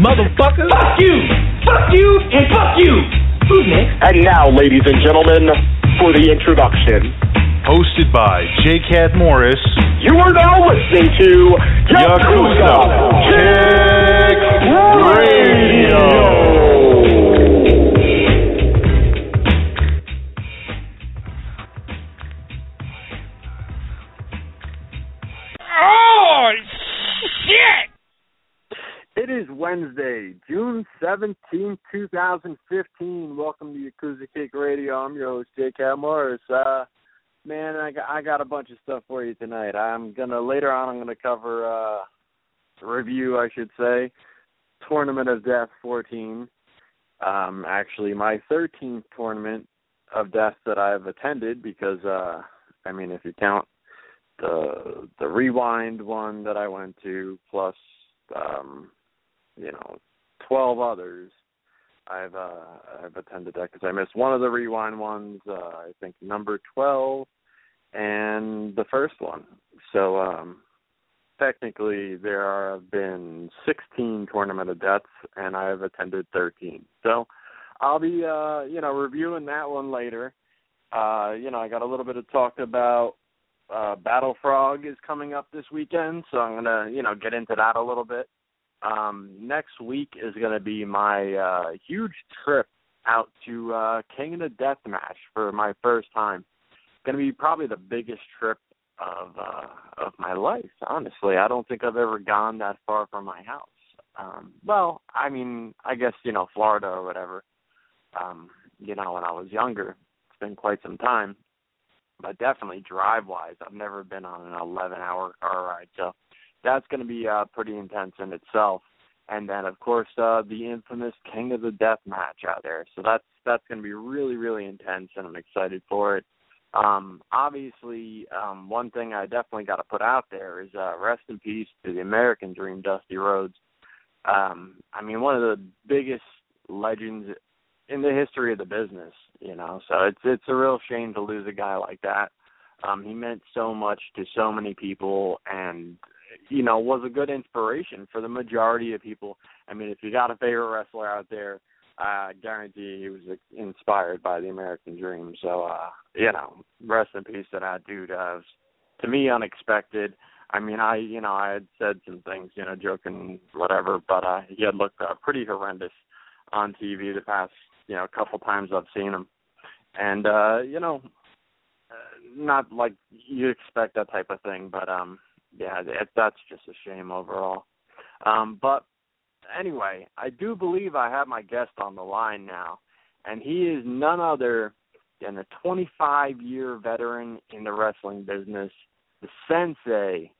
Motherfucker. Fuck you. Fuck you and fuck you. Who's next? And now, ladies and gentlemen, for the introduction. Hosted by J. Cat Morris. You are now listening to Yakuza Kick Radio. Oh, shit! It is Wednesday, June seventeenth, two 2015. Welcome to Yakuza Kick Radio. I'm your host, Jake Morris. Uh, man, I got, I got a bunch of stuff for you tonight. I'm to, later on, I'm going to cover, uh, review, I should say, Tournament of Death 14. Um, actually, my 13th Tournament of Death that I've attended because, uh, I mean, if you count the the rewind one that I went to plus um you know 12 others I've uh I've attended that cuz I missed one of the rewind ones uh I think number 12 and the first one. So um technically there have been 16 tournament of deaths and I've attended 13 so I'll be uh you know reviewing that one later. Uh you know I got a little bit of talk about uh Battle Frog is coming up this weekend, so I'm gonna, you know, get into that a little bit. Um next week is gonna be my uh huge trip out to uh King of the Death match for my first time. It's gonna be probably the biggest trip of uh of my life, honestly. I don't think I've ever gone that far from my house. Um well, I mean, I guess, you know, Florida or whatever. Um, you know, when I was younger. It's been quite some time but definitely drive wise, I've never been on an 11 hour car ride, so that's going to be uh, pretty intense in itself. And then, of course, uh, the infamous King of the Death match out there. So that's that's going to be really, really intense, and I'm excited for it. Um, obviously, um, one thing I definitely got to put out there is uh, rest in peace to the American Dream, Dusty Rhodes. Um, I mean, one of the biggest legends in the history of the business, you know. So it's it's a real shame to lose a guy like that. Um he meant so much to so many people and you know, was a good inspiration for the majority of people. I mean, if you got a favorite wrestler out there, I guarantee he was inspired by the American Dream. So, uh, you know, rest in peace to that dude. Uh, was, to me, unexpected. I mean, I you know I had said some things, you know, joking, whatever, but uh, he had looked uh, pretty horrendous on TV the past you know couple times I've seen him, and uh, you know, uh, not like you expect that type of thing, but um, yeah, that's just a shame overall. Um, but anyway, I do believe I have my guest on the line now, and he is none other than a 25 year veteran in the wrestling business, the sensei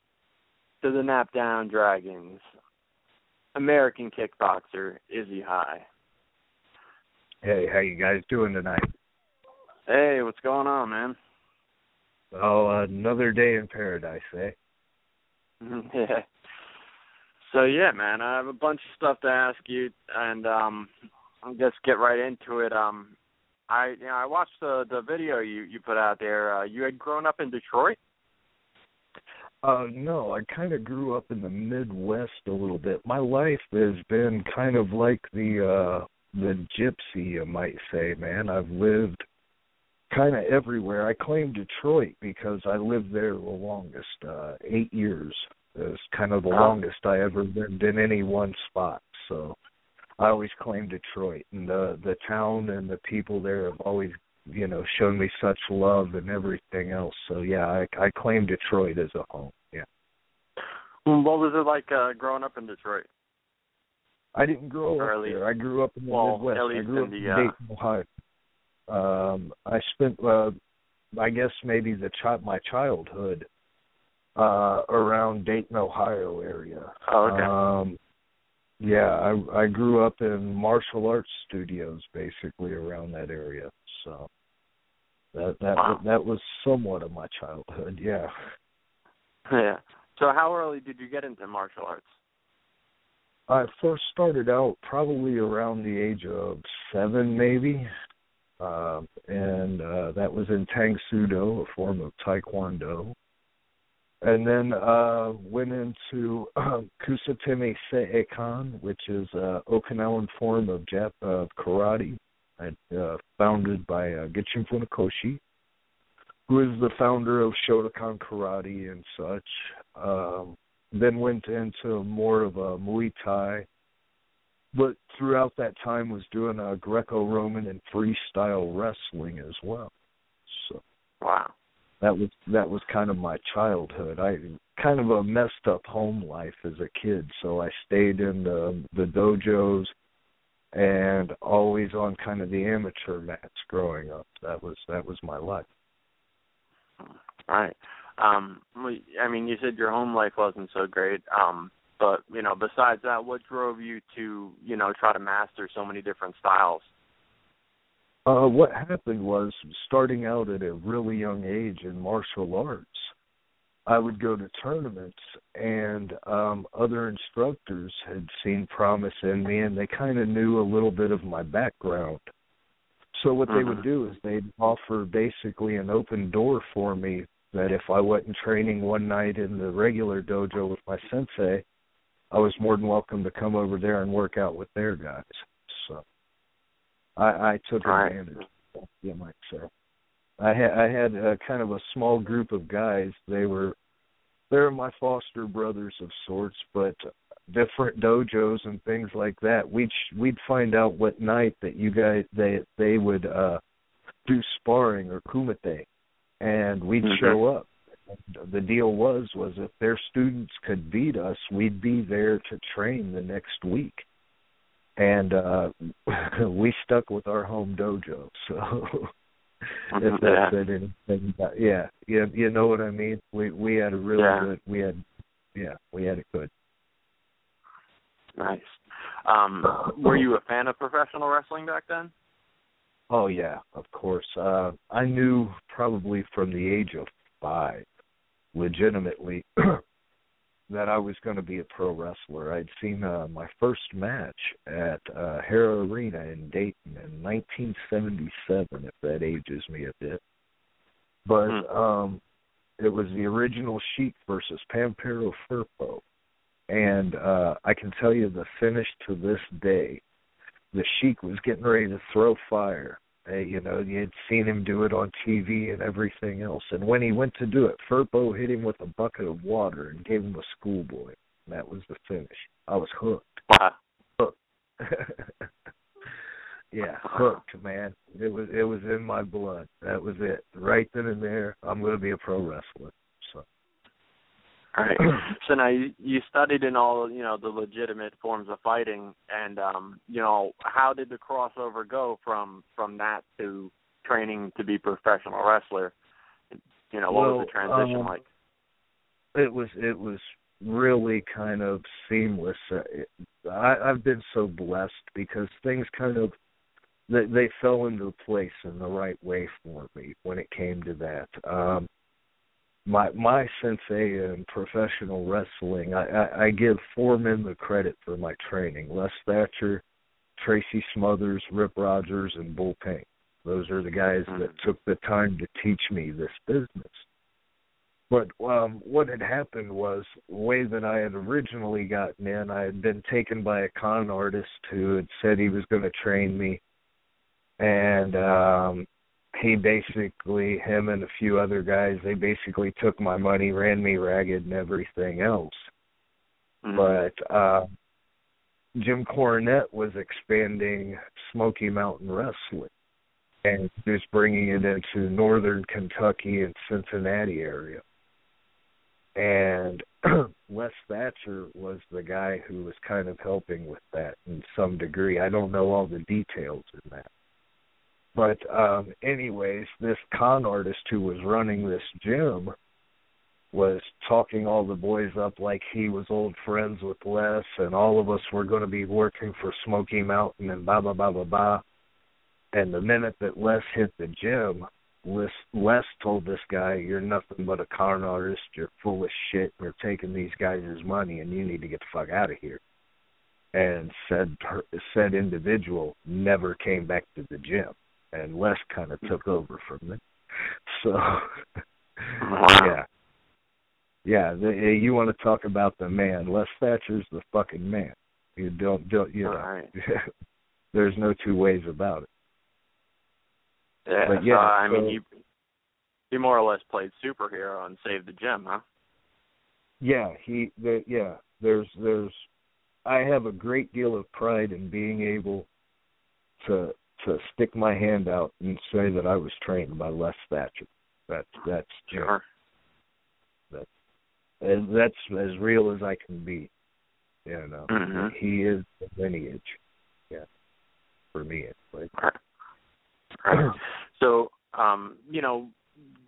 to the Naptown Dragons, American kickboxer Izzy High. Hey, how you guys doing tonight? Hey, what's going on, man? Oh, another day in paradise, eh? Yeah. So yeah, man, I have a bunch of stuff to ask you, and um, I'll just get right into it. Um, I you know I watched the the video you you put out there. Uh, you had grown up in Detroit. Uh no, I kind of grew up in the Midwest a little bit. My life has been kind of like the uh the gypsy, you might say, man. I've lived kind of everywhere. I claim Detroit because I lived there the longest, uh 8 years. It's kind of the longest I ever lived in any one spot. So I always claim Detroit and the the town and the people there have always you know shown me such love and everything else. So yeah, I I claim Detroit as a home. Yeah. What was it like uh growing up in Detroit? I didn't grow Or up least- there. I grew up in the well, Midwest. I grew in up the, in uh, Dayton, Ohio. Um, I spent, uh, I guess, maybe the chi- my childhood uh, around Dayton, Ohio area. Oh, okay. Um, yeah, I I grew up in martial arts studios, basically around that area. So that that Wow. that was somewhat of my childhood. Yeah. yeah. So how early did you get into martial arts? I first started out probably around the age of seven, maybe, um, and uh, that was in Tang Soo Do, a form of Taekwondo. And then uh, went into um, Kusateme Seeikan, which is uh, Okinawan form of Jap- uh, karate, and, uh, founded by uh, Gichin Funakoshi, who is the founder of Shotokan Karate and such. Um, then went into more of a Muay Thai, but throughout that time was doing a Greco-Roman and freestyle wrestling as well. So Wow. that was that was kind of my childhood. I kind of a messed up home life as a kid, so I stayed in the the dojos and always on kind of the amateur mats growing up. That was that was my life. Right. Um I mean you said your home life wasn't so great. Um but, you know, besides that, what drove you to, you know, try to master so many different styles? Uh, what happened was starting out at a really young age in martial arts. I would go to tournaments, and um, other instructors had seen promise in me, and they kind of knew a little bit of my background. So what they would Mhm. do is they'd offer basically an open door for me that if I wasn't training one night in the regular dojo with my sensei, I was more than welcome to come over there and work out with their guys. So I, I took Right. advantage. You might say. I had I had a kind of a small group of guys. They were they're my foster brothers of sorts, but different dojos and things like that. We'd we'd find out what night that you guys they they would uh do sparring or kumite, and we'd Mhm. show up. The deal was was if their students could beat us, we'd be there to train the next week. And uh we stuck with our home dojo so if that said anything about yeah you you know what i mean? We we had a really Yeah. good we had yeah we had it good. Nice. Um were you a fan of professional wrestling back then? oh yeah of course. Uh i knew probably from the age of five legitimately that I was going to be a pro wrestler. I'd seen uh, my first match at uh, Hara Arena in Dayton in 1977, if that ages me a bit. But Hmm. um, it was the original Sheik versus Pampero Firpo, and uh, I can tell you the finish to this day. The Sheik was getting ready to throw fire, Uh, you know, you'd seen him do it on TV and everything else. And when he went to do it, Firpo hit him with a bucket of water and gave him a schoolboy. That was the finish. I was hooked. Wow. Hooked. yeah, hooked, man. It was it was in my blood. That was it. Right then and there, I'm going to be a pro wrestler. All right. so now you, you studied in all you know the legitimate forms of fighting, and um, you know how did the crossover go from from that to training to be professional wrestler? You know what well, was the transition um, like? It was it was really kind of seamless. Uh, I, I've been so blessed because things kind of they, they fell into place in the right way for me when it came to that. Um, my my sensei in professional wrestling, I, I, I give four men the credit for my training: Les Thatcher, Tracy Smothers, Rip Rogers, and Bull Pain. Those are the guys Mm-hmm. that took the time to teach me this business. But um, what had happened was the way that I had originally gotten in, I had been taken by a con artist who had said he was going to train me, and um, he basically, him and a few other guys, they basically took my money, ran me ragged, and everything else. Mhm. But uh, Jim Cornette was expanding Smoky Mountain Wrestling and just bringing it into northern Kentucky and Cincinnati area. And Les Thatcher was the guy who was kind of helping with that in some degree. I don't know all the details in that. But um anyways, this con artist who was running this gym was talking all the boys up like he was old friends with Les and all of us were going to be working for Smoky Mountain and blah blah blah blah blah. And the minute that Les hit the gym, Les, Les told this guy, "You're nothing but a con artist. You're full of shit. You're taking these guys' money, and you need to get the fuck out of here." And said said individual never came back to the gym, and Les kind of took over from it. So, yeah, yeah. The, you want to talk about the man? Les Thatcher's the fucking man. You don't don't you know? Right. There's no two ways about it. Yeah, But yeah, I mean, so- you you more or less played superhero and saved the Gem, huh? Yeah, he the yeah, there's there's I have a great deal of pride in being able to to stick my hand out and say that I was trained by Les Thatcher. That's that's. Sure. And that's as real as I can be. You know. Mhm. He is the lineage. Yeah. For me anyway. Right. So, um, you know,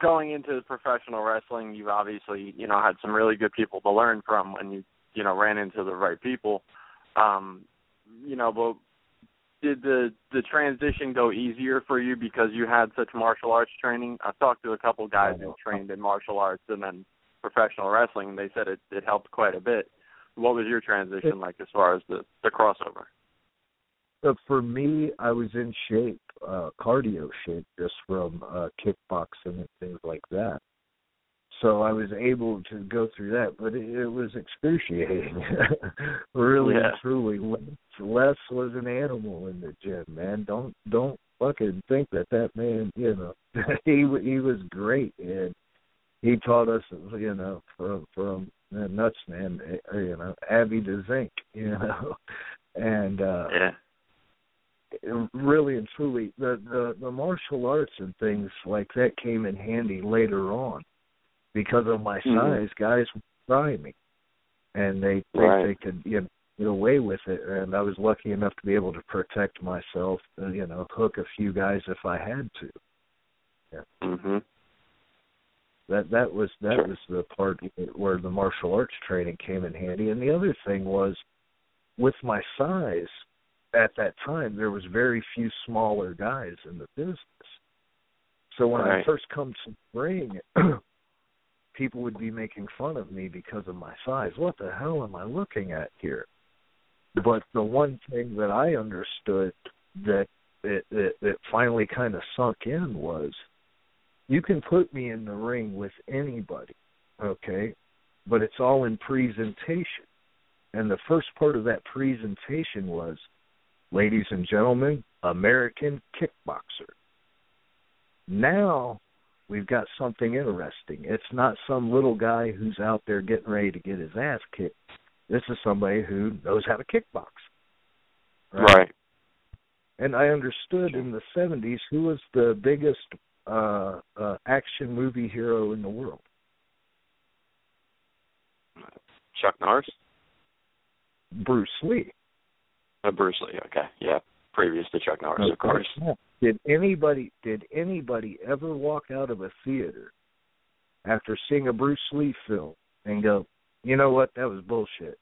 going into professional wrestling, you've obviously, you know, had some really good people to learn from when you, you know, ran into the right people. Um, you know, but did the the transition go easier for you because you had such martial arts training? I've talked to a couple guys who trained in martial arts and then professional wrestling. And they said it it helped quite a bit. What was your transition like as far as the the crossover? But for me, I was in shape, uh, cardio shape, just from uh, kickboxing and things like that. So I was able to go through that, but it, it was excruciating. really Yeah. truly, Les, was an animal in the gym, man. Don't don't fucking think that that man, you know, he he was great, and he taught us, you know, from from uh, nuts, man, uh, you know, Abby to zinc, you know, and uh Yeah. really and truly the, the the martial arts and things like that came in handy later on because of my Mhm. size guys would try me. And they think Right. they could you know get away with it. And i was lucky enough to be able to protect myself and you know hook a few guys if i had to. Yeah. Mhm that that was that Sure. was the part where the martial arts training came in handy. And the other thing was with my size at that time there was very few smaller guys in the business. So when i first come to the ring people would be making fun of me because of my size what the hell am i looking at here but the one thing that i understood that it it, it finally kind of sunk in was you can put me in the ring with anybody, okay? But it's all in presentation. And the first part of that presentation was, ladies and gentlemen, American kickboxer. Now we've got something interesting. It's not some little guy who's out there getting ready to get his ass kicked. This is somebody who knows how to kickbox. Right. right. And I understood in the 70s who was the biggest uh, uh, action movie hero in the world. Chuck Norris. Bruce Lee. Uh, Bruce Lee. Okay. Yeah. Previous to Chuck Norris, of course. Did anybody did anybody ever walk out of a theater after seeing a Bruce Lee film and go, you know what, that was bullshit.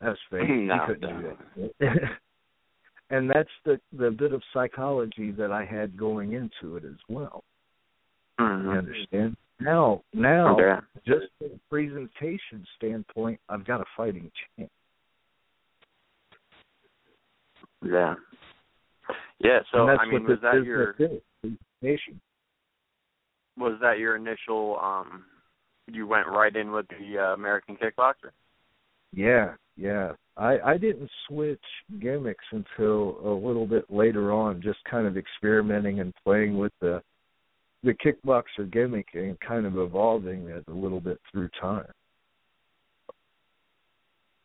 That's fake. no, he couldn't do that. and that's the the bit of psychology that I had going into it as well. Mm-hmm. You understand? Now, now, just from a presentation standpoint, I've got a fighting chance. Yeah. Yeah. So I mean, was that your presentation? was that your initial? um You went right in with the uh, American Kickboxer. Yeah, yeah. I I didn't switch gimmicks until a little bit later on, just kind of experimenting and playing with the the kickboxer gimmick and kind of evolving it a little bit through time.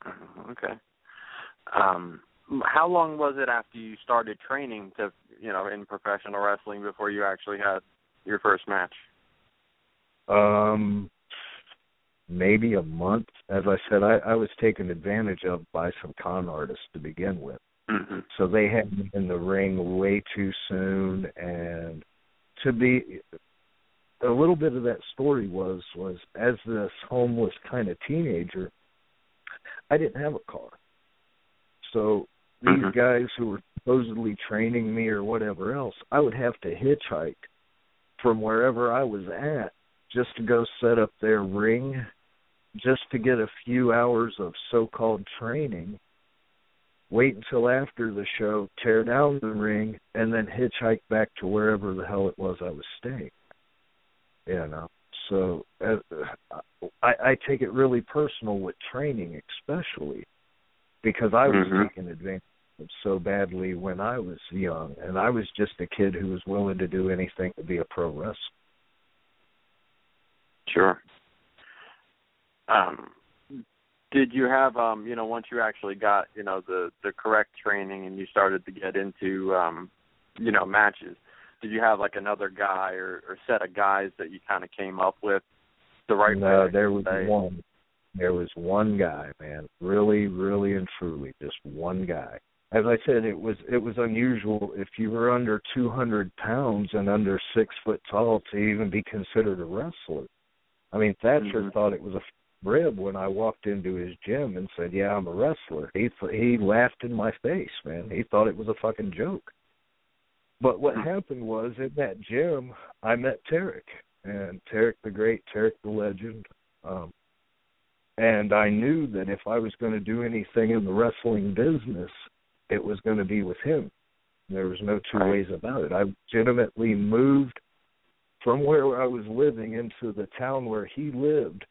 Uh-huh, okay. Um, how long was it after you started training to, you know, in professional wrestling before you actually had your first match? Um, maybe a month. As I said, I, I was taken advantage of by some con artists to begin with. Mm-hmm. So they had me in the ring way too soon, and to be a little bit of that story was was as this homeless kind of teenager, I didn't have a car. So these mm-hmm. guys who were supposedly training me or whatever else, I would have to hitchhike from wherever I was at just to go set up their ring, just to get a few hours of so-called training. Wait until after the show, tear down the ring, and then hitchhike back to wherever the hell it was I was staying. You know, so uh, I, I take it really personal with training, especially because I was mm-hmm. taken advantage of so badly when I was young, and I was just a kid who was willing to do anything to be a pro wrestler. Sure. Um, did you have um, you know, once you actually got, you know, the the correct training and you started to get into um, you know, matches, did you have like another guy or, or set of guys that you kind of came up with the right no, way? there was say? one. There was one guy, man, really, really and truly, just one guy. As I said, it was it was unusual if you were under 200 pounds and under six foot tall to even be considered a wrestler. I mean, Thatcher mm-hmm. thought it was a rib when I walked into his gym and said, "Yeah, I'm a wrestler." He he laughed in my face, man. He thought it was a fucking joke. But what Mm-hmm. happened was in that gym, I met Tarek and Tarek the Great, Tarek the Legend. Um, and I knew that if I was going to do anything in the wrestling business, it was going to be with him. There was no two ways about it. I legitimately moved from where I was living into the town where he lived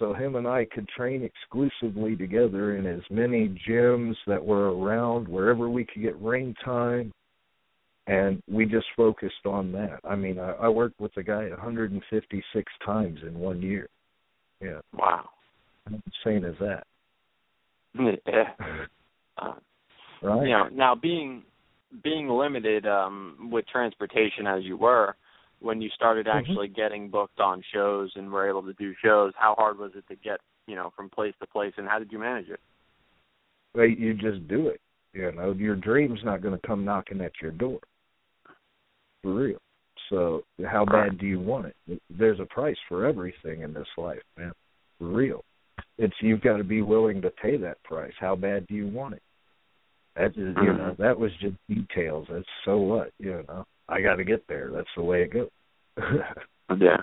so him and I could train exclusively together in as many gyms that were around, wherever we could get ring time, and we just focused on that. I mean, I, I worked with the guy 156 times in one year. Yeah. Wow. Insane is that? Yeah. Uh, right. You know, now being being limited um, with transportation as you were, when you started Mm-hmm. actually getting booked on shows and were able to do shows, how hard was it to get you know from place to place, and how did you manage it? Well, you just do it. You know, your dream's not going to come knocking at your door. For real. So, how bad do you want it? There's a price for everything in this life, man. For real. It's you've got to be willing to pay that price. How bad do you want it? That is, you know, Mm-hmm. that was just details. That's so what, you know. I got to get there. That's the way it goes. Yeah.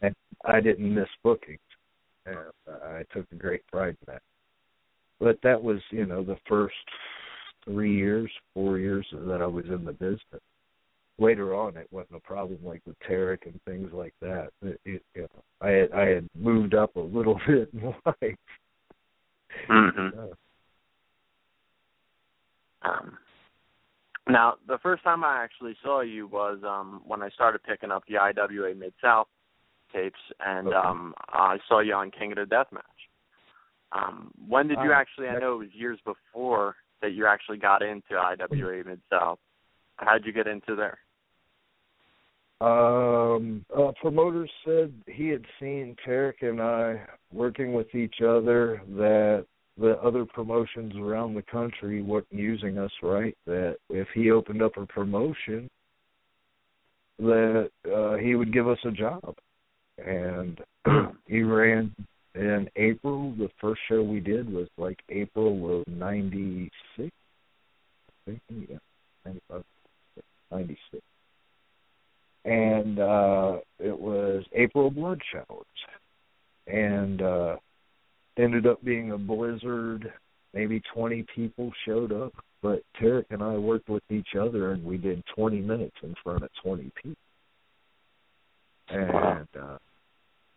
and I didn't miss bookings. And I took a great pride in that. But that was, you know, the first three years, four years that I was in the business. Later on, it wasn't a problem like with Tarek and things like that. It, it, you know, I had I had moved up a little bit in life. Mm-hmm. Um, Now, the first time I actually saw you was um when I started picking up the IWA Mid South tapes, and Okay. um I saw you on King of the Deathmatch. Um, when did you Uh, actually? I know it was years before that you actually got into IWA Mid South. How'd you get into there? Um, uh, promoters said he had seen Tarek and I working with each other. That the other promotions around the country weren't using us right. That if he opened up a promotion, that uh, he would give us a job. And he ran in April. The first show we did was like April of '96. I think, yeah, 95, 96 and uh it was April Blood Showers. And uh ended up being a blizzard. Maybe twenty people showed up, but Tarek and I worked with each other and we did twenty minutes in front of twenty people. And uh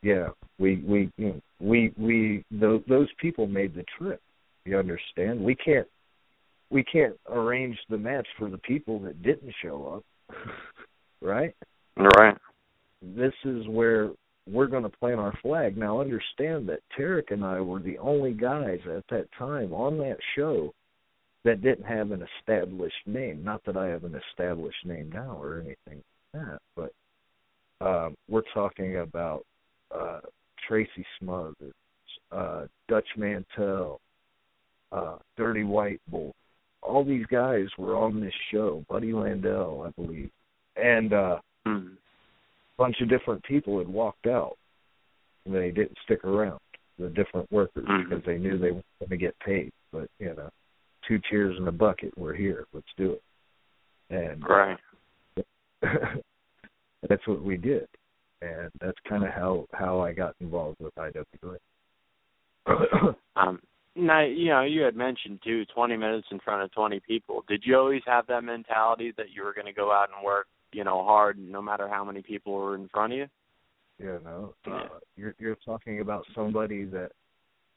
yeah, we we you know, we we those those people made the trip. You understand? We can't we can't arrange the match for the people that didn't show up. right? Right. This is where we're going to plant our flag. Now, understand that Tarek and I were the only guys at that time on that show that didn't have an established name. Not that I have an established name now or anything like that, but um, we're talking about uh, Tracy Smothers, uh, Dutch Mantell, uh, Dirty White Boy. All these guys were on this show. Buddy Landel, I believe, and uh, Mm. bunch of different people had walked out and they didn't stick around the different workers Mhm. because they knew they were going to get paid but you know two cheers in a bucket we're here let's do it and Right. that's what we did and that's kind of how how i got involved with iwa Um, now, you know, you had mentioned too, 20 minutes in front of 20 people. Did you always have that mentality that you were going to go out and work, you know, hard, no matter how many people are in front of you? you know Yeah. uh, you're you're talking about somebody that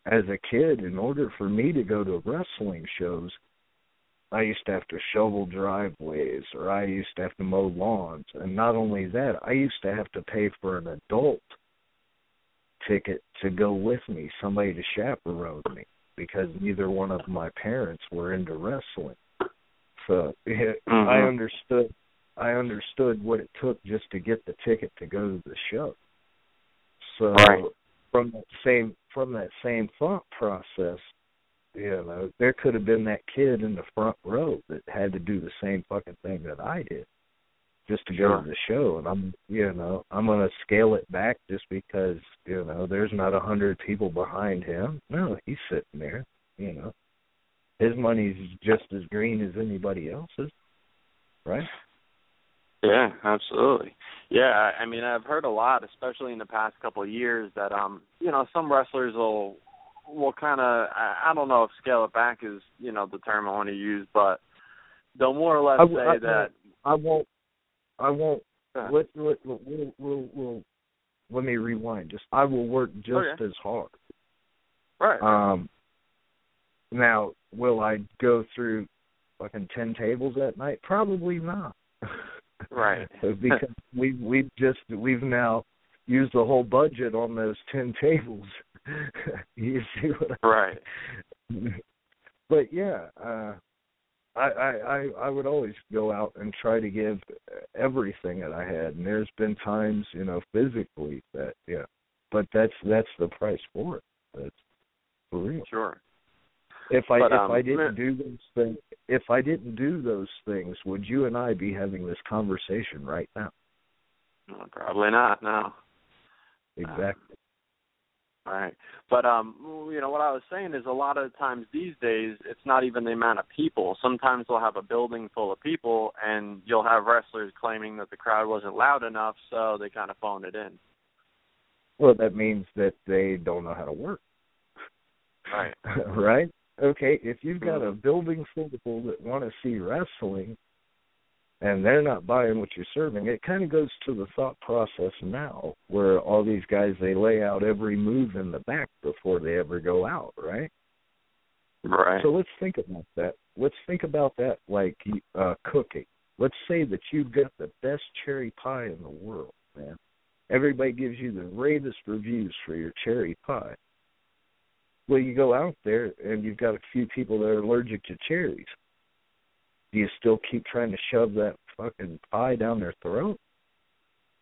as a kid in order for me to go to wrestling shows I used to have to shovel driveways or I used to have to mow lawns and not only that I used to have to pay for an adult ticket to go with me somebody to chaperone me because neither one of my parents were into wrestling so it, I Mhm. understood I understood what it took just to get the ticket to go to the show. So Right. from that same from that same thought process, you know, there could have been that kid in the front row that had to do the same fucking thing that I did just to go Sure. to the show and I'm you know, I'm gonna scale it back just because, you know, there's not a hundred people behind him. No, he's sitting there, you know. His money's just as green as anybody else's. Right? Yeah, absolutely. Yeah, I mean, I've heard a lot, especially in the past couple of years, that um, you know, some wrestlers will will kind of, I, I don't know if scale it back is, you know, the term I want to use, but they'll more or less I- say I- that. I won't. I won't. Yeah. Let let we'll, we'll, we'll let me rewind. Just I will work just Okay. as hard. Right. Um. Now, will I go through fucking ten tables that night? Probably not. Right. because we we've just we've now used the whole budget on those ten tables. you see what I mean? right. but yeah, uh I, I I I would always go out and try to give everything that I had, and there's been times, you know, physically that yeah, but that's that's the price for it. That's for real. Sure. If I But, if um, I didn't do those things, if I didn't do those things, would you and I be having this conversation right now? Probably not. No. Exactly. Right. But um you know what I was saying is a lot of times these days it's not even the amount of people. Sometimes they'll have a building full of people and you'll have wrestlers claiming that the crowd wasn't loud enough so they kind of phone it in. Well, that means that they don't know how to work. Right. right? Okay, if you've got a building full of people that want to see wrestling and they're not buying what you're serving, it kind of goes to the thought process now where all these guys they lay out every move in the back before they ever go out, right? Right. So let's think about that. Let's think about that like uh cooking. Let's say that you've got the best cherry pie in the world, man. Everybody gives you the ravest reviews for your cherry pie. Well, you go out there and you've got a few people that are allergic to cherries. Do you still keep trying to shove that fucking pie down their throat?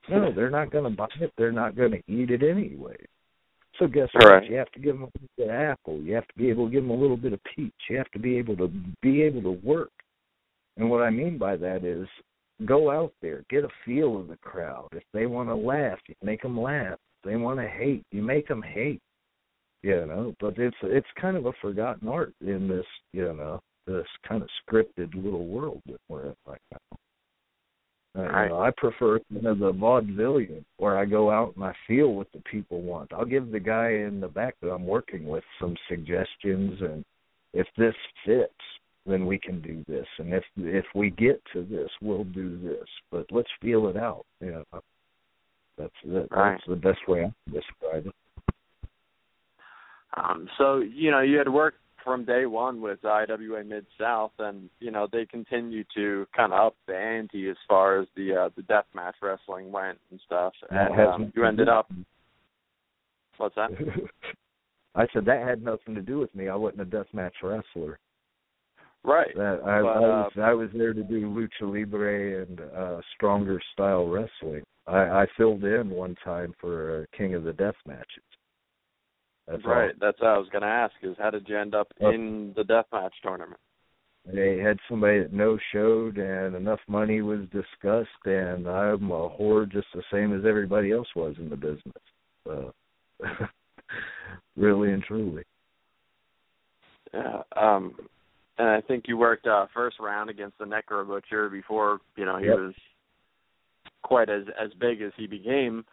No, they're not going to buy it. They're not going to eat it anyway. So guess what? Right. You have to give them a little bit of apple. You have to be able to give them a little bit of peach. You have to be able to be able to work. And what I mean by that is go out there, get a feel of the crowd. If they want to laugh, you make them laugh. If they want to hate, you make them hate. You know, but it's it's kind of a forgotten art in this, you know, this kind of scripted little world that we're in right now. Right. you know, I prefer kind of the vaudevillian where I go out and I feel what the people want. I'll give the guy in the back that I'm working with some suggestions, and if this fits, then we can do this, and if if we get to this, we'll do this. But let's feel it out. You know, that's that, Right. that's the best way I can describe it. Um, so you know, you had worked from day one with IWA Mid South, and you know they continue to kind of up the ante as far as the uh, the death match wrestling went and stuff. And um, you ended up. What's that? I said that had nothing to do with me. I wasn't a deathmatch wrestler. Right. That I, But, I uh, was I was there to do lucha libre and uh stronger style wrestling. I, I filled in one time for uh, King of the Death matches. That's all. right. That's what I was going to ask. Is how did you end up Oh. in the death match tournament? They had somebody that no showed, and enough money was discussed, and I'm a whore just the same as everybody else was in the business. Uh, really and truly. Yeah. Um, and I think you worked uh, first round against the Necro Butcher before you know he Yep. was quite as as big as he became.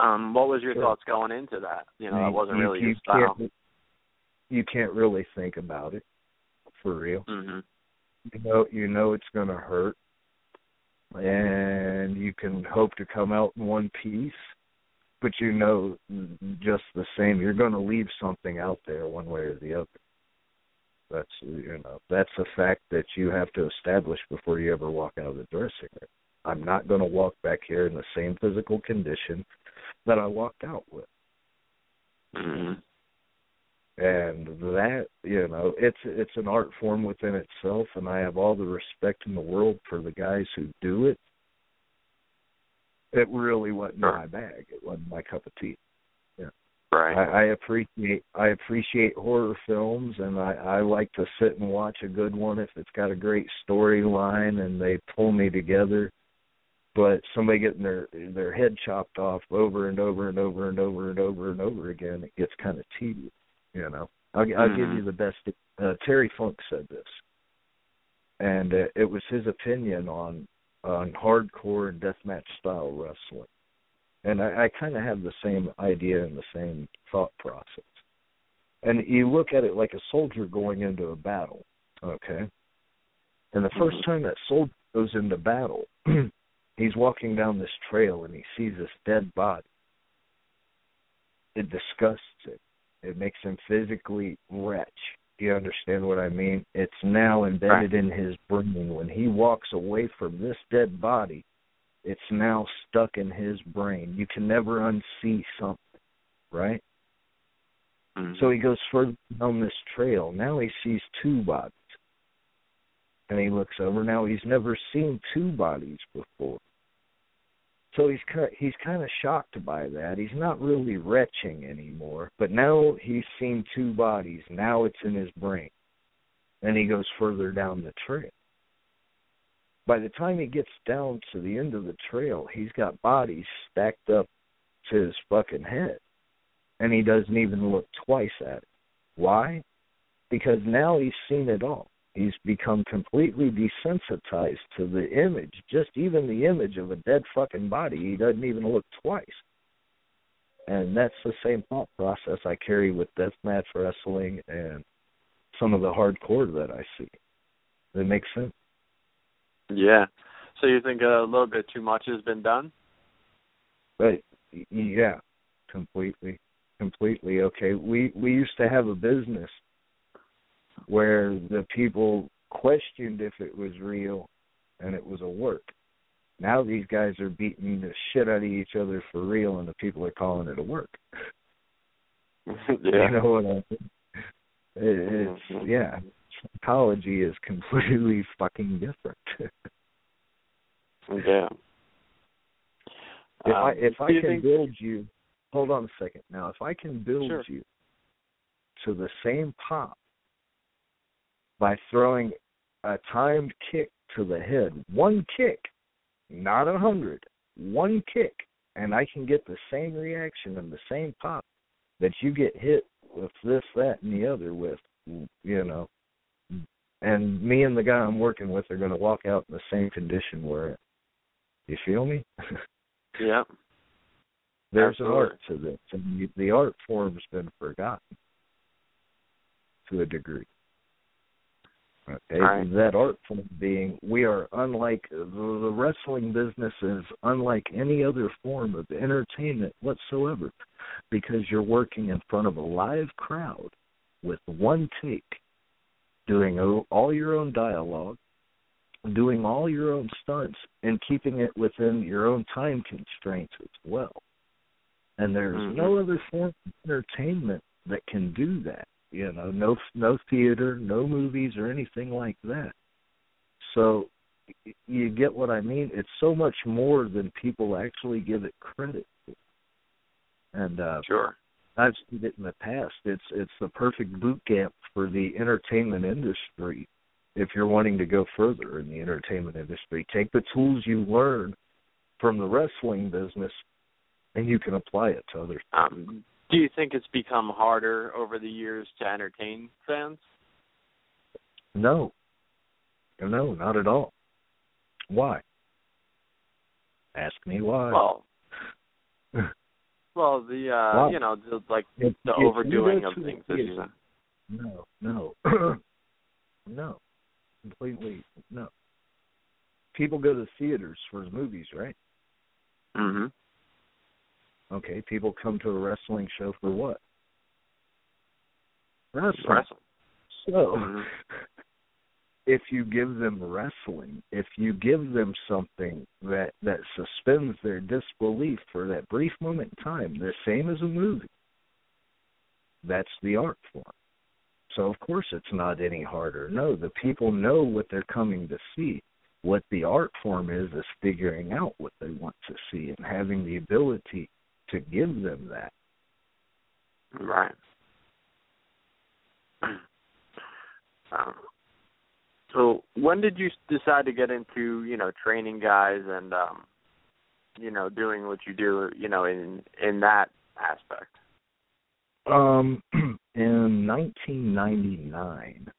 Um, what was your Sure. thoughts going into that? You know, that wasn't you, really you his style. Can't, you can't really think about it for real. hmm you know you know it's going to hurt and you can hope to come out in one piece but you know just the same you're going to leave something out there one way or the other that's you know that's a fact that you have to establish before you ever walk out of the dressing room i'm not going to walk back here in the same physical condition that i walked out with hmm and that you know it's it's an art form within itself and i have all the respect in the world for the guys who do it it really wasn't Sure. my bag it wasn't my cup of tea Yeah. Right. I, I appreciate I appreciate horror films and I, I like to sit and watch a good one if it's got a great storyline and they pull me together. But somebody getting their their head chopped off over and over and over and over and over and over again, it gets kind of tedious. You know, I'll, I'll give Mhm. you the best. Uh, Terry Funk said this, and uh, it was his opinion on on hardcore and deathmatch style wrestling and I, I kind of have the same idea and the same thought process. And you look at it like a soldier going into a battle, okay? And the 1st Mhm. time that soldier goes into battle, he's walking down this trail and he sees this dead body. It disgusts him. It makes him physically wretch. Do you understand what I mean? It's now embedded in his brain. When he walks away from this dead body, it's now stuck in his brain. You can never unsee something, right? Mhm. So he goes further down this trail. Now he sees two bodies. And he looks over. Now he's never seen two bodies before. So he's ki- he's kind of shocked by that. He's not really retching anymore, but now he's seen two bodies. Now it's in his brain. And he goes further down the trail. By the time he gets down to the end of the trail, he's got bodies stacked up to his fucking head. And he doesn't even look twice at it. Why? Because now he's seen it all. He's become completely desensitized to the image, just even the image of a dead fucking body. He doesn't even look twice. And that's the same thought process I carry with deathmatch wrestling and some of the hardcore that I see. That makes sense. Yeah. So you think a little bit too much has been done? But yeah, completely, completely. Okay, we we used to have a business where the people questioned if it was real and it was a work. Now these guys are beating the shit out of each other for real, and the people are calling it a work. yeah. You know what I mean? It, it's Mhm. yeah. Psychology is completely fucking different. yeah. if I Um, if I can think- build you, hold on a second. Now, if I can build Sure. you to the same pop by throwing a timed kick to the head, one kick, not a hundred, one kick, and I can get the same reaction and the same pop that you get hit with this, that, and the other with, you know. And me and the guy I'm working with are going to walk out in the same condition we're in. You feel me? Yeah. There's an art to this, and the art form's been forgotten to a degree. Okay, Right. that art form being we are unlike the, the wrestling business is unlike any other form of entertainment whatsoever, because you're working in front of a live crowd with one take, doing all your own dialogue, doing all your own stunts, and keeping it within your own time constraints as well. And there's Mhm. no other form of entertainment that can do that. You know, no no theater, no movies or anything like that. So you get what I mean? It's so much more than people actually give it credit for. And uh Sure. I've seen it in the past. It's it's the perfect boot camp for the entertainment industry. If you're wanting to go further in the entertainment industry, take the tools you learn from the wrestling business, and you can apply it to other. Um, do you think it's become harder over the years to entertain fans? No, no, not at all. Why? Ask me why. Well, well, the uh, Why? you know, the, like If- the if overdoing of things, theater- No, no, no, completely no. People go to theaters for movies, right? Mm-hmm. Okay, people come to a wrestling show for what? Wrestling. Wrestling. So, Mhm. if you give them wrestling, if you give them something that that suspends their disbelief for that brief moment in time, the same as a movie, that's the art form. So of course it's not any harder. No, the people know what they're coming to see. What the art form is is figuring out what they want to see and having the ability to give them that. Right. Um, so when did you decide to get into you know training guys and um, you know doing what you do you know in in that aspect? Um, in 1999,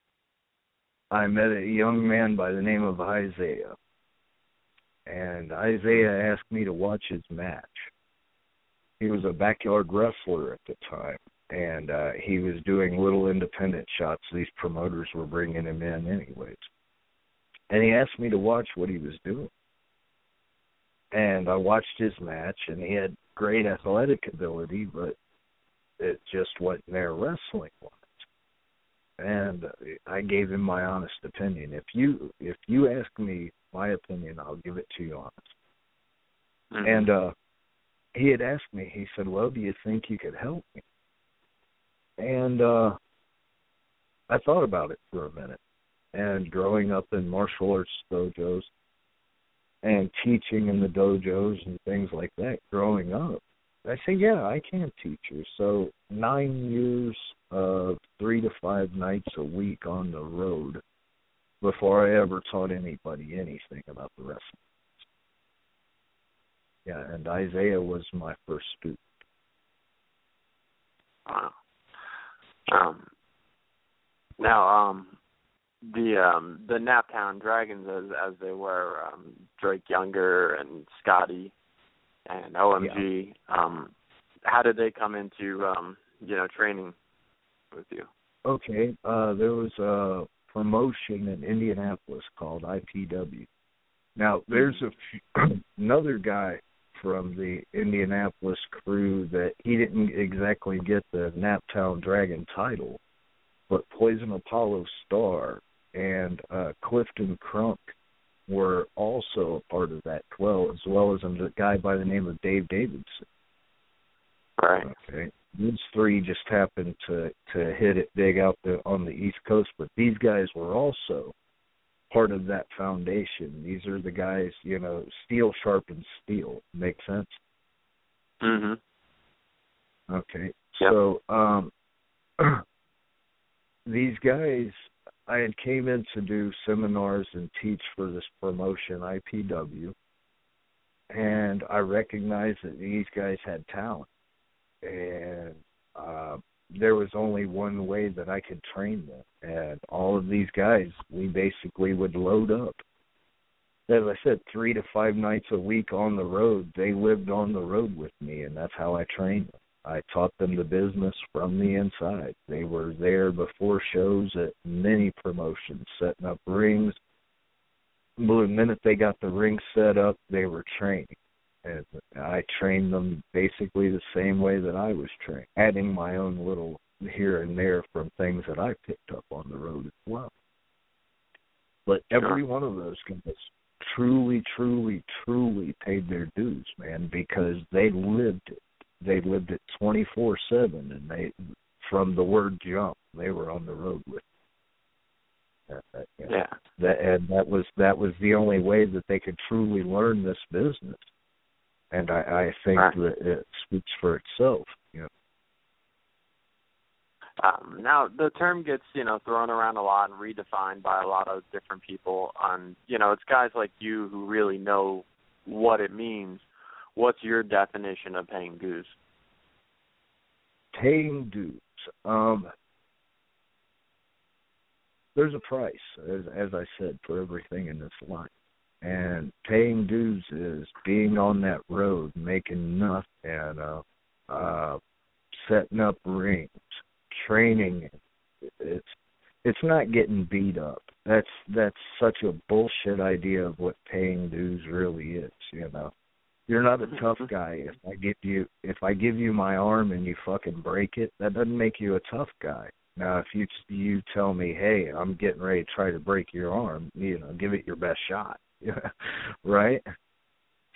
I met a young man by the name of Isaiah, and Isaiah asked me to watch his match. He was a backyard wrestler at the time, and uh, he was doing little independent shots. These promoters were bringing him in, anyways. And he asked me to watch what he was doing. And I watched his match, and he had great athletic ability, but it just wasn't there wrestling wise. And I gave him my honest opinion. If you if you ask me my opinion, I'll give it to you honest. Mhm. And uh he had asked me, he said, Well, do you think you could help me? And uh I thought about it for a minute. And growing up in martial arts dojos and teaching in the dojos and things like that growing up, I said, Yeah, I can teach you. So nine years of three to five nights a week on the road before I ever taught anybody anything about the wrestling. Yeah, and Isaiah was my first student. Wow. Um, now, um, the um, the Naptown Dragons, as as they were, um, Drake Younger and Scotty and OMG. Um, how did they come into um, you know training with you? Okay, uh, there was a promotion in Indianapolis called IPW. Now, there's a few, another guy from the Indianapolis crew that he didn't exactly get the Naptown Dragon title, but Poison Apollo Star and uh, Clifton Crunk were also a part of that twelve, as well as a guy by the name of Dave Davidson. Right. Okay. These three just happened to to hit it big out there on the East Coast, but these guys were also part of that foundation. These are the guys, you know, steel sharpens steel. Make sense? Mhm. Okay. Yep. So um these guys I had came in to do seminars and teach for this promotion IPW and I recognized that these guys had talent and uh there was only one way that I could train them and all of these guys we basically would load up as I said, three to five nights a week on the road. They lived on the road with me, and that's how I trained them. I taught them the business from the inside. They were there before shows at many promotions, setting up rings. The minute they got the ring set up, they were training. And I trained them basically the same way that I was trained, adding my own little here and there from things that I picked up on the road as well. But every one of those guys truly, truly, truly paid their dues, man, because they lived it. They lived it twenty four seven, and they, from the word jump, they were on the road with. It. Uh, you know, Yeah. That and that was that was the only way that they could truly learn this business, and I, I think Right. that it speaks for itself. You know. Um, now the term gets you know thrown around a lot and redefined by a lot of different people. On you know, it's guys like you who really know what it means. What's your definition of paying dues? paying dues. Um, there's a price, as, as I said, for everything in this life. And paying dues is being on that road, making enough, and uh, uh, setting up rings, training. It's it's not getting beat up. That's that's such a bullshit idea of what paying dues really is. You know, you're not a tough guy if I give you if I give you my arm and you fucking break it. That doesn't make you a tough guy. Now, if you you tell me, hey, I'm getting ready to try to break your arm, you know, give it your best shot, right?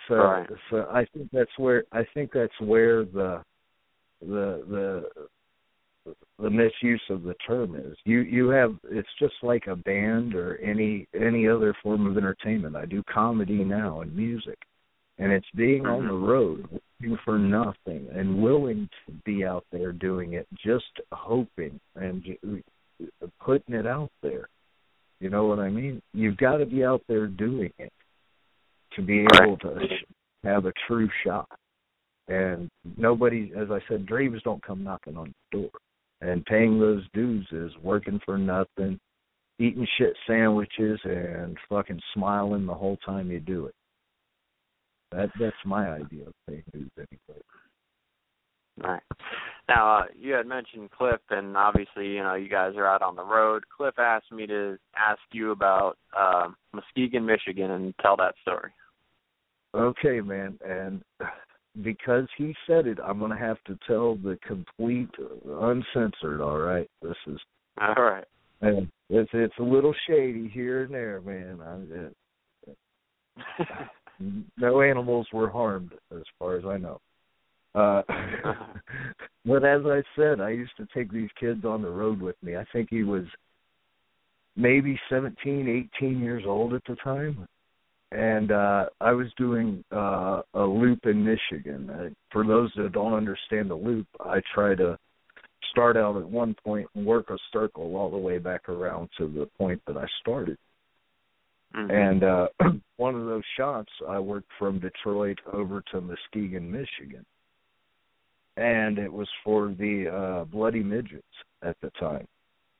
So, Right. so I think that's where I think that's where the the the the misuse of the term is. You you have it's just like a band or any any other form of entertainment. I do comedy now and music. And it's being on the mm-hmm. road, working for nothing and willing to be out there doing it, just hoping and uh, putting it out there. You know what I mean? You've got to be out there doing it to be able to have a true shot. And nobody, as I said, dreams don't come knocking on the door. And paying those dues is working for nothing, eating shit sandwiches, and fucking smiling the whole time you do it. That that's my idea of paying dues anyway. Right. Now, uh, you had mentioned Cliff, and obviously, you know, you guys are out on the road. Cliff asked me to ask you about uh, Muskegon, Michigan, and tell that story. Okay, man, and because he said it, I'm gonna have to tell the complete, uncensored. All right, this is All right. and it's it's a little shady here and there, man. I, no animals were harmed, as far as I know. Uh, but as I said, I used to take these kids on the road with me. I think he was maybe seventeen, eighteen years old at the time. And uh I was doing uh a loop in Michigan. Uh, for those that don't understand the loop, I try to start out at one point and work a circle all the way back around to the point that I started. Mhm. And uh one of those shots I worked from Detroit over to Muskegon, Michigan. And it was for the uh Bloody Midgets at the time.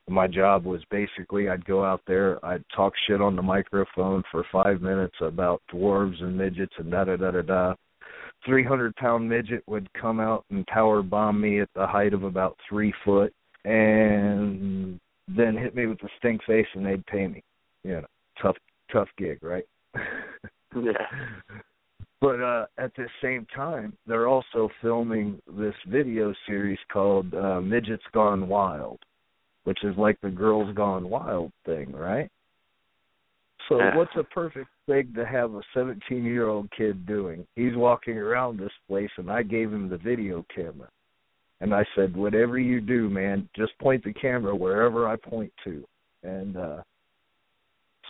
My job was basically I'd go out there, I'd talk shit on the microphone for five minutes about dwarves and midgets and da da da da da. Three hundred pound midget would come out and power bomb me at the height of about three foot and then hit me with the stink face and they'd pay me. You know, tough tough gig, right? Yeah. But uh at the same time, they're also filming this video series called uh Midgets Gone Wild. which is like the Girls Gone Wild thing, right? So Yeah. what's a perfect thing to have a 17 year old kid doing? He's walking around this place, and I gave him the video camera, and I said, "Whatever you do, man, just point the camera wherever I point to." And uh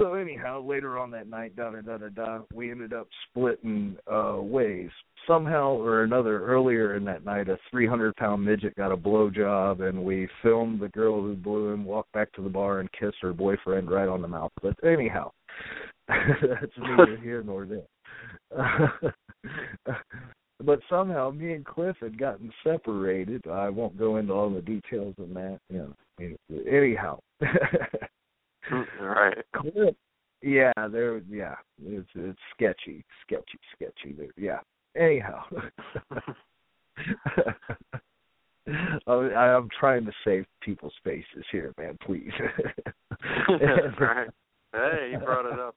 so anyhow, later on that night, da da da da da, we ended up splitting uh ways. Somehow or another, earlier in that night, a 300 pound midget got a blowjob, and we filmed the girl who blew him walk back to the bar and kiss her boyfriend right on the mouth. But anyhow, that's neither here nor there. but somehow, me and Cliff had gotten separated. I won't go into all the details of that. You know, anyhow. right. Yeah, there. Yeah, it's it's sketchy, sketchy, sketchy. There. Yeah. Anyhow, I, I'm trying to save people's faces here, man. Please. right. Hey, you brought it up.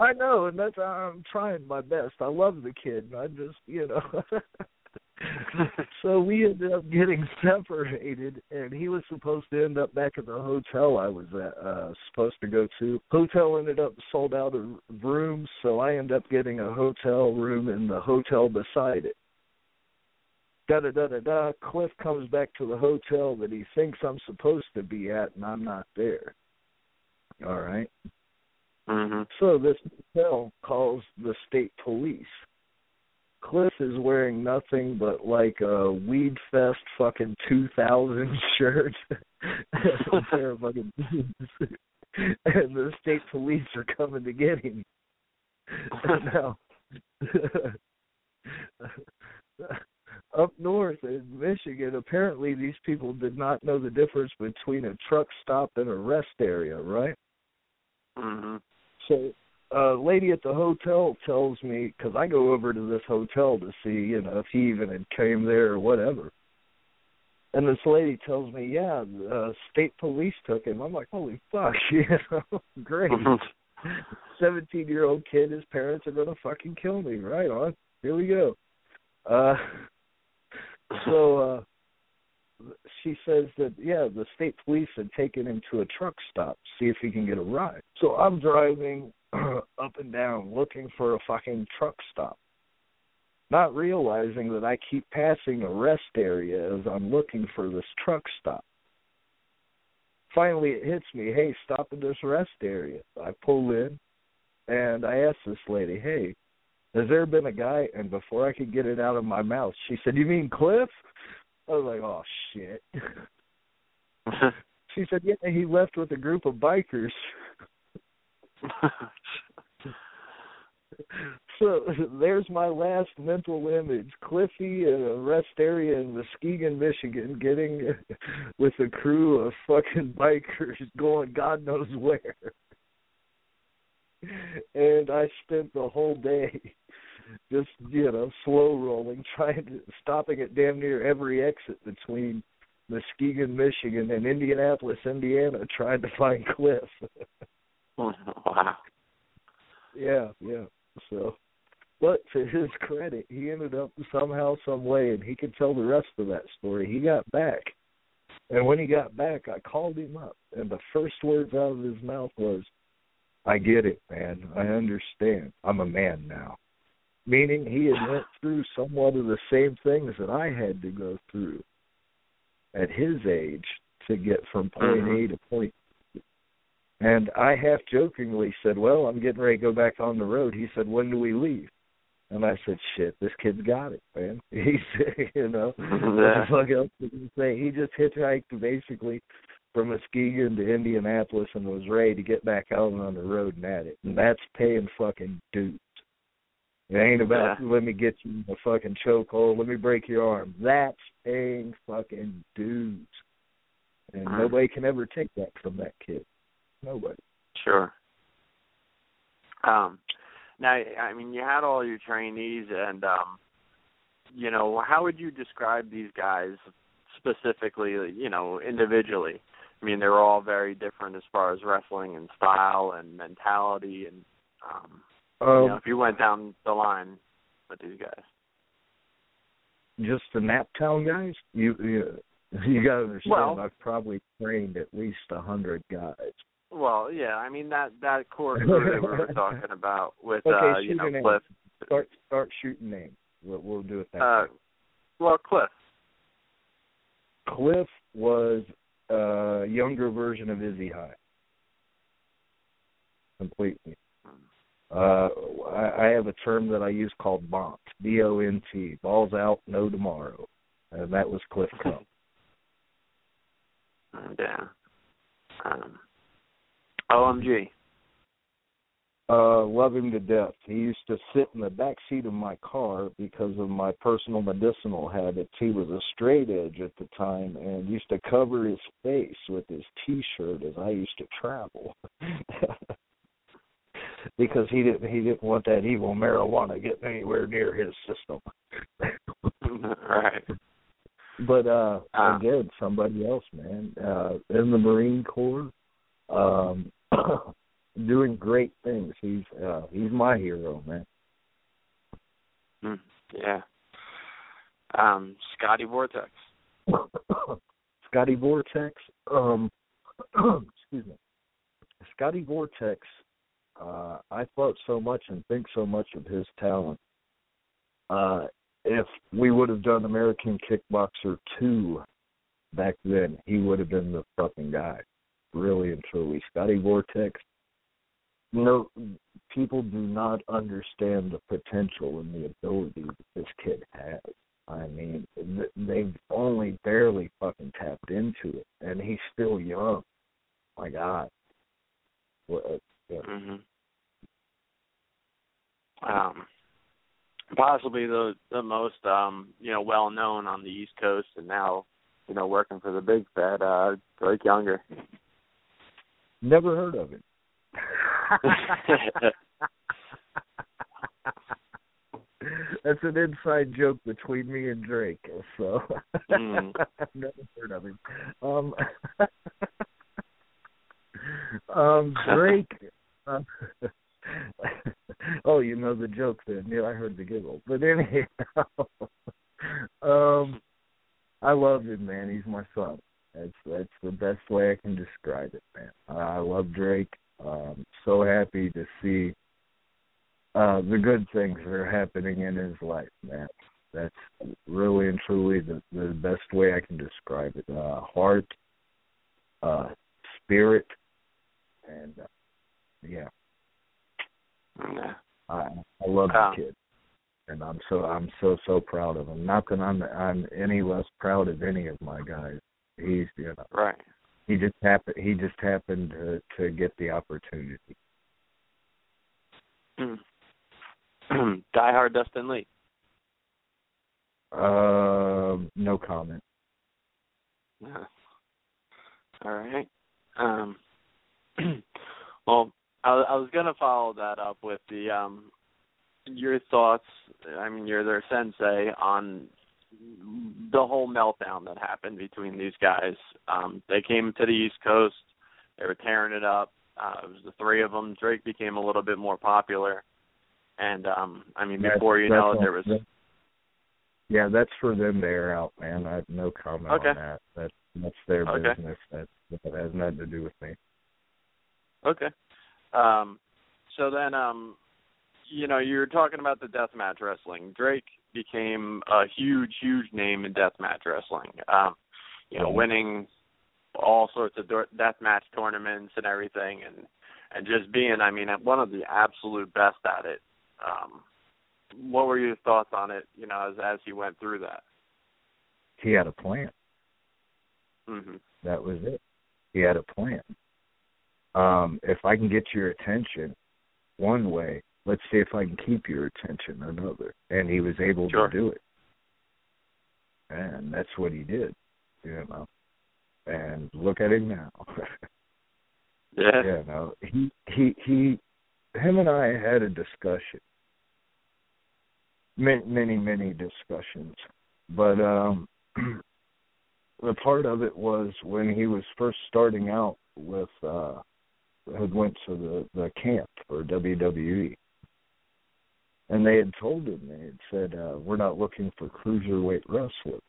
I know, and that's I'm trying my best. I love the kid. I just, you know. so we ended up getting separated, and he was supposed to end up back at the hotel I was at, uh, supposed to go to. Hotel ended up sold out of rooms, so I ended up getting a hotel room in the hotel beside it. Da da da da da. Cliff comes back to the hotel that he thinks I'm supposed to be at, and I'm not there. All right. Mhm. So this hotel calls the state police. Cliff is wearing nothing but like a Weed Fest fucking 2000 shirt and a pair of fucking and the state police are coming to get him. now, up north in Michigan, apparently these people did not know the difference between a truck stop and a rest area, right? Mhm. So, a lady at the hotel tells me because I go over to this hotel to see, you know, if he even had came there or whatever. And this lady tells me, yeah, uh, state police took him. I'm like, holy fuck, you know, great. Seventeen year old kid, his parents are gonna fucking kill me. Right on. Here we go. Uh, so uh, she says that yeah, the state police had taken him to a truck stop, to see if he can get a ride. So I'm driving up and down looking for a fucking truck stop, not realizing that I keep passing a rest area as I'm looking for this truck stop. Finally, it hits me. Hey, stop at this rest area. I pull in, and I ask this lady, "Hey, has there been a guy?" And before I could get it out of my mouth, she said, "You mean Cliff?" I was like, "Oh shit." she said, "Yeah, he left with a group of bikers." So there's my last mental image: Cliffy in a rest area in Muskegon, Michigan, getting with a crew of fucking bikers going God knows where. And I spent the whole day just you know slow rolling, trying to stopping at damn near every exit between Muskegon, Michigan, and Indianapolis, Indiana, trying to find Cliff. wow. Yeah, yeah. So, but to his credit, he ended up somehow, some way, and he could tell the rest of that story. He got back, and when he got back, I called him up, and the first words out of his mouth was, "I get it, man. I understand. I'm a man now." Meaning he had went through somewhat of the same things that I had to go through at his age to get from point A mm-hmm. to point and I half jokingly said, Well, I'm getting ready to go back on the road. He said, When do we leave? And I said, Shit, this kid's got it, man. He said, you know what the fuck else did he say? He just hitchhiked basically from Muskegon to Indianapolis and was ready to get back out on the road and at it. And that's paying fucking dues. It ain't about Yeah. let me get you in a fucking chokehold, let me break your arm. That's paying fucking dues. And Mhm. nobody can ever take that from that kid. Nobody. Sure. Um, now, I mean, you had all your trainees, and um, you know, how would you describe these guys specifically? You know, individually. I mean, they were all very different as far as wrestling and style and mentality, and um, Um, you know, if you went down the line with these guys. just the Naptown guys. You, you You got to understand, Well- I've probably trained at least a hundred guys. Well, yeah, I mean that that core crew that we were talking about with Okay, uh, you know name. Cliff. Start start shooting names. We'll, we'll do it that Uh, way. well, Cliff. Cliff was a younger version of Izzy High. Completely. Uh, I, I have a term that I use called BONT, B-O-N-T, balls out, no tomorrow, and that was Cliff Cup. Yeah. Um, OMG. Uh, love him to death. He used to sit in the back seat of my car because of my personal medicinal habits. He was a straight edge at the time and used to cover his face with his T-shirt as I used to travel. because he didn't he didn't want that evil marijuana getting anywhere near his system. right. But uh Ah. again, somebody else, man. Uh in the Marine Corps, um doing great things. He's uh he's my hero, man. Mm, yeah. Um, Scotty Vortex. Scotty Vortex, um excuse me. Scotty Vortex, uh I thought so much and think so much of his talent. Uh if we would have done American Kickboxer two back then, he would have been the fucking guy. Really and truly. Scotty Vortex no people do not understand the potential and the ability that this kid has. I mean, th- they've only barely fucking tapped into it, and he's still young. My God, what? uh, yeah. hmm Um, possibly the the most um you know well known on the East Coast, and now you know working for the big fat uh Drake Younger. Never heard of it. That's an inside joke between me and Drake. So Mm. I've never heard of him. Um, um, Drake. Uh, oh, you know the joke then. Yeah, I heard the giggle. But anyhow, um, I love him, man. He's my son. That's that's the best way I can describe it, man. I love Drake. Um, so happy to see uh the good things that are happening in his life, man. That's really and truly the the best way I can describe it. Uh heart, uh spirit and uh, yeah, Yeah. I I love Wow. the kid. And I'm so I'm so so proud of him. Not that I'm I'm any less proud of any of my guys. He's you know Right. he just happened he just happened to to get the opportunity. Mm. Die Hard Dustin Lee. Um, no comment. Yeah. All right. Um, well, I, I was gonna follow that up with the um, your thoughts. I mean, you're their sensei on the whole meltdown that happened between these guys. Um, they came to the East Coast. They were tearing it up. Uh, it was the three of them. Drake became a little bit more popular, and um, I mean, That's- before you know it, there was that- Yeah, that's for them to air out, man. I have no comment Okay. on that. That's that's their Okay. business. That that has nothing to do with me. Okay. Um so then um you know, you're talking about the deathmatch wrestling. Drake became a huge, huge name in deathmatch wrestling. Um, you know, Mhm. winning all sorts of deathmatch tournaments and everything and and just being I mean one of the absolute best at it. Um what were your thoughts on it, you know, as as he went through that? He had a plan. Mhm. That was it. He had a plan. Um, if I can get your attention one way, let's see if I can keep your attention another. And he was able Sure. to do it. And that's what he did, you know. And look at him now. Yeah. yeah, no. He he he him and I had a discussion. Many many, many discussions. But um the part of it was when he was first starting out with uh had went to the the camp for WWE. And they had told him they had said, uh, we're not looking for cruiserweight wrestlers.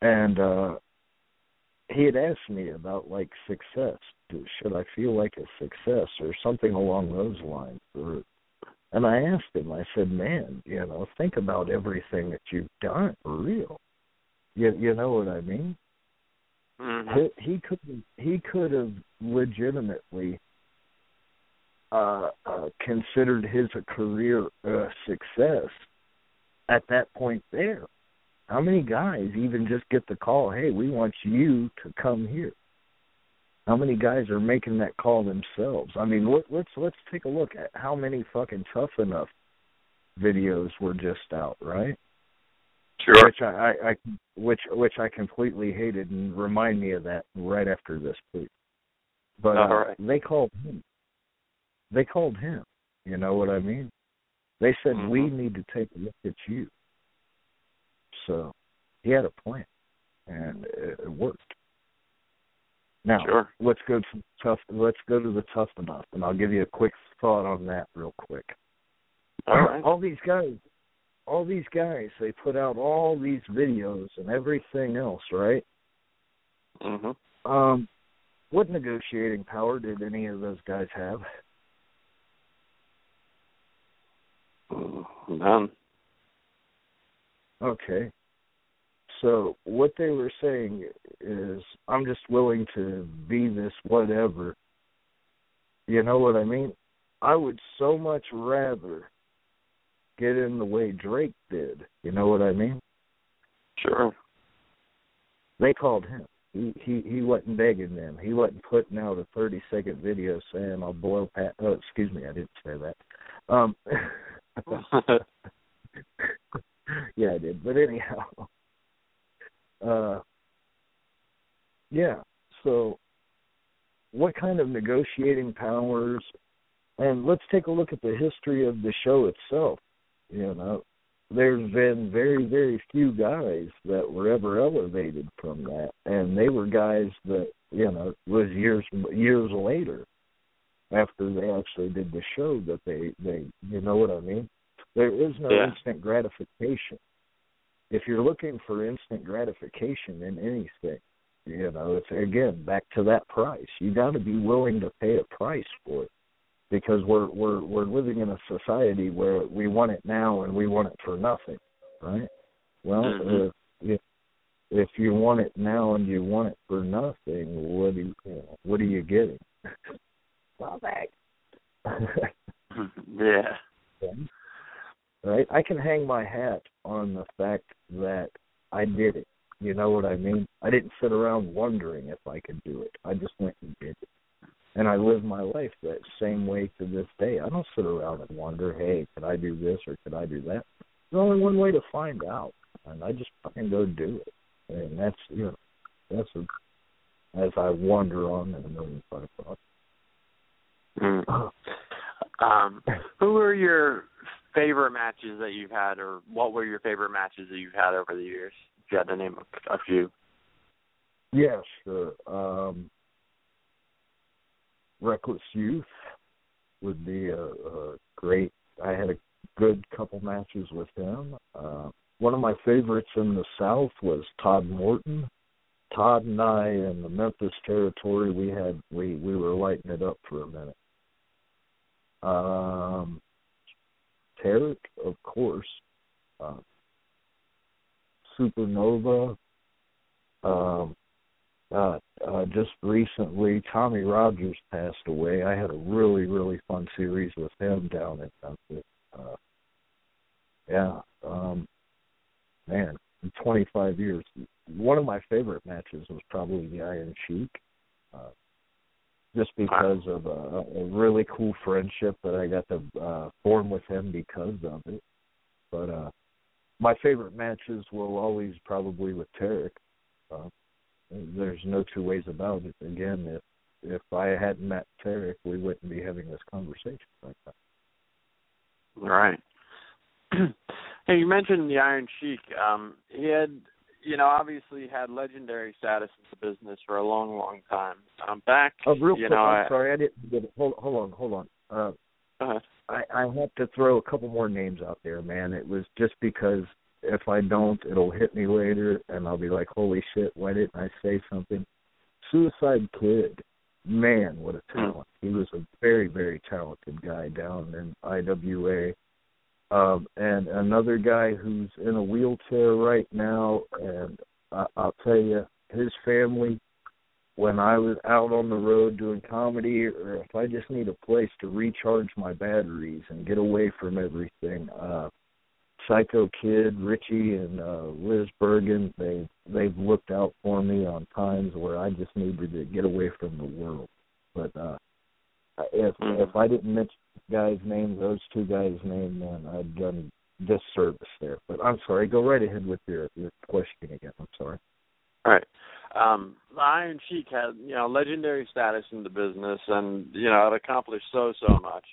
and uh he had asked me about like success. Should I feel like a success or something along those lines? Or, and I asked him. I said, "Man, you know, think about everything that you've done for real. You you know what I mean? Mm-hmm. He, he could he could have legitimately uh, uh considered his a career uh, success at that point there. How many guys even just get the call, "Hey, we want you to come here"? How many guys are making that call themselves? I mean, let, let's let's take a look at how many fucking tough enough videos were just out, right? Sure. Which I, I, I which which I completely hated and remind me of that right after this, please. But uh, right. they called him. They called him. You know what I mean? They said mm-hmm. we need to take a look at you. So he had a plan, and it, it worked. Now sure. let's go to tough. Let's go to the tough enough, and I'll give you a quick thought on that real quick. All right. All these guys, all these guys, they put out all these videos and everything else, right? Mm-hmm. Um, what negotiating power did any of those guys have? Mm, None. Okay. So what they were saying is, I'm just willing to be this whatever. You know what I mean? I would so much rather get in the way Drake did. You know what I mean? Sure. They called him. He he he wasn't begging them. He wasn't putting out a thirty second video saying I'll blow Pat. Oh, excuse me, I didn't say that. Um, yeah, I did. But anyhow, uh, yeah. So, what kind of negotiating powers? And let's take a look at the history of the show itself. You know, there's been very, very few guys that were ever elevated from that, and they were guys that you know was years years later after they actually did the show that they they you know what I mean. There is no Yeah. instant gratification. If you're looking for instant gratification in anything, you know, it's again back to that price. You got to be willing to pay a price for it because we're we're we're living in a society where we want it now and we want it for nothing, right? Well, Mhm. if, if if you want it now and you want it for nothing, what do you, you know, what are you getting? well, back. yeah. right? I can hang my hat on the fact that I did it. You know what I mean? I didn't sit around wondering if I could do it. I just went and did it. And I live my life that same way to this day. I don't sit around and wonder, hey, could I do this or could I do that? There's only one way to find out, and I just fucking go do it. And that's you know, that's a, as I wander on in a million five thoughts. Mm. Um, who were your favorite matches that you've had, or what were your favorite matches that you've had over the years? If you had to name a, a few. Yeah, sure. Um, Reckless Youth would be a, a great. I had a good couple matches with him. Uh, one of my favorites in the South was Todd Morton. Todd and I in the Memphis territory, we had we we were lighting it up for a minute. Um, Tarek, of course. Uh, Supernova. Um, uh, uh, just recently, Tommy Rogers passed away. I had a really, really fun series with him down in Memphis. Uh, yeah, um, man, in 25 years, one of my favorite matches was probably the Iron Sheik, uh, just because of a, a really cool friendship that I got to uh, form with him because of it. But uh, my favorite matches will always probably with Tarek. Uh, there's no two ways about it. Again, if if I hadn't met Tarek, we wouldn't be having this conversation like that. Right. hey, you mentioned the Iron Sheik. Um, he had, you know, obviously had legendary status in the business for a long, long time. Um, back, Oh, real you quick, know, I'm I, sorry, I didn't get it. Hold, hold on, hold on. Uh, uh, I, I have to throw a couple more names out there, man. It was just because if I don't, it'll hit me later, and I'll be like, "Holy shit! Why didn't I say something?" Suicide Kid, man, what a talent! He was a very, very talented guy down in IWA. Um, and another guy who's in a wheelchair right now, and I, I'll tell you, his family. When I was out on the road doing comedy, or if I just need a place to recharge my batteries and get away from everything, uh, Psycho Kid, Richie, and uh, Liz Bergen, they they've looked out for me on times where I just needed to get away from the world. But uh, if Mm-hmm. if I didn't mention guys' names, those two guys' names, then I'd done disservice there. But I'm sorry. Go right ahead with your your question again. I'm sorry. All right. Um, Iron Sheik had, you know, legendary status in the business, and you know, had accomplished so so much.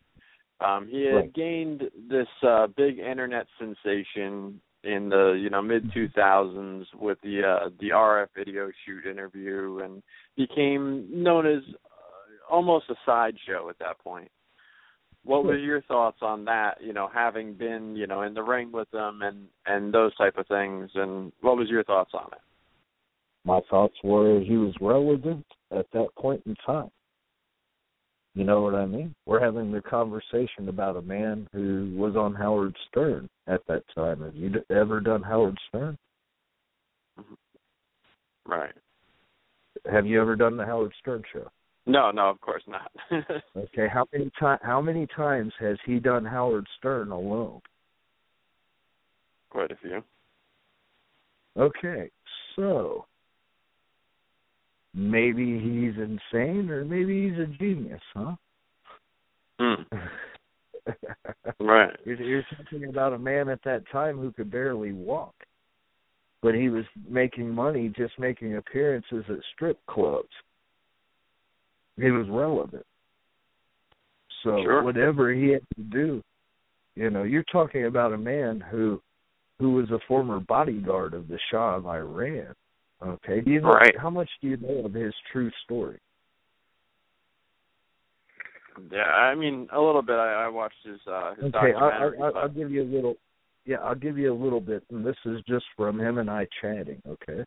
Um, he had Right. gained this uh, big internet sensation in the you know mid 2000s with the uh, the RF video shoot interview, and became known as almost a sideshow at that point. What was your thoughts on that? You know, having been you know in the ring with them and and those type of things, and what was your thoughts on it? My thoughts were he was relevant at that point in time. You know what I mean? We're having the conversation about a man who was on Howard Stern at that time. Have you ever done Howard Stern? Mm-hmm. Right. Have you ever done the Howard Stern show? No, no, of course not. Okay, how many ti- how many times has he done Howard Stern alone? Quite a few. Okay, so maybe he's insane or maybe he's a genius, huh? Mm. Right. You're, you're talking about a man at that time who could barely walk, but he was making money just making appearances at strip clubs. He was relevant. So Sure. whatever he had to do, you know, you're talking about a man who who was a former bodyguard of the Shah of Iran. Okay, do you know Right. how much do you know of his true story? Yeah, I mean a little bit. I, I watched his uh his Okay, I, documentary. I, I, but- I'll give you a little. Yeah, I'll give you a little bit, and this is just from him and I chatting. Okay.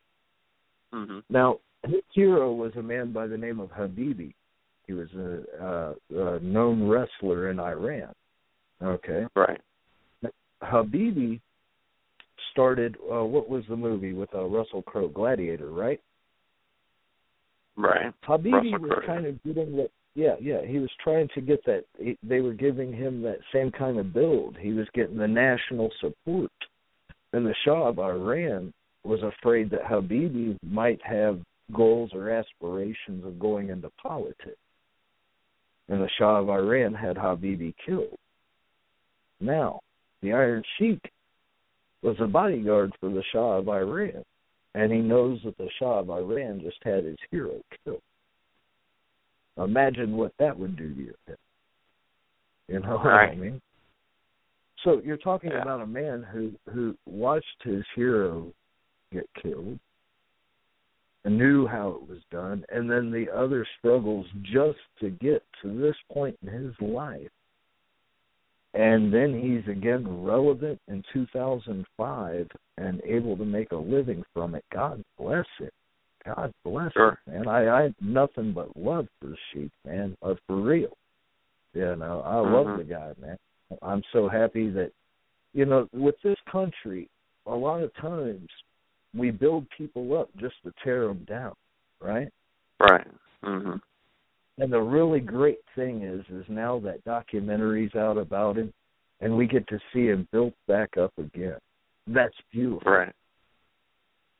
Mhm. Now, his hero was a man by the name of Habibi. He was a, uh, a known wrestler in Iran. Okay. Right. Habibi started. Uh, what was the movie with uh, Russell Crowe? Gladiator, right? Right. Habibi Russell was Crowe, kind of getting that. Yeah, yeah. He was trying to get that. He, they were giving him that same kind of build. He was getting the national support, and the Shah of Iran was afraid that Habibi might have goals or aspirations of going into politics. And the Shah of Iran had Habibi killed. Now, the Iron Sheik was a bodyguard for the Shah of Iran, and he knows that the Shah of Iran just had his hero killed. Imagine what that would do to your head. You know what I mean? So you're talking Yeah. about a man who who watched his hero get killed and knew how it was done, and then the other struggles just to get to this point in his life. And then he's again relevant in 2005 and able to make a living from it. God bless it. God bless Sure. it, man. I I have nothing but love for Sheik, man. Uh, for real. You know, I love Mhm. the guy, man. I'm so happy that you know, with this country, a lot of times we build people up just to tear them down, right? Right. Mhm. And the really great thing is, is now that documentary's out about him, and we get to see him built back up again. That's beautiful. Right.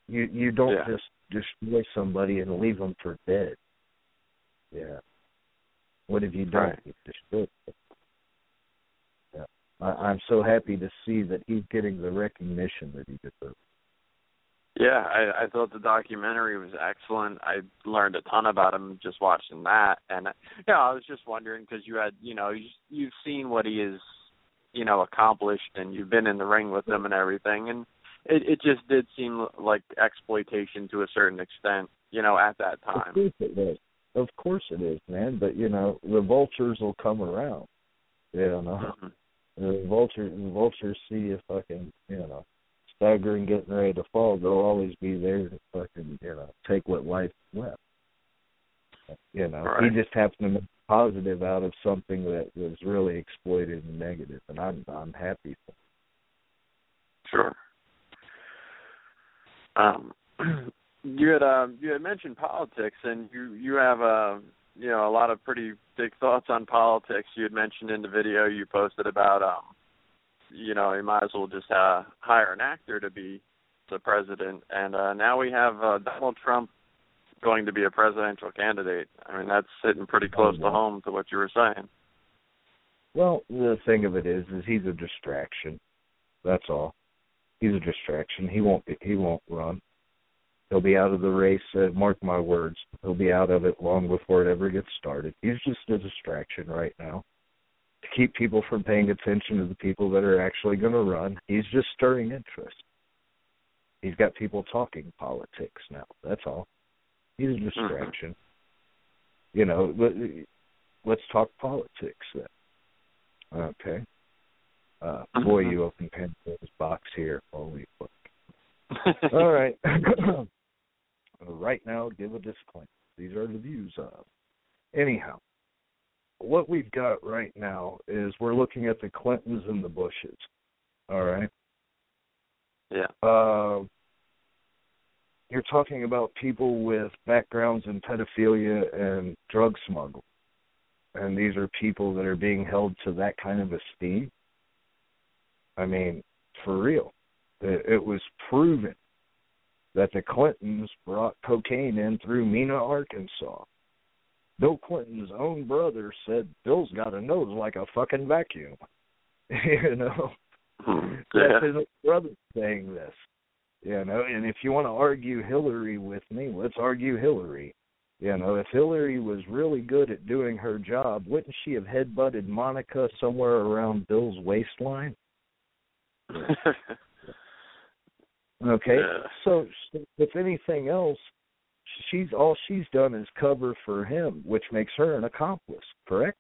You you don't Yeah. just destroy somebody and leave them for dead. Yeah. What have you done? Right. You've destroyed them. Yeah. I, I'm so happy to see that he's getting the recognition that he deserves. Yeah, I, I thought the documentary was excellent. I learned a ton about him just watching that, and yeah, I was just wondering because you had, you know, you, you've seen what he has, you know, accomplished, and you've been in the ring with him and everything, and it it just did seem like exploitation to a certain extent, you know, at that time. Of course it is. Of course it is, man. But you know, the vultures will come around. You know, Mhm. the vultures, the vultures see if I can, you know, staggering, getting ready to fall, they'll always be there to fucking, you know, take what life left. You know, Right. he just happened to make positive out of something that was really exploited and negative, and I'm I'm happy for. Sure. Um, you had uh, you had mentioned politics, and you you have uh, you know a lot of pretty big thoughts on politics. You had mentioned in the video you posted about um, you know you might as well just uh, hire an actor to be the president, and uh, now we have uh, Donald Trump going to be a presidential candidate. I mean that's sitting pretty close to home to what you were saying. Well, the thing of it is, is he's a distraction. That's all. He's a distraction. He won't. Be, He won't run. He'll be out of the race. Uh, mark my words. He'll be out of it long before it ever gets started. He's just a distraction right now to keep people from paying attention to the people that are actually going to run. He's just stirring interest. He's got people talking politics now. That's all. He's a distraction. You know, let, let's talk politics then. Okay. Uh, boy, you opened Pandora's box here. Holy fuck. All right. right now, give a disclaimer. These are the views of. Anyhow, what we've got right now is we're looking at the Clintons and the Bushes. All right. Yeah. Uh, you're talking about people with backgrounds in pedophilia and drug smuggling. And these are people that are being held to that kind of esteem. I mean, for real. It, it was proven that the Clintons brought cocaine in through Mena, Arkansas. Bill Clinton's own brother said Bill's got a nose like a fucking vacuum. you know? Hmm, That's his brother saying this. You know, and if you want to argue Hillary with me, let's argue Hillary. You know, if Hillary was really good at doing her job, wouldn't she have headbutted Monica somewhere around Bill's waistline? Okay. Yeah. So so if anything else, she's all she's done is cover for him, which makes her an accomplice, correct?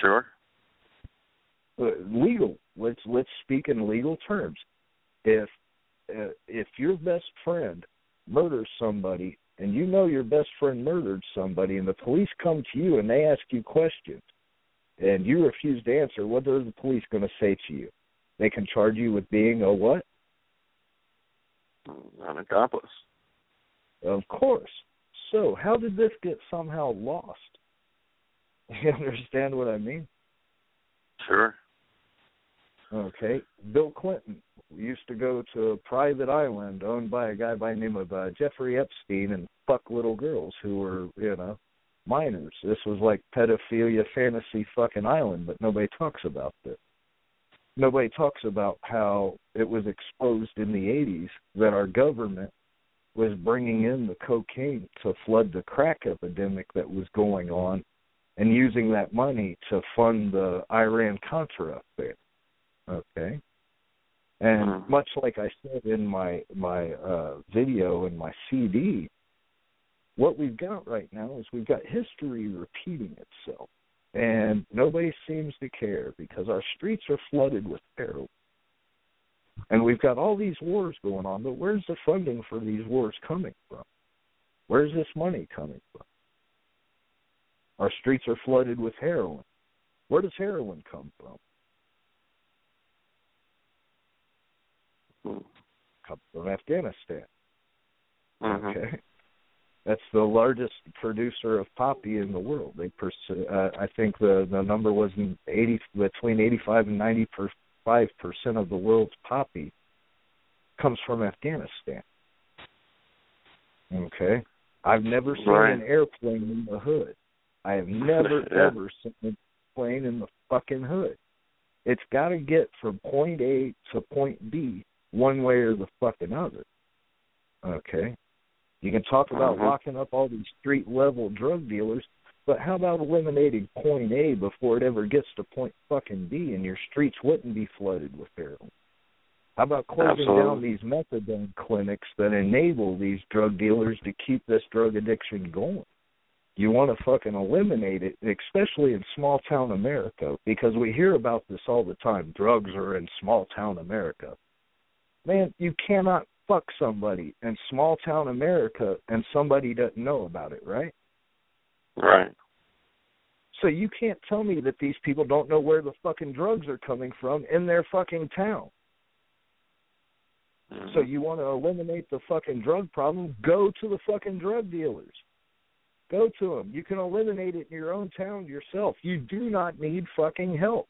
Sure. Uh, legal. Let's let's speak in legal terms. If uh, if your best friend murders somebody and you know your best friend murdered somebody and the police come to you and they ask you questions and you refuse to answer, what are the police going to say to you? They can charge you with being a what? An accomplice. Of course. So, how did this get somehow lost? You understand what I mean? Sure. Okay. Bill Clinton used to go to a private island owned by a guy by the name of uh, Jeffrey Epstein and fuck little girls who were, you know, minors. This was like pedophilia fantasy fucking island, but nobody talks about this. Nobody talks about how it was exposed in the 80s that our government was bringing in the cocaine to flood the crack epidemic that was going on and using that money to fund the Iran Contra affair. Okay. And Mhm. much like I said in my my uh video and my CD, what we've got right now is we've got history repeating itself. And nobody seems to care because our streets are flooded with heroin. And we've got all these wars going on, but where's the funding for these wars coming from? Where's this money coming from? Our streets are flooded with heroin. Where does heroin come from? Come comes from Afghanistan. Uh-huh. Okay. That's the largest producer of poppy in the world. They, pers- uh, I think the the number was in eighty between eighty five and ninety per- 5% of the world's poppy comes from Afghanistan. Okay? I've never seen right. an airplane in the hood. I have never, yeah. ever seen a plane in the fucking hood. It's got to get from point A to point B one way or the fucking other. Okay? You can talk about uh-huh. locking up all these street level drug dealers but how about eliminating point A before it ever gets to point fucking B and your streets wouldn't be flooded with heroin? How about closing Absolutely. down these methadone clinics that enable these drug dealers to keep this drug addiction going? You want to fucking eliminate it, especially in small town America, because we hear about this all the time. Drugs are in small town America. Man, you cannot fuck somebody in small town America and somebody doesn't know about it, right? Right. So you can't tell me that these people don't know where the fucking drugs are coming from in their fucking town. Mm-hmm. So you want to eliminate the fucking drug problem? Go to the fucking drug dealers. Go to them. You can eliminate it in your own town yourself. You do not need fucking help.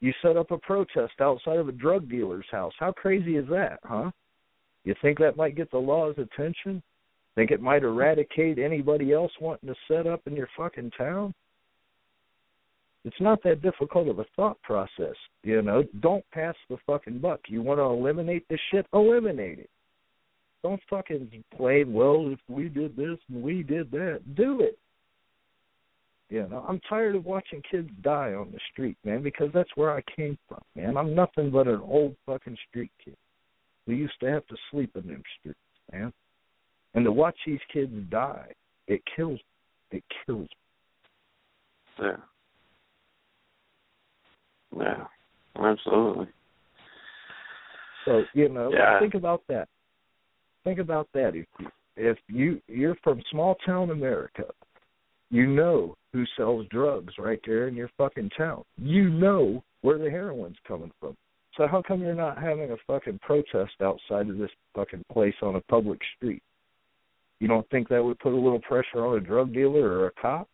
You set up a protest outside of a drug dealer's house. How crazy is that, huh? You think that might get the law's attention? Think it might eradicate anybody else wanting to set up in your fucking town? It's not that difficult of a thought process, you know. Don't pass the fucking buck. You want to eliminate this shit? Eliminate it. Don't fucking play, well, if we did this and we did that, do it. You know, I'm tired of watching kids die on the street, man, because that's where I came from, man. I'm nothing but an old fucking street kid. We used to have to sleep in them streets, man. And to watch these kids die, it kills. It kills me. Yeah. Yeah. Absolutely. So, you know, yeah. think about that. Think about that. If you, if you you're from small town America, you know who sells drugs right there in your fucking town. You know where the heroin's coming from. So how come you're not having a fucking protest outside of this fucking place on a public street? You don't think that would put a little pressure on a drug dealer or a cop?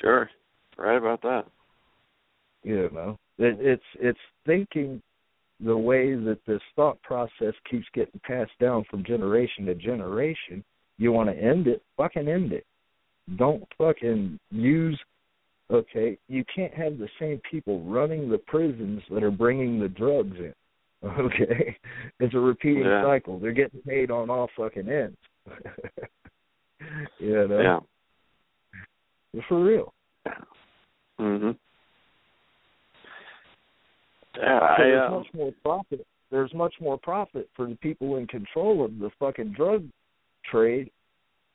Sure. Right about that. You know, it, it's it's thinking the way that this thought process keeps getting passed down from generation to generation. You want to end it? Fucking end it. Don't fucking use. Okay, you can't have the same people running the prisons that are bringing the drugs in. Okay, it's a repeating yeah. cycle. They're getting paid on all fucking ends. you know? Yeah. For real. Mhm. Yeah, so I, there's uh, much more profit. There's much more profit for the people in control of the fucking drug trade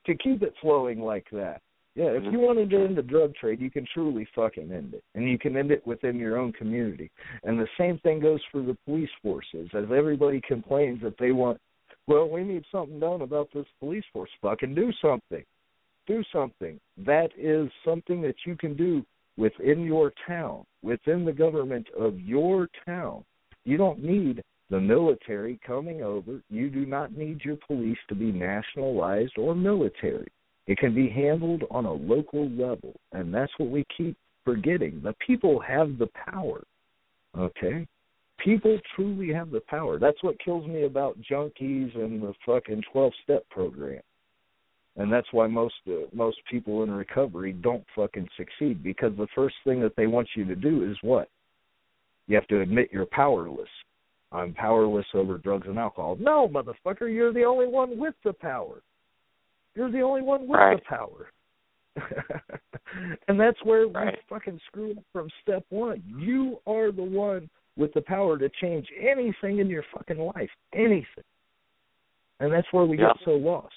to keep it flowing like that. Yeah, if mm-hmm. you wanted to end the drug trade, you can truly fucking end it, and you can end it within your own community. And the same thing goes for the police forces. As everybody complains that they want, well, we need something done about this police force. Fucking do something. Do something. That is something that you can do within your town, within the government of your town. You don't need the military coming over. You do not need your police to be nationalized or military. It can be handled on a local level, and that's what we keep forgetting. The people have the power. Okay? People truly have the power. That's what kills me about junkies and the fucking 12 step program. And that's why most uh, most people in recovery don't fucking succeed because the first thing that they want you to do is what? You have to admit you're powerless. I'm powerless over drugs and alcohol. No, motherfucker, you're the only one with the power. You're the only one with right. the power. and that's where right. we fucking screw up from step one. You are the one with the power to change anything in your fucking life. Anything. And that's where we yeah. get so lost.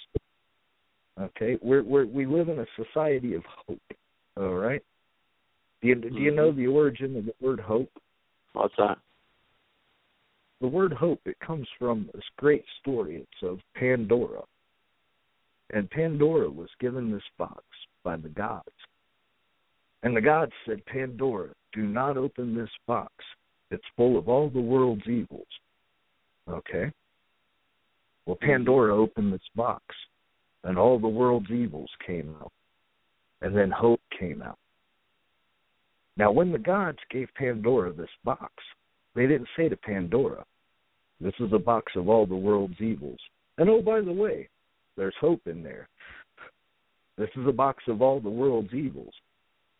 Okay? We're we're we live in a society of hope. All right? Do you mm-hmm. do you know the origin of the word hope? What's that? The word hope it comes from this great story. It's of Pandora. And Pandora was given this box by the gods. And the gods said, Pandora, do not open this box. It's full of all the world's evils. Okay? Well, hmm. Pandora opened this box, and all the world's evils came out. And then hope came out. Now, when the gods gave Pandora this box, they didn't say to Pandora, This is a box of all the world's evils. And oh, by the way, there's hope in there. This is a box of all the world's evils.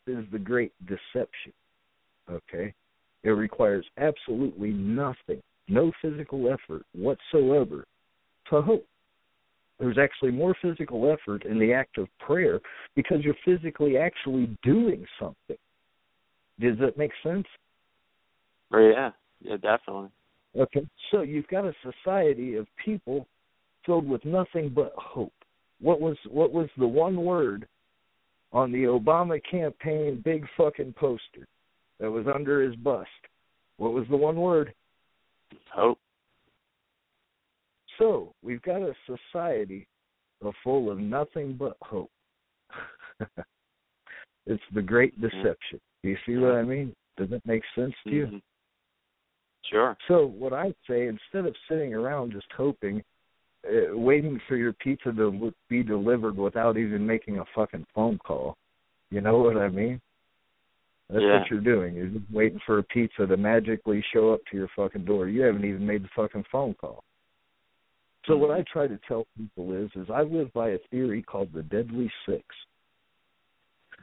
This is the great deception. Okay? It requires absolutely nothing, no physical effort whatsoever to hope. There's actually more physical effort in the act of prayer because you're physically actually doing something. Does that make sense? Oh, yeah, yeah, definitely. Okay, so you've got a society of people filled with nothing but hope. What was what was the one word on the Obama campaign big fucking poster that was under his bust? What was the one word? Hope. So we've got a society full of nothing but hope. it's the great deception. Do you see what I mean? Does that make sense to you? Mm-hmm. Sure. So what I say, instead of sitting around just hoping, Uh, waiting for your pizza to be delivered without even making a fucking phone call, you know what I mean? That's Yeah. what you're doing. You're just waiting for a pizza to magically show up to your fucking door. You haven't even made the fucking phone call. So what I mm-hmm. try to tell people is, is I live by a theory called the deadly six.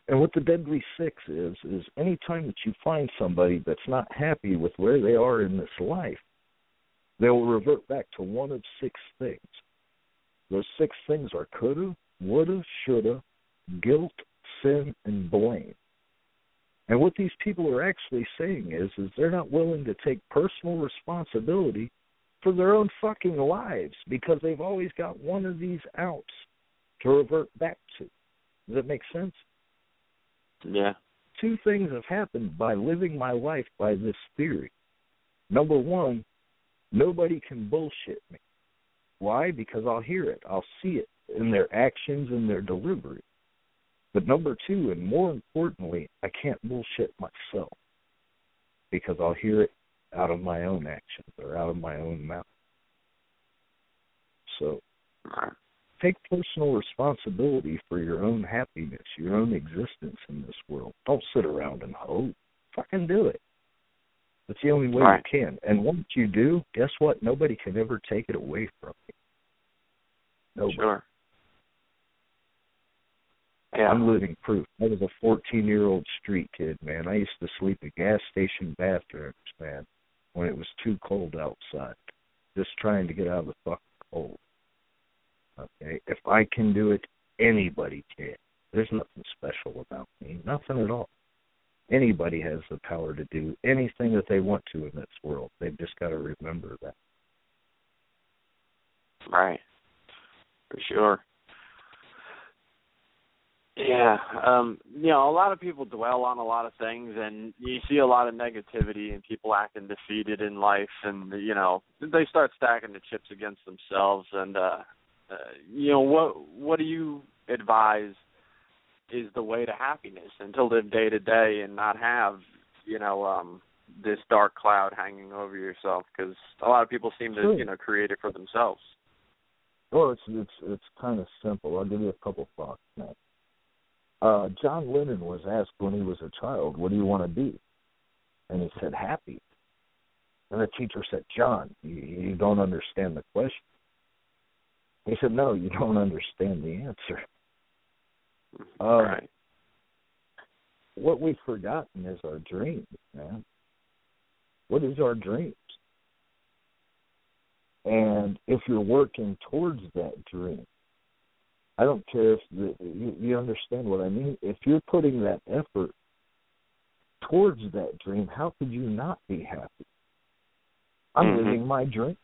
And what the deadly six is, is any time that you find somebody that's not happy with where they are in this life, they'll revert back to one of six things. Those six things are coulda, woulda, shoulda, guilt, sin, and blame. And what these people are actually saying is, is they're not willing to take personal responsibility for their own fucking lives because they've always got one of these outs to revert back to. Does that make sense? Yeah. Two things have happened by living my life by this theory. Number one, nobody can bullshit me. Why? Because I'll hear it, I'll see it in their actions and their delivery. But number two, and more importantly, I can't bullshit myself because I'll hear it out of my own actions or out of my own mouth. So take personal responsibility for your own happiness, your own existence in this world. Don't sit around and hope. Fucking do it. That's the only way Right. you can. And once you do, guess what? Nobody can ever take it away from you. Nobody. Sure. Yeah. I'm living proof. I was a 14 year old street kid, man. I used to sleep in gas station bathrooms, man, when it was too cold outside, just trying to get out of the fucking cold. Okay, if I can do it, anybody can. There's nothing special about me, nothing at all. Anybody has the power to do anything that they want to in this world. They've just got to remember that. Right. For sure. Yeah, um, you know, a lot of people dwell on a lot of things, and you see a lot of negativity and people acting defeated in life, and you know, they start stacking the chips against themselves. And uh, uh, you know, what what do you advise is the way to happiness, and to live day to day and not have, you know, um, this dark cloud hanging over yourself? Because a lot of people seem to, Sure. you know, create it for themselves. Well, it's it's it's kind of simple. I'll give you a couple thoughts now. Uh, John Lennon was asked when he was a child, "What do you want to be?" And he said, "Happy." And the teacher said, "John, you, you don't understand the question." He said, "No, you don't understand the answer." Um, right. What we've forgotten is our dreams, man. What is our dreams? And if you're working towards that dream, I don't care if the, you, you understand what I mean. If you're putting that effort towards that dream, how could you not be happy? I'm Mhm. living my dream.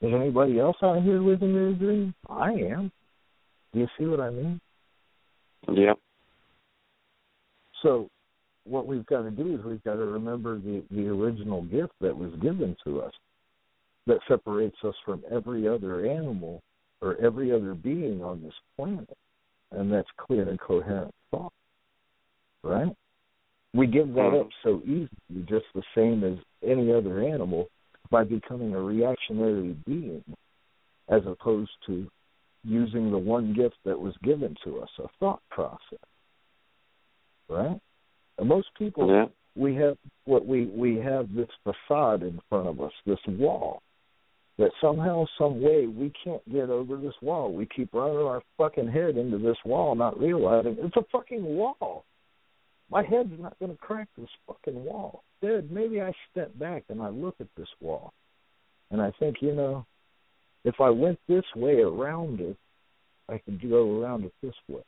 Is anybody else out here living their dream? I am. Do you see what I mean? Yep. So, what we've got to do is we've got to remember the the original gift that was given to us, that separates us from every other animal or every other being on this planet, and that's clear and coherent thought. Right? We give that up so easily, just the same as any other animal, by becoming a reactionary being, as opposed to using the one gift that was given to us, a thought process. Right? And most people Yeah. we have what we we have this facade in front of us, this wall. That somehow, some way, we can't get over this wall. We keep running our fucking head into this wall, not realizing it's a fucking wall. My head's not going to crack this fucking wall. Instead, maybe I step back and I look at this wall, and I think, you know, if I went this way around it, I could go around it this way.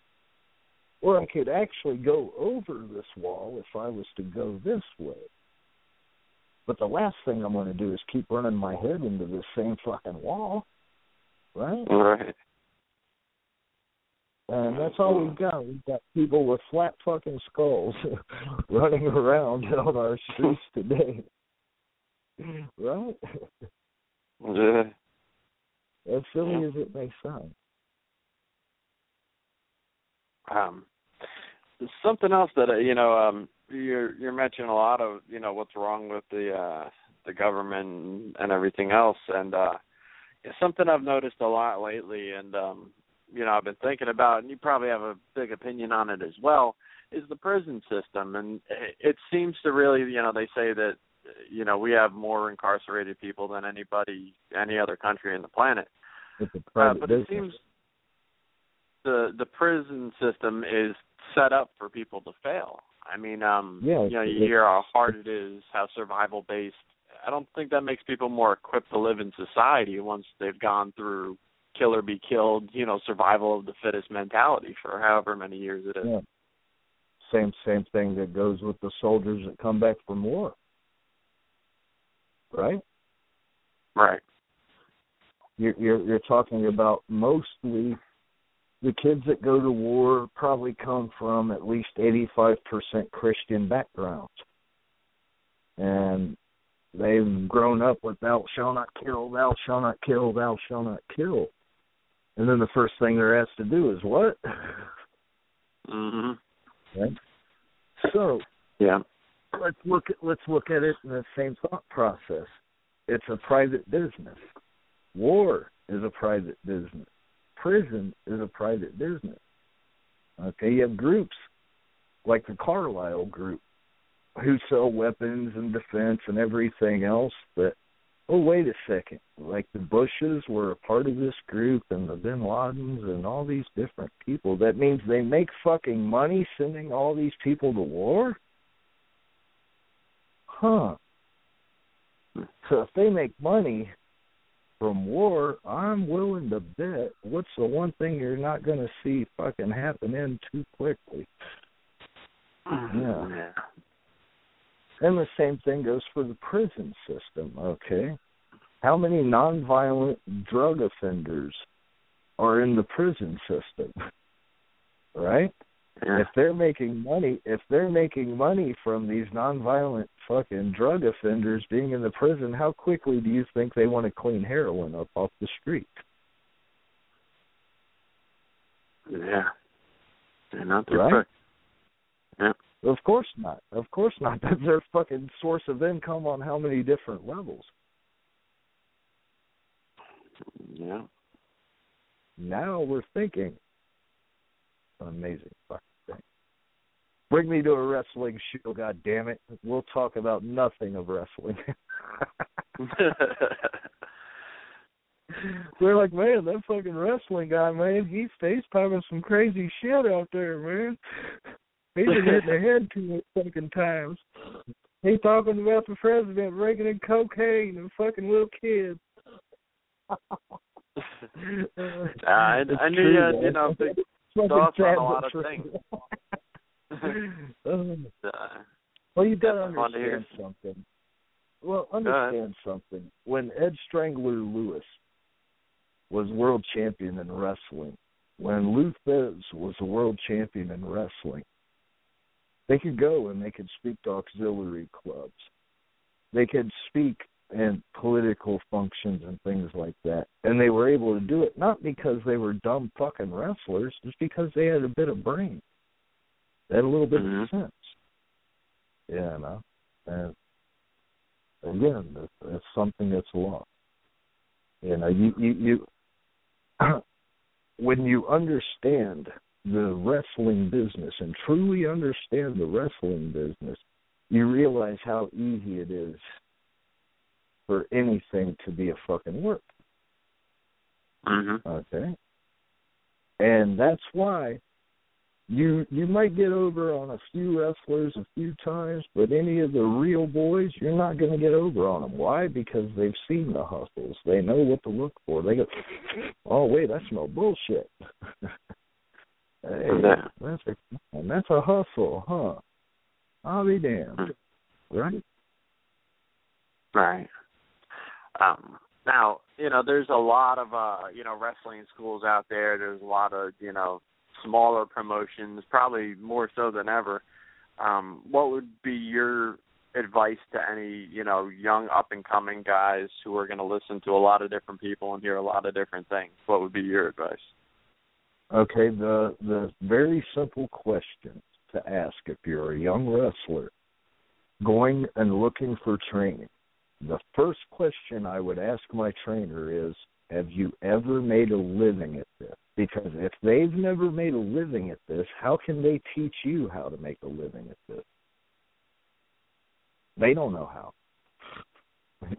Or I could actually go over this wall if I was to go this way. But the last thing I'm going to do is keep running my head into this same fucking wall, right? Right. And that's all we've got. We've got people with flat fucking skulls running around on our streets today. right? Yeah. As silly as it may sound. Um, something else that uh, you know, um, you're you're mentioning a lot of you know what's wrong with the uh, the government and everything else, and uh, something I've noticed a lot lately, and um, you know I've been thinking about, and you probably have a big opinion on it as well, is the prison system, and it, it seems to really, you know, they say that you know we have more incarcerated people than anybody any other country in the planet, uh, but business. it seems the the prison system is set up for people to fail. I mean, um, Yeah, you know, you hear how hard it is, how survival based. I don't think that makes people more equipped to live in society once they've gone through kill or be killed, you know, survival of the fittest mentality for however many years it is. Yeah. Same same thing that goes with the soldiers that come back from war. Right? Right. You're you're you're talking about mostly the kids that go to war probably come from at least eighty five percent Christian backgrounds. And they've grown up with thou shalt not kill, thou shalt not kill, thou shalt not kill. And then the first thing they're asked to do is what? Mhm. Right? So Yeah. Let's look at let's look at it in the same thought process. It's a private business. War is a private business. Prison is a private business. Okay, you have groups like the Carlyle group who sell weapons and defense and everything else that oh wait a second. Like the Bushes were a part of this group and the Bin Ladens and all these different people. That means they make fucking money sending all these people to war? Huh. So if they make money from war, I'm willing to bet what's the one thing you're not going to see fucking happen in too quickly. Mm-hmm. Yeah. Yeah. And the same thing goes for the prison system, okay? How many nonviolent drug offenders are in the prison system? right? If they're making money, if they're making money from these nonviolent fucking drug offenders being in the prison, how quickly do you think they want to clean heroin up off the street? Yeah. They're not too Right? Yeah. Of course not. Of course not. That's their fucking source of income on how many different levels. Yeah. Now we're thinking. Amazing thing. Bring me to a wrestling show, god damn it. We'll talk about nothing of wrestling. We're like, man, that fucking wrestling guy, man, he's face piping some crazy shit out there, man. He's been hitting the head too many fucking times. He's talking about the president raking in cocaine and fucking little kids. I- I knew you had, man. you know, big Fucking thoughts on a lot of things. Uh, well, you got to understand something. Well, understand something. When Ed Strangler Lewis was world champion in wrestling, when Lou Thesz was a world champion in wrestling, they could go and they could speak to auxiliary clubs. They could speak in political functions and things like that. And they were able to do it not because they were dumb fucking wrestlers, just because they had a bit of brain. Had a little bit Mhm. of sense. Yeah, no. And again, that's, that's something that's lost. You know, you you, you when you understand the wrestling business and truly understand the wrestling business, you realize how easy it is for anything to be a fucking work. mhm. Okay. And that's why you you might get over on a few wrestlers a few times, but any of the real boys, you're not going to get over on them. Why? Because they've seen the hustles. They know what to look for. They go, oh wait, I smell bullshit. hey, that's a and that's a hustle, huh? I'll be damned. Right? Right. Um, now, you know, there's a lot of uh, you know, wrestling schools out there. There's a lot of, you know, smaller promotions, probably more so than ever. Um, what would be your advice to any you know young up and coming guys who are going to listen to a lot of different people and hear a lot of different things? What would be your advice? Okay, the the very simple question to ask if you're a young wrestler going and looking for training. The first question I would ask my trainer is, have you ever made a living at this? Because if they've never made a living at this, how can they teach you how to make a living at this? They don't know how.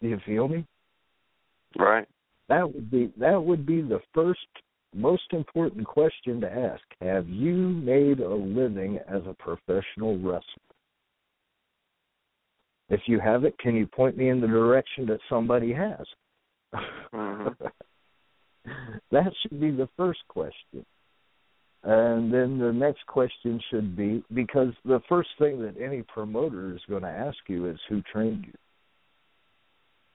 Do you feel me? Right. That would be that would be the first most important question to ask. Have you made a living as a professional wrestler? If you haven't, can you point me in the direction that somebody has? Mm-hmm. that should be the first question. And then the next question should be because the first thing that any promoter is going to ask you is who trained you.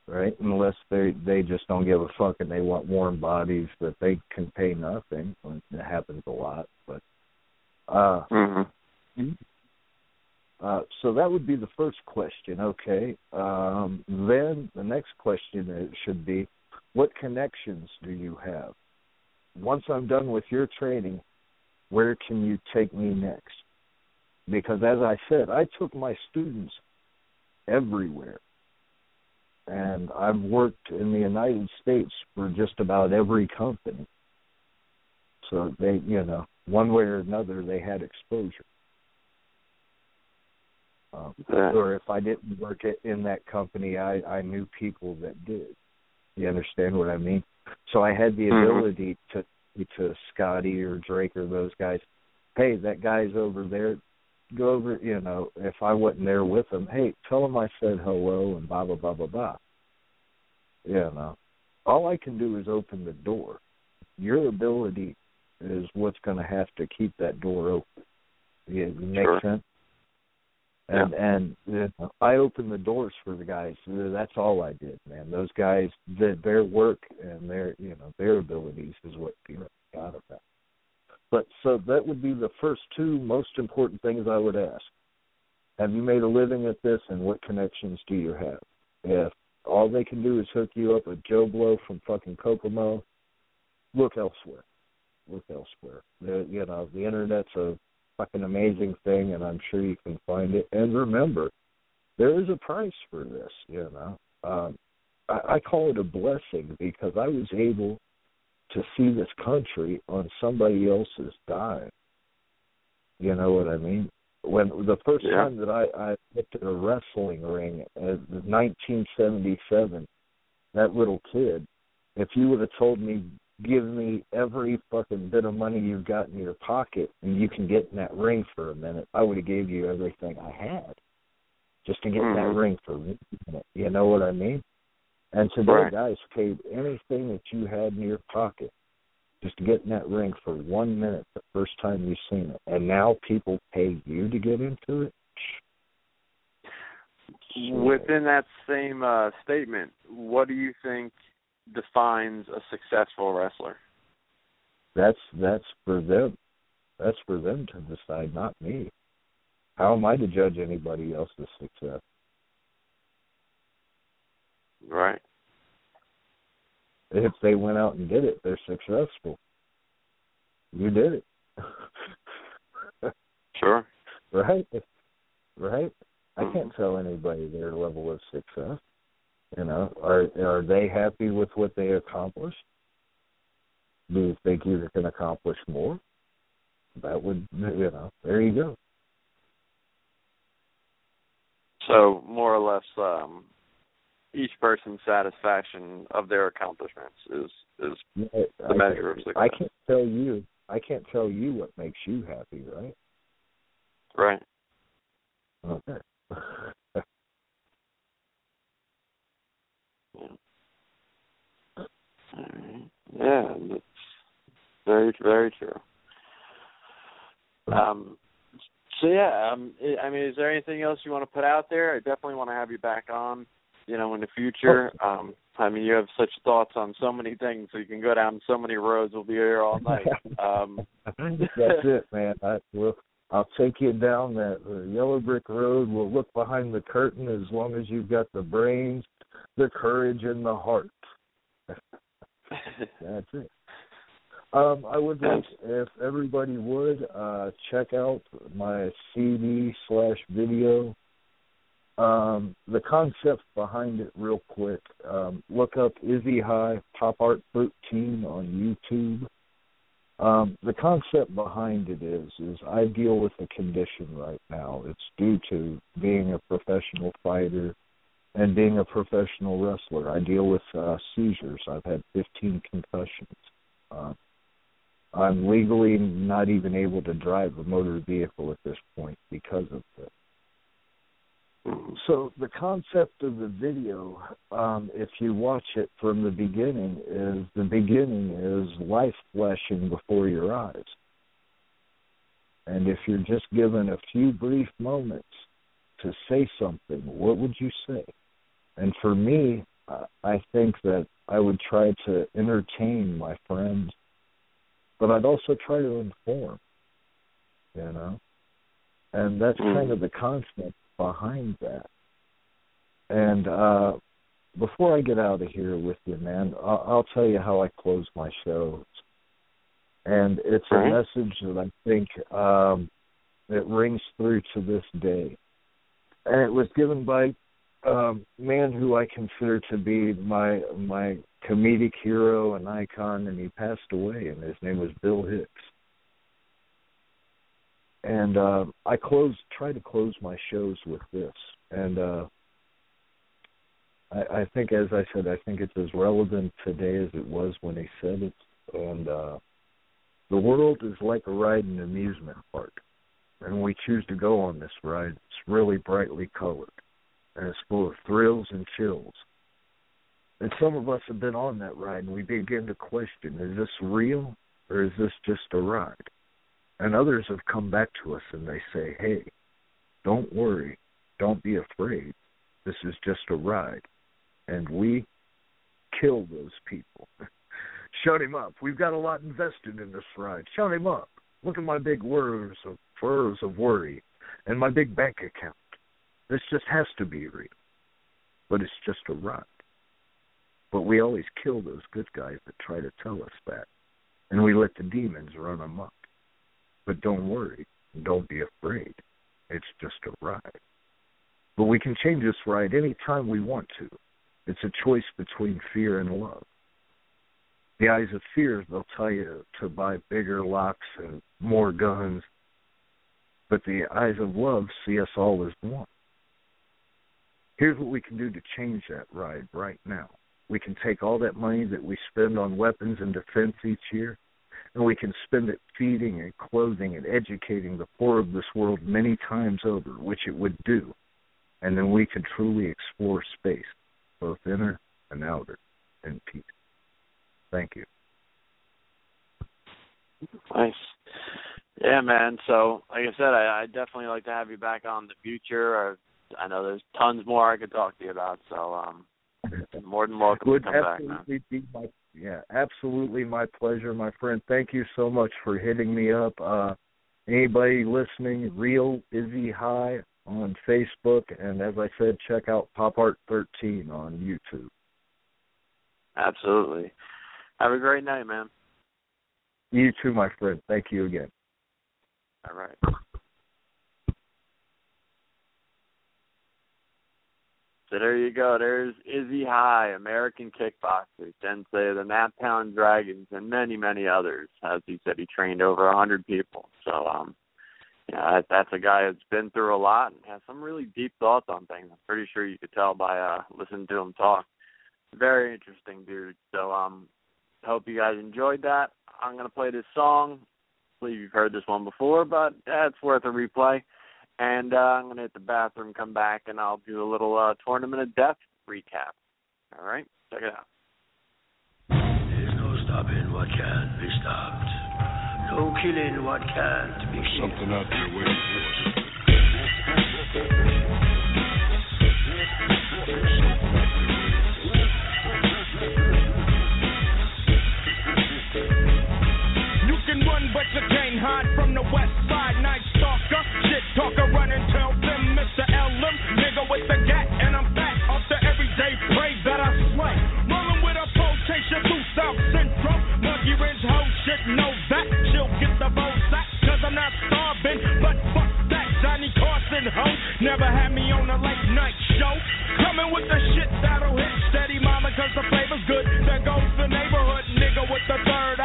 Right? Unless they they just don't give a fuck and they want warm bodies that they can pay nothing. It happens a lot, but uh mm-hmm. Uh so that would be the first question, okay. Um then the next question should be what connections do you have? Once I'm done with your training, where can you take me next? Because as I said, I took my students everywhere. And I've worked in the United States for just about every company. So they, you know, one way or another, they had exposure. Um, yeah. Or if I didn't work in that company, I, I knew people that did. You understand what I mean? So I had the mm-hmm. ability to to Scotty or Drake or those guys, hey, that guy's over there. Go over, you know, if I wasn't there with him, hey, tell him I said hello and blah blah blah blah blah. You know, all I can do is open the door. Your ability is what's going to have to keep that door open. Yeah, make sure. sense? And yeah. and you know, I opened the doors for the guys. That's all I did, man. Those guys, did their work and their you know their abilities is what people got about. But so that would be the first two most important things I would ask. Have you made a living at this, and what connections do you have? If all they can do is hook you up with Joe Blow from fucking Kokomo, look elsewhere. Look elsewhere. The, you know the internet's a fucking amazing thing, and I'm sure you can find it. And remember, there is a price for this. You know, um, I, I call it a blessing because I was able to see this country on somebody else's dime. You know what I mean? When the first yeah. time that I, I looked at a wrestling ring, uh, 1977, that little kid, if you would have told me give me every fucking bit of money you've got in your pocket and you can get in that ring for a minute, I would have gave you everything I had just to get mm-hmm. in that ring for a minute. You know what I mean? And today, right. guys paid anything that you had in your pocket just to get in that ring for one minute the first time you've seen it. And now people pay you to get into it. Within that same uh, statement, what do you think defines a successful wrestler? That's that's for them. That's for them to decide, not me. How am I to judge anybody else's success? Right. If they went out and did it, they're successful. You did it. sure. Right? Right? I Mm-hmm. can't tell anybody their level of success. You know, are are they happy with what they accomplished? Do you think you can accomplish more? That would, you know, there you go. So more or less, um, each person's satisfaction of their accomplishments is is Yeah, the I- measure of success. I can't tell you. I can't tell you what makes you happy, right? Right. Okay. Yeah, that's very very true. Um, so yeah, um, I mean, is there anything else you want to put out there? I definitely want to have you back on, you know, in the future. Um, I mean, you have such thoughts on so many things, so you can go down so many roads. We'll be here all night. Um, That's it, man. I, well, I'll take you down that uh, yellow brick road. We'll look behind the curtain as long as you've got the brains, the courage, and the heart. That's it. Um, I would like if everybody would uh, check out my CD slash video. Um, the concept behind it, real quick. Um, look up Izzy High Pop Art 13 on YouTube. Um, the concept behind it is is I deal with a condition right now. It's due to being a professional fighter and being a professional wrestler. I deal with uh, seizures. I've had 15 concussions. Uh, I'm legally not even able to drive a motor vehicle at this point because of this. So the concept of the video, um, if you watch it from the beginning, is the beginning is life flashing before your eyes. And if you're just given a few brief moments to say something, what would you say? And for me, I think that I would try to entertain my friends, but I'd also try to inform, you know? And that's mm. kind of the concept behind that. And uh, before I get out of here with you, man, I'll, I'll tell you how I close my shows. And it's a message that I think um, it rings through to this day. And it was given by um, man who I consider to be my my comedic hero and icon, and he passed away, and his name was Bill Hicks and uh, I close try to close my shows with this, and uh, I, I think, as I said, I think it's as relevant today as it was when he said it. And uh, the world is like a ride in an amusement park, and we choose to go on this ride. It's really brightly colored, and it's full of thrills and chills. And some of us have been on that ride, and we begin to question: Is this real, or is this just a ride? And others have come back to us and they say, hey, don't worry, don't be afraid. This is just a ride. And we kill those people. Shut him up. We've got a lot invested in this ride. Shut him up. Look at my big words of furs of worry and my big bank account. This just has to be real. But it's just a ride. But we always kill those good guys that try to tell us that. And we let the demons run amok. But don't worry. Don't be afraid. It's just a ride. But we can change this ride anytime we want to. It's a choice between fear and love. The eyes of fear, they'll tell you to buy bigger locks and more guns. But the eyes of love see us all as one. Here's what we can do to change that ride right now. We can take all that money that we spend on weapons and defense each year, and we can spend it feeding and clothing and educating the poor of this world many times over, which it would do. And then we can truly explore space, both inner and outer, in peace. Thank you. Nice. Yeah, man. So, like I said, I, I definitely like to have you back on the future. Or I know there's tons more I could talk to you about. So, um, more than welcome Would to come back, man. Be my yeah, absolutely my pleasure, my friend. Thank you so much for hitting me up. Uh, anybody listening, Real Izzy High on Facebook, and as I said, check out Pop Art 13 on YouTube. Absolutely. Have a great night, man. You too, my friend. Thank you again. All right. So there you go. There's Izzy High, American kickboxer, Sensei of the Naptown Dragons, and many, many others. As he said, he trained over a hundred people. So, um, yeah, that, that's a guy that's been through a lot and has some really deep thoughts on things. I'm pretty sure you could tell by uh listening to him talk. Very interesting dude. So, um, hope you guys enjoyed that. I'm gonna play this song. I believe you've heard this one before, but it's worth a replay. And uh, I'm going to hit the bathroom, come back, and I'll do a little uh, Tournament of Death recap. All right? Check it out. There's no stopping what can't be stopped. No killing what can't be killed. Something out there waiting for us. You can run, but you can't hide from the west side. Night stalker, shit talker, run and tell them Mr. LM, nigga with the gat, and I'm back off the everyday prey that I slay. Rolling with a quotation through South Central, monkey wrench hoe shit, know that. She'll get the Bozak, cause I'm not starving, but fuck that. Johnny Carson, ho, never had me on a late night show. Coming with the shit that'll hit steady, mama, cause the flavor's good. There goes the neighborhood nigga with the third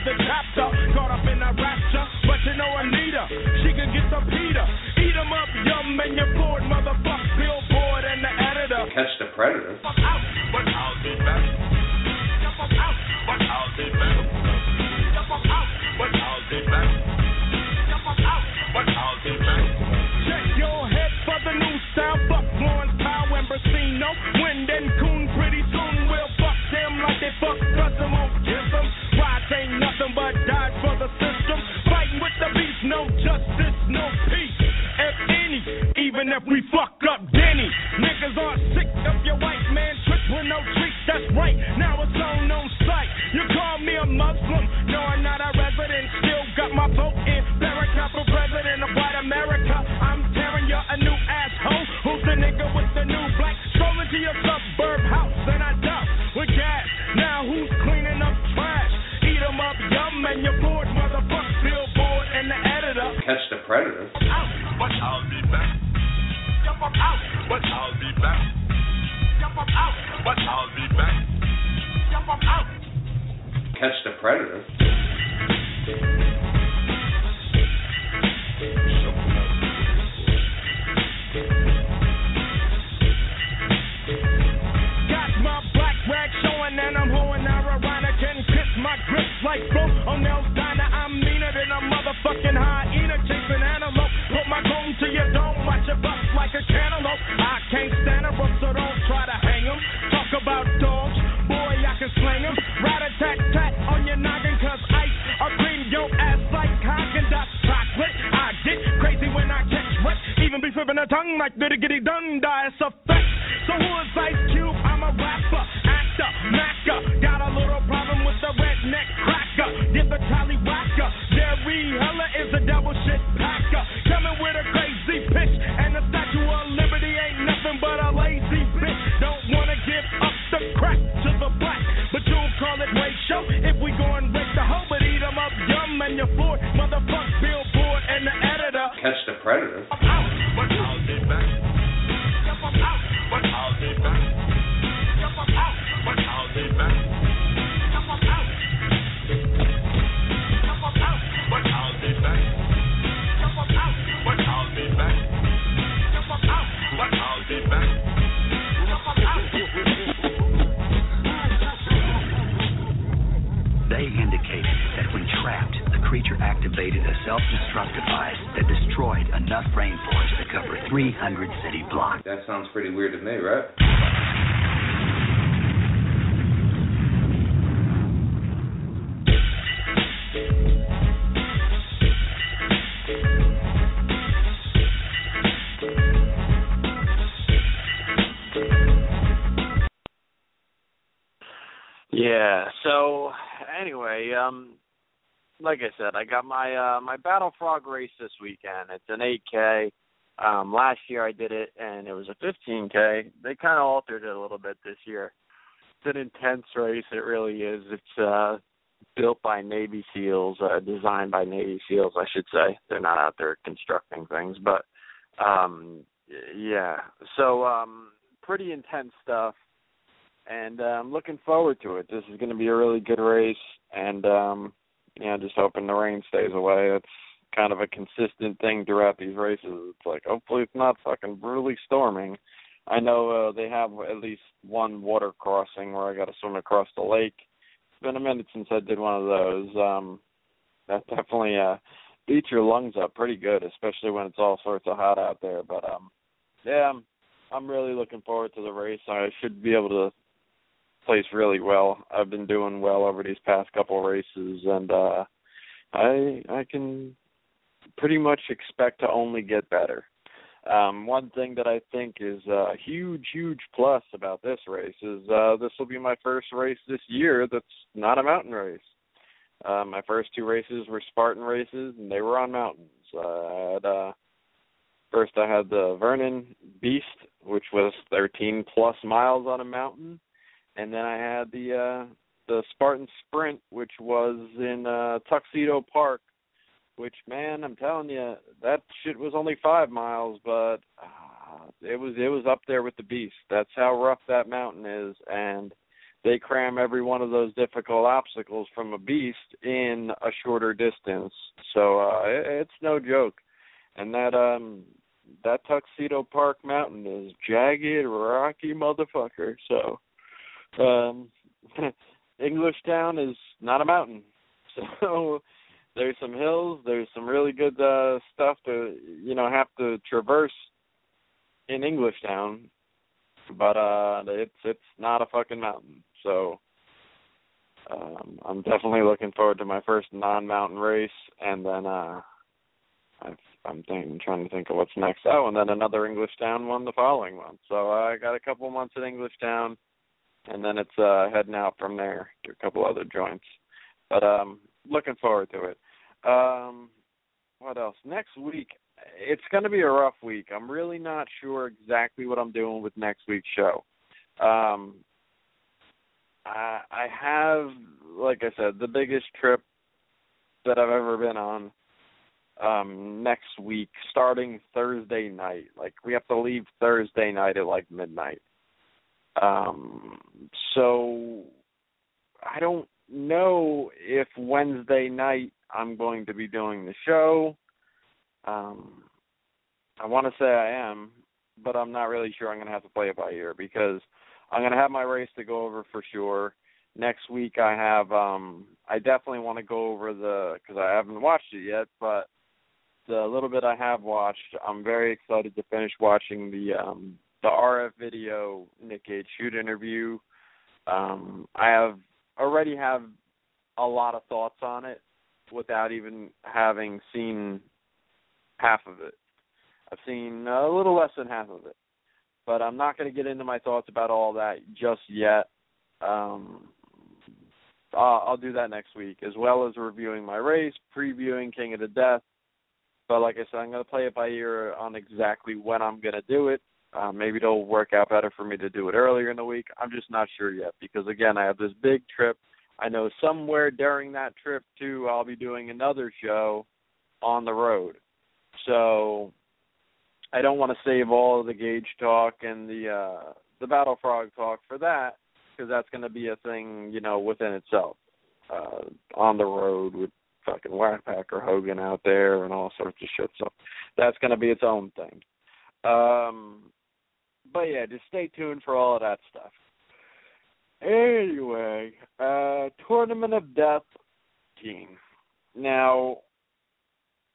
the chapter. Caught up in a rapture, but you know Anita, she can get Peter. Eat 'em up, yum, and you're bored, motherfuck Billboard and the editor. Catch the predator. Fuck out, but I'll be back. My uh my Battle Frog race this weekend. It's an 8K. Um, last year I did it and it was a 15K. They kind of altered it a little bit this year. It's an intense race. It really is. It's uh built by Navy SEALs, uh, designed by Navy SEALs, I should say. They're not out there constructing things, but um yeah. So um pretty intense stuff and uh, I'm looking forward to it. This is going to be a really good race, and um, yeah, just hoping the rain stays away. It's kind of a consistent thing throughout these races. It's like hopefully it's not fucking brutally storming. I know uh, they have at least one water crossing where I got to swim across the lake. It's been a minute since I did one of those. Um, that definitely uh, beats your lungs up pretty good, especially when it's all sorts of hot out there. But um, yeah, I'm, I'm really looking forward to the race. I should be able to place really well. I've been doing well over these past couple races, and uh, I I can pretty much expect to only get better. Um, one thing that I think is a huge, huge plus about this race is uh, this will be my first race this year that's not a mountain race. Uh, my first two races were Spartan races, and they were on mountains. Uh, I had uh, first I had the Vernon Beast, which was 13 plus miles on a mountain, and then I had the uh, the Spartan Sprint, which was in uh, Tuxedo Park. Which man, I'm telling you, that shit was only five miles, but uh, it was it was up there with the beast. That's how rough that mountain is, and they cram every one of those difficult obstacles from a beast in a shorter distance. So uh it, it's no joke. And that um that Tuxedo Park mountain is jagged, rocky motherfucker. So um English Town is not a mountain. So there's some hills, there's some really good uh stuff to you know have to traverse in English Town. But uh it's it's not a fucking mountain. So um, I'm definitely looking forward to my first non-mountain race, and then uh, I've, I'm thinking, trying to think of what's next. Oh, and then another English Town one the following month. So uh, I got a couple months in English Town, and then it's uh, heading out from there to a couple other joints. But um, looking forward to it. Um, what else? Next week, it's going to be a rough week. I'm really not sure exactly what I'm doing with next week's show. Um, I I have, like I said, the biggest trip that I've ever been on um next week starting Thursday night. Like we have to leave Thursday night at like midnight. Um so I don't know if Wednesday night I'm going to be doing the show. Um I want to say I am, but I'm not really sure I'm going to have to play it by ear because I'm going to have my race to go over for sure. Next week I have um I definitely want to go over the cuz I haven't watched it yet, but the little bit I have watched, I'm very excited to finish watching the um the RF video Nick Gage shoot interview. Um I have already have a lot of thoughts on it without even having seen half of it. I've seen a little less than half of it but I'm not going to get into my thoughts about all that just yet. Um, I'll, I'll do that next week, as well as reviewing my race, previewing King of the Death. But like I said, I'm going to play it by ear on exactly when I'm going to do it. Uh, maybe it'll work out better for me to do it earlier in the week. I'm just not sure yet because again, I have this big trip. I know somewhere during that trip too, I'll be doing another show on the road. So I don't want to save all of the Gage talk and the uh the Battle Frog talk for that because that's going to be a thing, you know, within itself. Uh on the road with fucking Whackpacker Hogan out there and all sorts of shit. So that's going to be its own thing. Um but yeah, just stay tuned for all of that stuff. Anyway, uh Tournament of Death team. Now,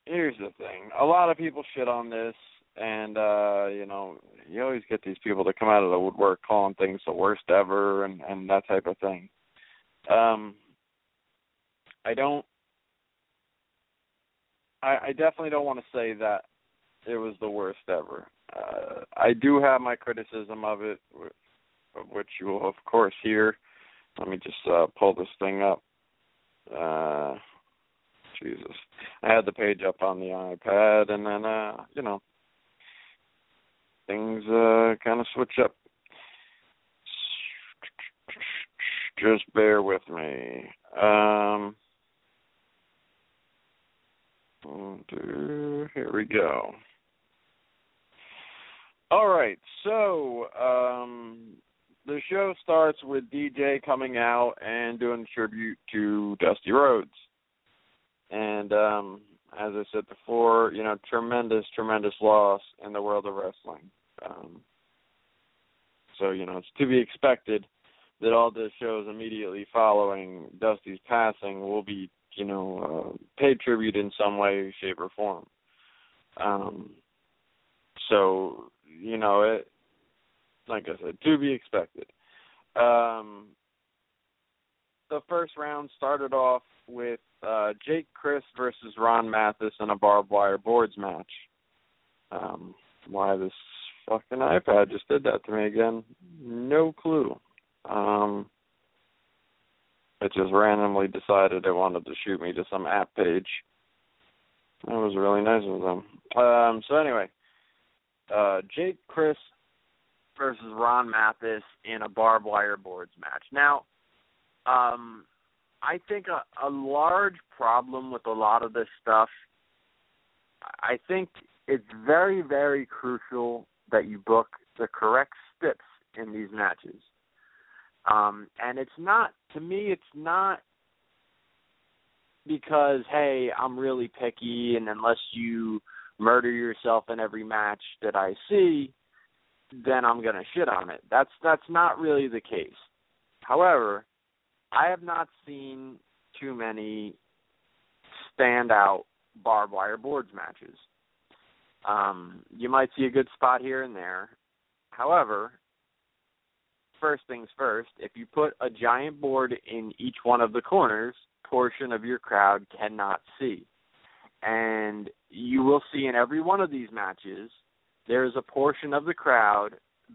here's the thing. A lot of people shit on this and uh you know you always get these people that come out of the woodwork calling things the worst ever and and that type of thing um i don't i i definitely don't want to say that it was the worst ever uh i do have my criticism of it which you will of course hear let me just uh pull this thing up uh jesus i had the page up on the ipad and then uh you know things uh kind of switch up. Just bear with me. Um here we go. All right, so um the show starts with DJ coming out and doing tribute to Dusty Rhodes. And um as I said before, you know, tremendous, tremendous loss in the world of wrestling. Um, so you know, it's to be expected that all the shows immediately following Dusty's passing will be, you know, uh, paid tribute in some way, shape, or form. Um, so you know, it, like I said, to be expected. Um, the first round started off with uh, Jake Crist versus Ron Mathis in a barbed wire boards match. Um, why this fucking iPad just did that to me again? No clue. Um, it just randomly decided it wanted to shoot me to some app page. That was really nice of them. Um, so anyway, uh, Jake Crist versus Ron Mathis in a barbed wire boards match. Now, um, I think a, a large problem with a lot of this stuff. I think it's very, very crucial that you book the correct steps in these matches. Um, and it's not to me it's not because hey, I'm really picky and unless you murder yourself in every match that I see, then I'm going to shit on it. That's that's not really the case. However, I have not seen too many standout barbed wire boards matches. Um, you might see a good spot here and there. However, first things first, if you put a giant board in each one of the corners, portion of your crowd cannot see. And you will see in every one of these matches, there's a portion of the crowd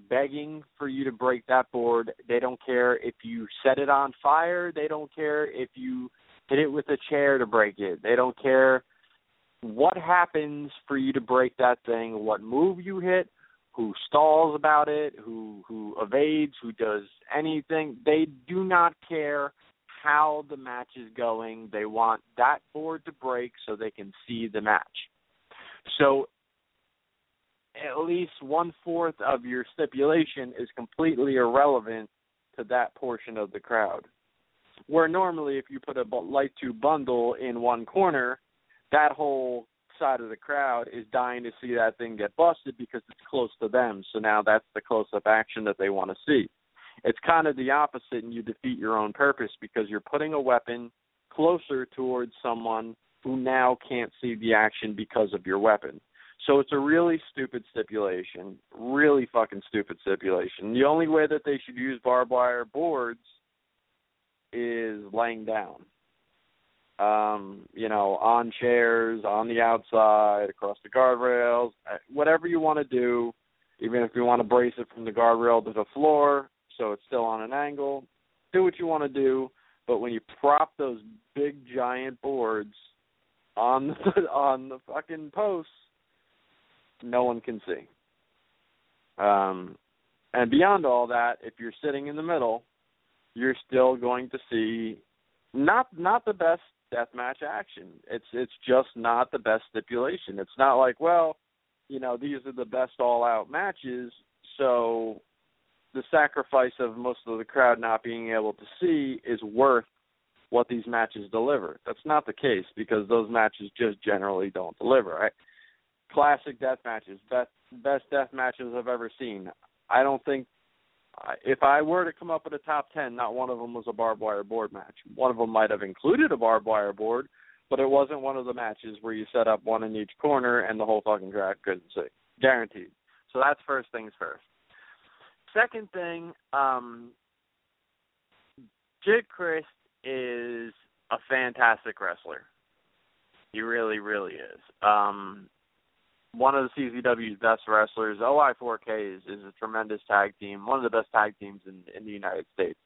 begging for you to break that board. They don't care if you set it on fire, they don't care if you hit it with a chair to break it. They don't care what happens for you to break that thing, what move you hit, who stalls about it, who who evades, who does anything. They do not care how the match is going. They want that board to break so they can see the match. So at least one fourth of your stipulation is completely irrelevant to that portion of the crowd. Where normally, if you put a light tube bundle in one corner, that whole side of the crowd is dying to see that thing get busted because it's close to them. So now that's the close up action that they want to see. It's kind of the opposite, and you defeat your own purpose because you're putting a weapon closer towards someone who now can't see the action because of your weapon. So it's a really stupid stipulation, really fucking stupid stipulation. The only way that they should use barbed wire boards is laying down. Um, you know, on chairs, on the outside, across the guardrails, uh, whatever you want to do, even if you want to brace it from the guardrail to the floor so it's still on an angle, do what you want to do, but when you prop those big giant boards on the, on the fucking posts, no one can see. Um, and beyond all that, if you're sitting in the middle, you're still going to see not not the best deathmatch action. It's it's just not the best stipulation. It's not like, well, you know, these are the best all out matches, so the sacrifice of most of the crowd not being able to see is worth what these matches deliver. That's not the case because those matches just generally don't deliver. Right? Classic death matches, best best death matches I've ever seen. I don't think if I were to come up with a top ten, not one of them was a barbed wire board match. One of them might have included a barbed wire board, but it wasn't one of the matches where you set up one in each corner and the whole fucking crowd couldn't see. Guaranteed. So that's first things first. Second thing, um, Jake Crist is a fantastic wrestler. He really, really is. Um, one of the CZW's best wrestlers. OI4K is, is a tremendous tag team, one of the best tag teams in, in the United States.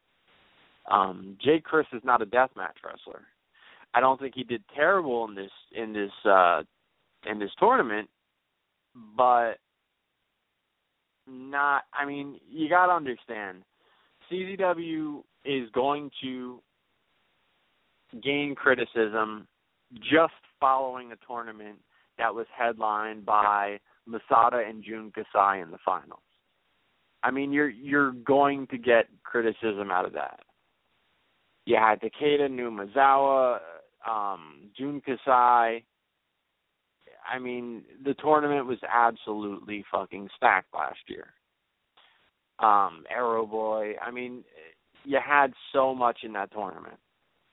Um, Jake Crist is not a deathmatch wrestler. I don't think he did terrible in this in this uh, in this tournament, but not. I mean, you got to understand, CZW is going to gain criticism just following a tournament that was headlined by Masada and Jun Kasai in the finals. I mean, you're you're going to get criticism out of that. You had Takeda Numazawa, um, Jun Kasai. I mean, the tournament was absolutely fucking stacked last year. Um, Arrow Boy. I mean, you had so much in that tournament.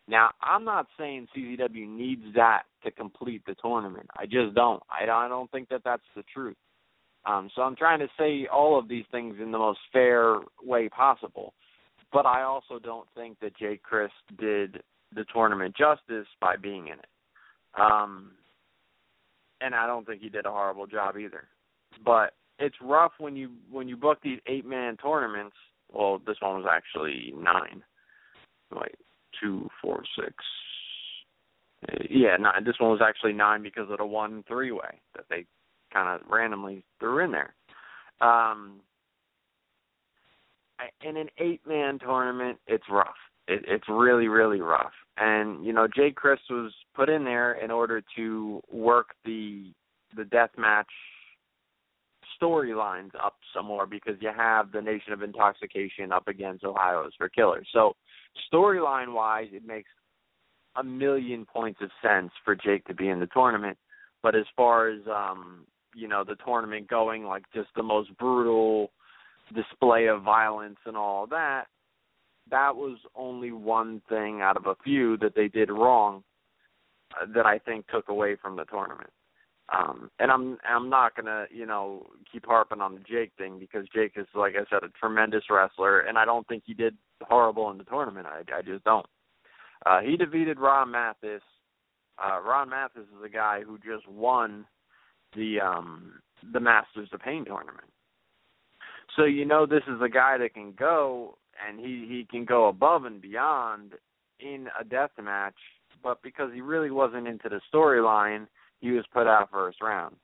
Now, I'm not saying CZW needs that to complete the tournament. I just don't. I don't, I don't think that that's the truth. Um, so I'm trying to say all of these things in the most fair way possible. But I also don't think that Jay Crist did the tournament justice by being in it. Um, and I don't think he did a horrible job either. But it's rough when you when you book these eight man tournaments. Well, this one was actually nine. Wait, two, four, six. Yeah, nine. This one was actually nine because of the one three way that they kind of randomly threw in there. Um, in an eight man tournament, it's rough. It, it's really, really rough. And you know, Jay Crist was put in there in order to work the the death match storylines up some more because you have the Nation of Intoxication up against Ohio's for Killers. So storyline wise, it makes a million points of sense for Jake to be in the tournament. But as far as um, you know, the tournament going like just the most brutal display of violence and all that, that was only one thing out of a few that they did wrong uh, that I think took away from the tournament. Um, and I'm I'm not gonna you know keep harping on the Jake thing because Jake is like I said a tremendous wrestler and I don't think he did horrible in the tournament. I I just don't. Uh, he defeated Ron Mathis. Uh, Ron Mathis is a guy who just won the um the Masters of Pain tournament. So you know this is a guy that can go and he he can go above and beyond in a death match, but because he really wasn't into the storyline, he was put out first round.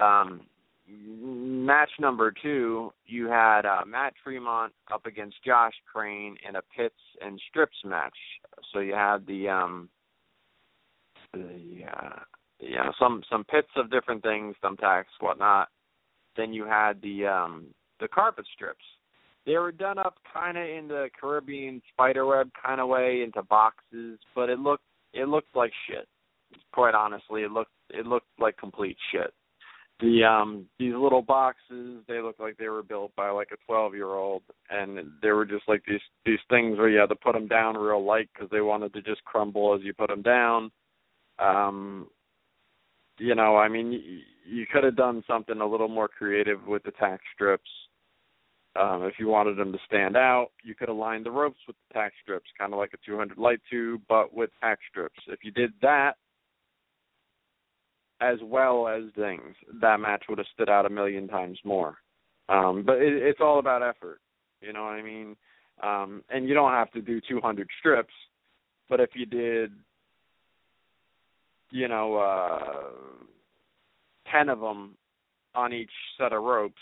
Um, match number two, you had uh, Matt Tremont up against Josh Crane in a pits and strips match. So you had the um, the uh, you know some some pits of different things, thumbtacks, whatnot. Then you had the um, the carpet strips. They were done up kind of in the Caribbean spiderweb kind of way into boxes, but it looked it looked like shit. Quite honestly, it looked it looked like complete shit. The um these little boxes, they looked like they were built by like a 12-year-old and they were just like these these things where you had to put them down real light cuz they wanted to just crumble as you put them down. Um you know, I mean you, you could have done something a little more creative with the tack strips. Um, if you wanted them to stand out, you could align the ropes with the tack strips, kind of like a 200 light tube, but with tack strips. If you did that, as well as things, that match would have stood out a million times more. Um, but it, it's all about effort. You know what I mean? Um, and you don't have to do 200 strips, but if you did, you know, uh, 10 of them on each set of ropes,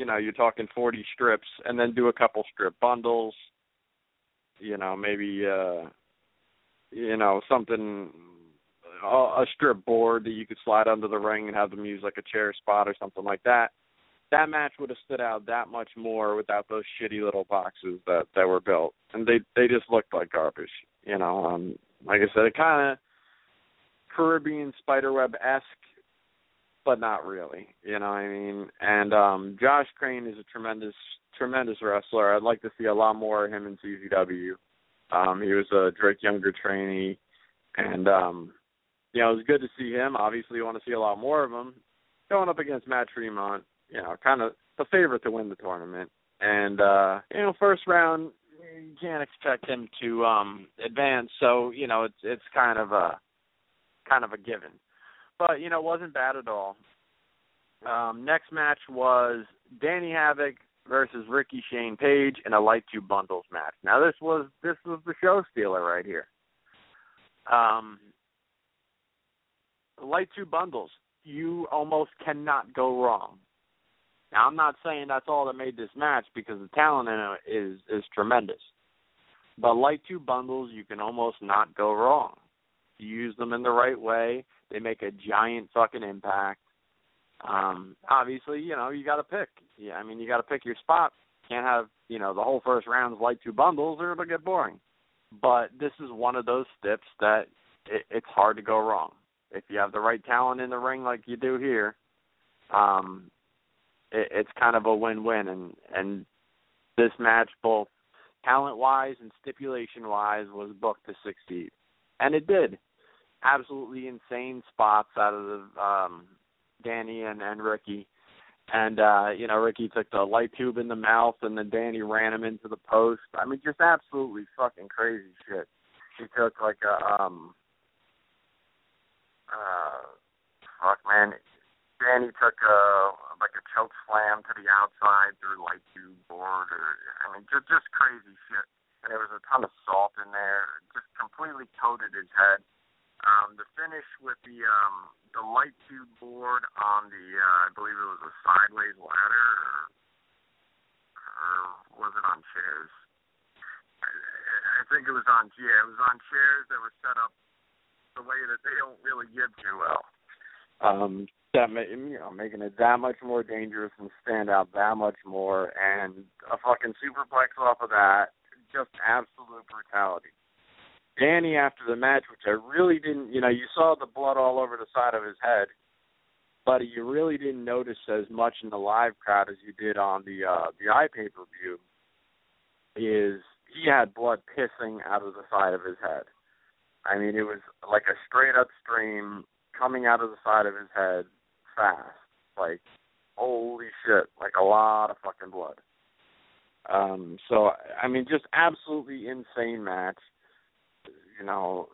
you know, you're talking 40 strips, and then do a couple strip bundles. You know, maybe uh, you know something, a strip board that you could slide under the ring and have them use like a chair spot or something like that. That match would have stood out that much more without those shitty little boxes that that were built, and they they just looked like garbage. You know, um, like I said, it kind of Caribbean spiderweb esque but not really. You know what I mean? And um Josh Crane is a tremendous tremendous wrestler. I'd like to see a lot more of him in CZW. Um he was a Drake Younger trainee and um you know, it was good to see him. Obviously you want to see a lot more of him. Going up against Matt Tremont, you know, kind of the favorite to win the tournament. And uh, you know, first round you can't expect him to um advance, so, you know, it's it's kind of a kind of a given but you know, it wasn't bad at all. Um, next match was Danny Havoc versus Ricky Shane Page in a light tube bundles match. Now this was this was the show stealer right here. Um, light tube bundles, you almost cannot go wrong. Now I'm not saying that's all that made this match because the talent in it is is tremendous. But light tube bundles, you can almost not go wrong. You use them in the right way they make a giant fucking impact. Um, obviously, you know, you got to pick. Yeah, I mean, you got to pick your spot. Can't have, you know, the whole first round's like two bundles or it'll get boring. But this is one of those steps that it, it's hard to go wrong. If you have the right talent in the ring like you do here, um, it, it's kind of a win-win. And and this match, both talent-wise and stipulation-wise, was booked to succeed, and it did absolutely insane spots out of the um Danny and, and Ricky. And uh, you know, Ricky took the light tube in the mouth and then Danny ran him into the post. I mean just absolutely fucking crazy shit. He took like a um uh fuck man. Danny took a like a choke slam to the outside through light tube board or I mean just just crazy shit. And there was a ton of salt in there, just completely coated his head. Um, the finish with the um, the light tube board on the, uh, I believe it was a sideways ladder, or, or was it on chairs? I, I think it was on yeah, it was on chairs that were set up the way that they don't really give too well. Um, that you know, making it that much more dangerous and stand out that much more, and a fucking superplex off of that, just absolute brutality. Danny after the match, which I really didn't, you know, you saw the blood all over the side of his head, but you really didn't notice as much in the live crowd as you did on the uh the eye pay per view. Is he had blood pissing out of the side of his head. I mean, it was like a straight up stream coming out of the side of his head fast. Like, holy shit, like a lot of fucking blood. Um, so I mean, just absolutely insane match. You know,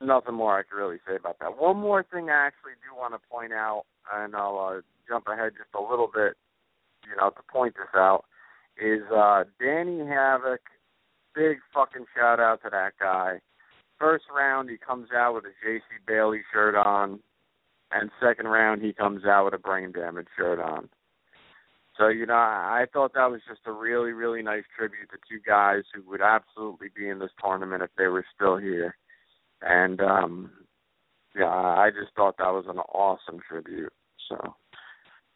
nothing more I can really say about that. One more thing I actually do want to point out, and I'll uh, jump ahead just a little bit, you know, to point this out, is uh Danny Havoc. Big fucking shout out to that guy. First round he comes out with a JC Bailey shirt on, and second round he comes out with a brain damage shirt on. So you know, I thought that was just a really, really nice tribute to two guys who would absolutely be in this tournament if they were still here. And um yeah, I just thought that was an awesome tribute. So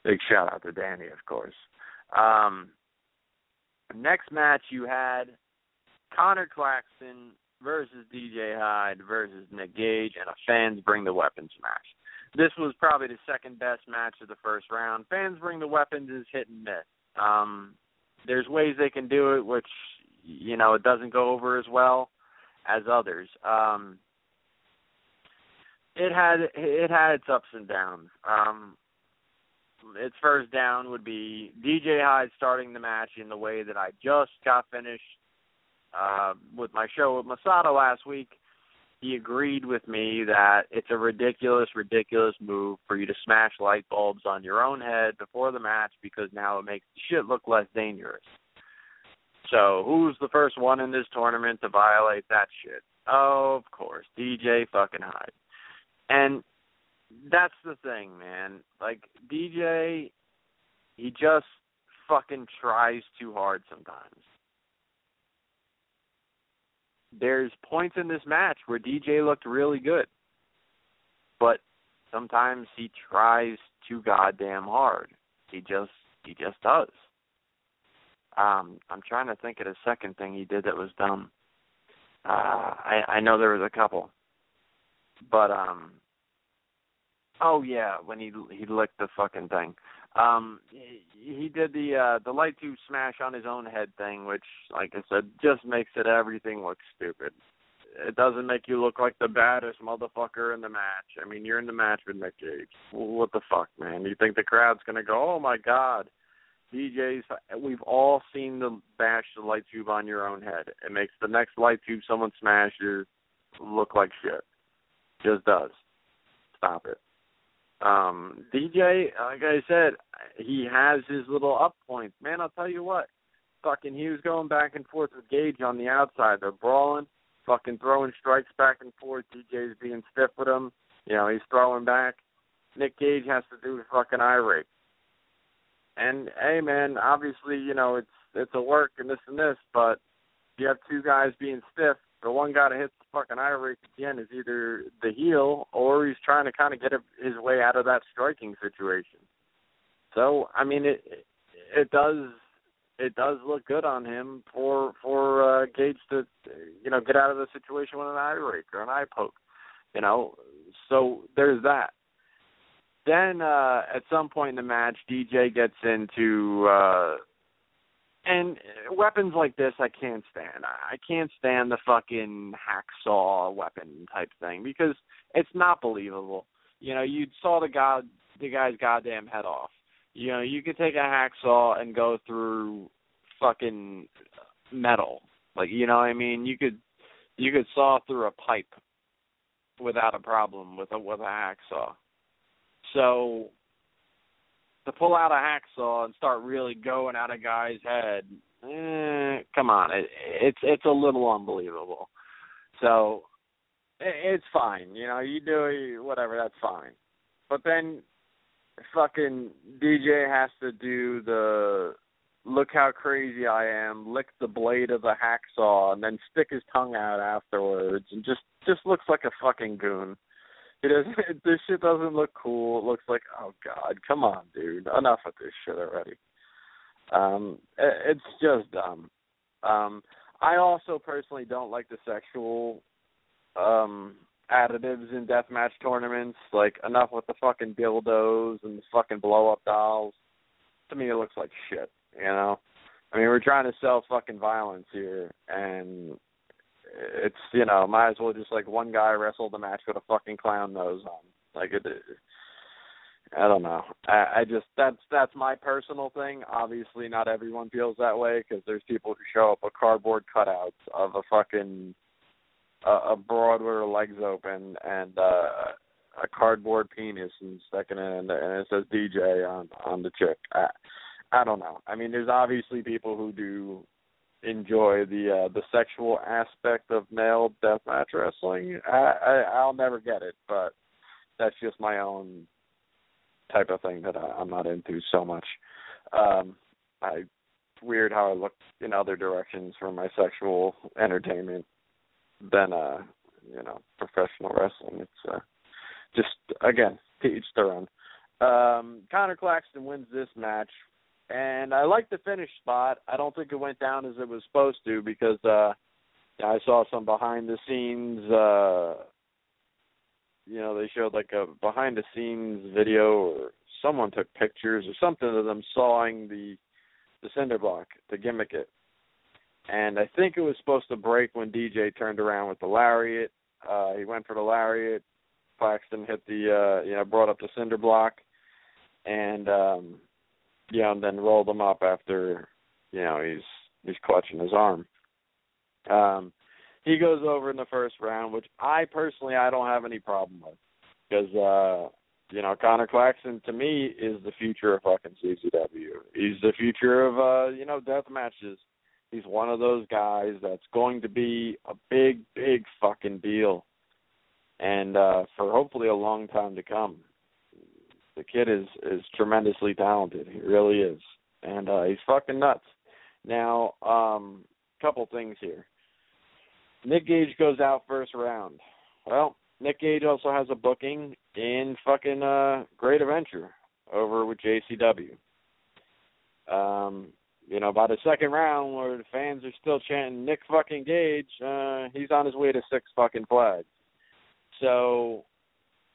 big shout out to Danny, of course. Um next match you had Conor Claxton versus DJ Hyde versus Nick Gage and a fans bring the weapons match. This was probably the second best match of the first round. Fans bring the weapons is hit and miss. Um there's ways they can do it which you know it doesn't go over as well as others. Um it had it had its ups and downs. Um its first down would be DJ Hyde starting the match in the way that I just got finished uh, with my show with Masada last week. He agreed with me that it's a ridiculous, ridiculous move for you to smash light bulbs on your own head before the match because now it makes shit look less dangerous. So who's the first one in this tournament to violate that shit? Oh, of course, DJ fucking Hyde. And that's the thing, man. Like DJ, he just fucking tries too hard sometimes. There's points in this match where DJ looked really good, but sometimes he tries too goddamn hard. He just he just does. Um, I'm trying to think of the second thing he did that was dumb. Uh, I I know there was a couple, but um, Oh yeah, when he he licked the fucking thing. Um he, did the uh the light tube smash on his own head thing, which like I said, just makes it everything look stupid. It doesn't make you look like the baddest motherfucker in the match. I mean, you're in the match with Nick Gage. What the fuck, man? You think the crowd's gonna go, "Oh my god, DJ's"? We've all seen the bash the light tube on your own head. It makes the next light tube someone smashes look like shit. Just does. Stop it. Um, DJ, like I said, he has his little up points. Man, I'll tell you what. Fucking he was going back and forth with Gage on the outside. They're brawling, fucking throwing strikes back and forth. DJ's being stiff with him. You know, he's throwing back. Nick Gage has to do the fucking eye rape. And hey man, obviously, you know, it's it's a work and this and this, but you have two guys being stiff, the one hits the fucking eye rake again is either the heel or he's trying to kind of get his way out of that striking situation. So I mean it it does it does look good on him for for uh, Gage to you know get out of the situation with an eye rake or an eye poke, you know. So there's that. Then uh at some point in the match, DJ gets into uh and weapons like this I can't stand. I can't stand the fucking hacksaw weapon type thing because it's not believable. You know, you saw the god the guy's goddamn head off. You know, you could take a hacksaw and go through fucking metal. Like, you know what I mean? You could you could saw through a pipe without a problem with a with a hacksaw. So to pull out a hacksaw and start really going at a guy's head, eh, come on, it, it's it's a little unbelievable. So it, it's fine, you know. You do whatever, that's fine. But then fucking DJ has to do the look how crazy I am, lick the blade of the hacksaw, and then stick his tongue out afterwards, and just just looks like a fucking goon. It doesn't. This shit doesn't look cool. It looks like, oh god, come on, dude, enough of this shit already. Um, it, it's just dumb. Um, I also personally don't like the sexual um additives in deathmatch tournaments. Like enough with the fucking dildos and the fucking blow up dolls. To me, it looks like shit. You know, I mean, we're trying to sell fucking violence here, and it's you know, might as well just like one guy wrestle the match with a fucking clown nose on. Like it. I don't know. I, I just that's that's my personal thing. Obviously, not everyone feels that way because there's people who show up with cardboard cutouts of a fucking a, a broad with her legs open and uh a cardboard penis and sticking in and it says DJ on on the chick. I, I don't know. I mean, there's obviously people who do enjoy the uh the sexual aspect of male deathmatch wrestling. I, I I'll never get it, but that's just my own type of thing that I, I'm not into so much. Um I it's weird how I look in other directions for my sexual entertainment than uh you know professional wrestling. It's uh just again to each their own. Um Conor Claxton wins this match and I like the finish spot. I don't think it went down as it was supposed to because uh I saw some behind the scenes uh you know, they showed like a behind the scenes video or someone took pictures or something of them sawing the the cinder block to gimmick it. And I think it was supposed to break when DJ turned around with the lariat. Uh he went for the lariat. Claxton hit the uh you know, brought up the cinder block and um yeah, and then rolled him up after you know he's he's clutching his arm. Um, he goes over in the first round, which I personally I don't have any problem with because uh, you know Conor Claxton to me is the future of fucking CZW. He's the future of uh, you know death matches. He's one of those guys that's going to be a big, big fucking deal, and uh, for hopefully a long time to come the kid is is tremendously talented. He really is, and uh, he's fucking nuts. Now, um, couple things here. Nick Gage goes out first round. Well, Nick Gage also has a booking in fucking uh, Great Adventure over with JCW. Um, you know, by the second round, where the fans are still chanting Nick fucking Gage, uh, he's on his way to six fucking flags. So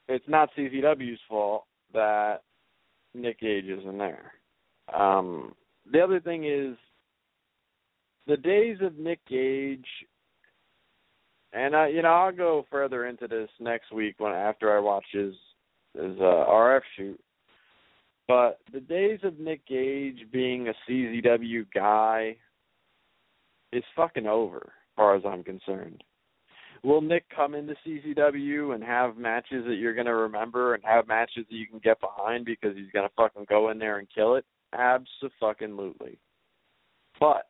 it's not CZW's fault that Nick Gage isn't there. Um, the other thing is the days of Nick Gage, and I, you know, I'll go further into this next week when after I watch his his uh, RF shoot. But the days of Nick Gage being a CZW guy is fucking over, as far as I'm concerned will Nick come into CZW and have matches that you're going to remember and have matches that you can get behind because he's going to fucking go in there and kill it? Absolutely. But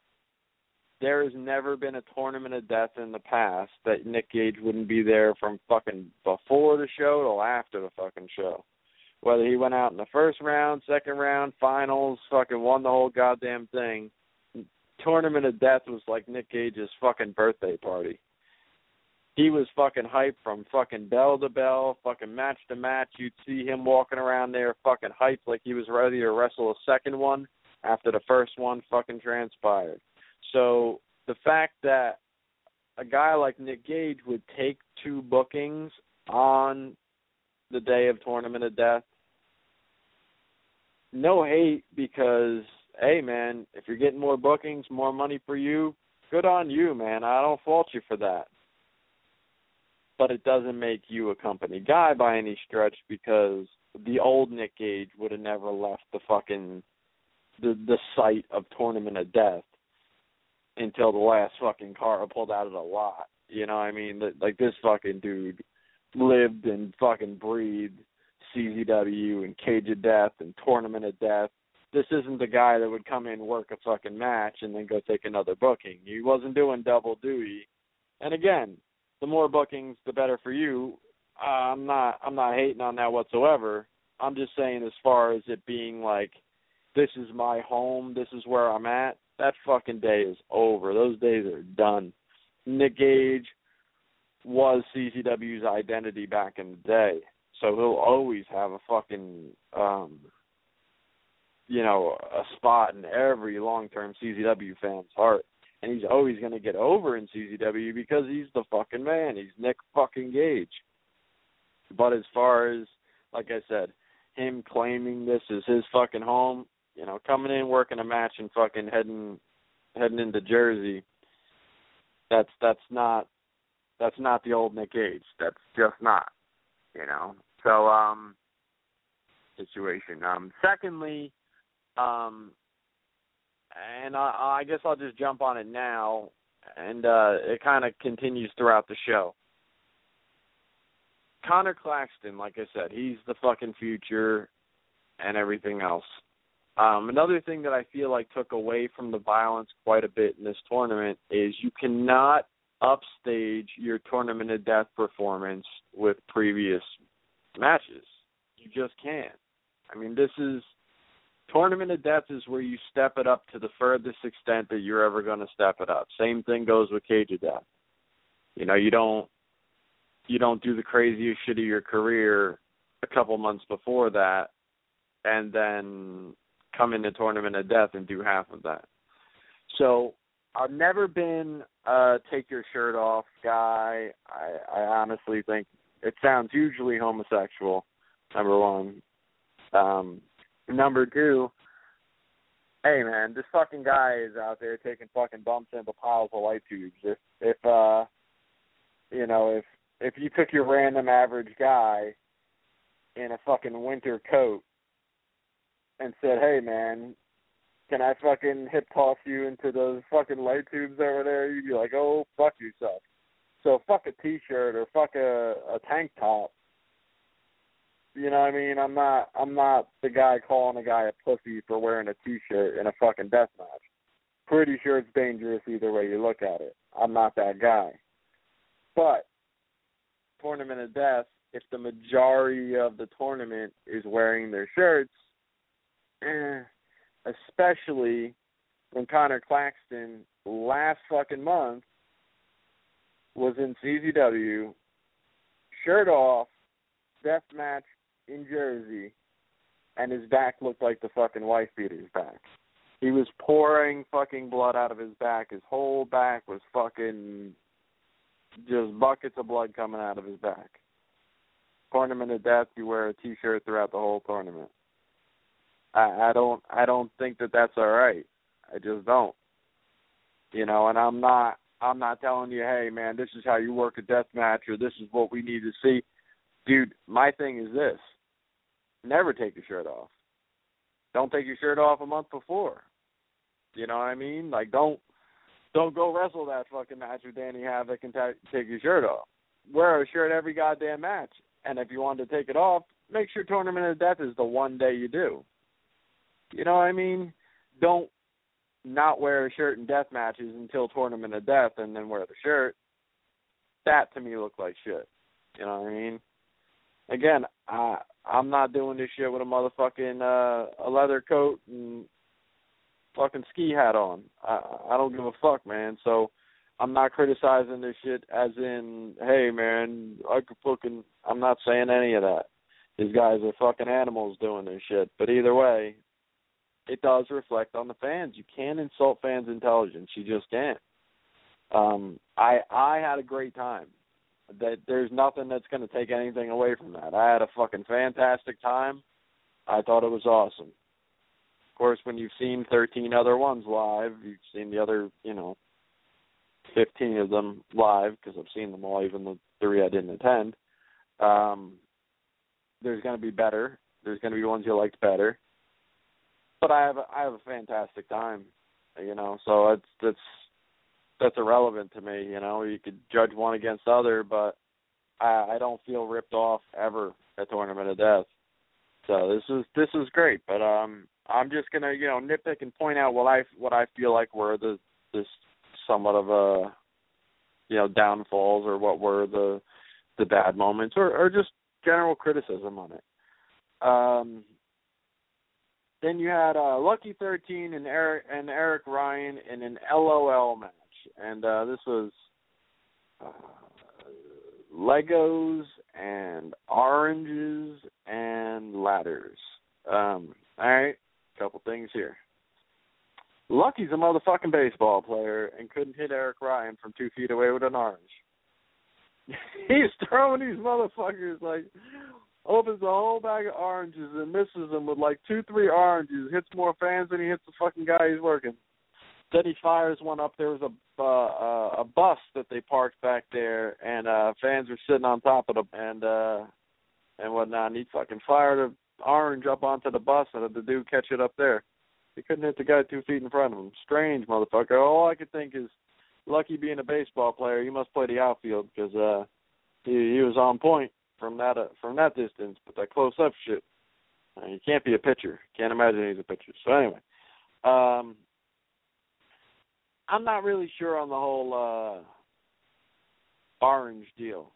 there has never been a tournament of death in the past that Nick Gage wouldn't be there from fucking before the show till after the fucking show. Whether he went out in the first round, second round, finals, fucking won the whole goddamn thing. Tournament of Death was like Nick Gage's fucking birthday party he was fucking hyped from fucking bell to bell, fucking match to match. You'd see him walking around there fucking hyped like he was ready to wrestle a second one after the first one fucking transpired. So the fact that a guy like Nick Gage would take two bookings on the day of Tournament of Death, no hate because hey man, if you're getting more bookings, more money for you, good on you, man. I don't fault you for that but it doesn't make you a company guy by any stretch because the old Nick Gage would have never left the fucking the the site of Tournament of Death until the last fucking car pulled out of the lot. You know what I mean? Like this fucking dude lived and fucking breathed CZW and Cage of Death and Tournament of Death this isn't the guy that would come in work a fucking match and then go take another booking. He wasn't doing double duty. And again, the more bookings, the better for you. Uh, I'm not I'm not hating on that whatsoever. I'm just saying as far as it being like this is my home, this is where I'm at. That fucking day is over. Those days are done. Nick Gage was CZW's identity back in the day, so he'll always have a fucking um you know a spot in every long-term CZW fan's heart, and he's always going to get over in CZW because he's the fucking man. He's Nick fucking Gage. But as far as like I said, him claiming this is his fucking home, you know, coming in working a match and fucking heading heading into Jersey, that's that's not that's not the old Nick Gage. That's just not. You know. So um situation. Um secondly, um and I, I guess I'll just jump on it now and uh it kind of continues throughout the show. Conor Claxton, like I said, he's the fucking future and everything else. Um, another thing that I feel like took away from the violence quite a bit in this tournament is you cannot upstage your tournament of death performance with previous matches. You just can't. I mean, this is tournament of death is where you step it up to the furthest extent that you're ever going to step it up. Same thing goes with cage of death. You know, you don't you don't do the craziest shit of your career a couple months before that and then come into tournament of death and do half of that. So I've never been a take your shirt off guy. I, I honestly think it sounds hugely homosexual. Number one. Um, number two, hey man, this fucking guy is out there taking fucking bumps into piles of light tubes. If if uh you know, if if you took your random average guy in a fucking winter coat and said, "Hey, man, can I fucking hip toss you into those fucking light tubes over there?" You'd be like, "Oh, fuck yourself." So fuck a t-shirt or fuck a a tank top. You know what I mean? I'm not I'm not the guy calling a guy a pussy for wearing a t-shirt in a fucking death match. Pretty sure it's dangerous either way you look at it. I'm not that guy. But tournament of death, if the majority of the tournament is wearing their shirts, eh, especially when Conor Claxton last fucking month was in CZW, shirt off, death match in Jersey, and his back looked like the fucking wife beater's back. He was pouring fucking blood out of his back. His whole back was fucking just buckets of blood coming out of his back. Tournament of death, you wear a t-shirt throughout the whole tournament. I, I don't, I don't think that that's all right. I just don't. You know, and I'm not, I'm not telling you, hey man, this is how you work a death match, or this is what we need to see. Dude, my thing is this: never take your shirt off. Don't take your shirt off a month before. You know what I mean? Like, don't don't go wrestle that fucking match with Danny Havoc and t- take your shirt off. Wear a shirt every goddamn match. And if you want to take it off, make sure Tournament of Death is the one day you do. You know what I mean? Don't not wear a shirt in death matches until Tournament of Death and then wear the shirt. That to me looked like shit. You know what I mean? Again, I I'm not doing this shit with a motherfucking uh a leather coat and fucking ski hat on. I I don't give a fuck, man. So I'm not criticizing this shit as in, hey man, I could fucking I'm not saying any of that. These guys are fucking animals doing this shit. But either way, it does reflect on the fans. You can't insult fans' intelligence. You just can't. Um I I had a great time. That there's nothing that's gonna take anything away from that. I had a fucking fantastic time. I thought it was awesome Of course, when you've seen 13 other ones live, you've seen the other, you know, 15 of them live because I've seen them all, even the three I didn't attend. Um, there's going to be better. There's going to be ones you liked better. But I have a, I have a fantastic time, you know. So it's that's that's irrelevant to me. You know, you could judge one against other, but I, I don't feel ripped off ever at Tournament of Death. So this is this is great. But um, I'm just gonna you know nitpick and point out what I what I feel like were the this somewhat of a you know downfalls or what were the the bad moments or or just general criticism on it. Um, then you had uh, Lucky Thirteen and Eric and Eric Ryan in an LOL match, and uh, this was uh, Legos and oranges and ladders. Um, all right, couple things here. Lucky's a motherfucking baseball player and couldn't hit Eric Ryan from two feet away with an orange. He's throwing these motherfuckers like opens a whole bag of oranges and misses them with like two, three oranges, hits more fans than he hits the fucking guy he's working. Then he fires one up. There was a uh, a bus that they parked back there, and uh fans were sitting on top of them and uh and whatnot. And he fucking fired a orange up onto the bus and had the dude catch it up there. He couldn't hit the guy two feet in front of him. Strange motherfucker. All I could think is, lucky being a baseball player, he must play the outfield because uh, he he was on point from that uh, from that distance. But that close up shit, uh, he can't be a pitcher. Can't imagine he's a pitcher. So anyway, um, I'm not really sure on the whole uh, orange deal.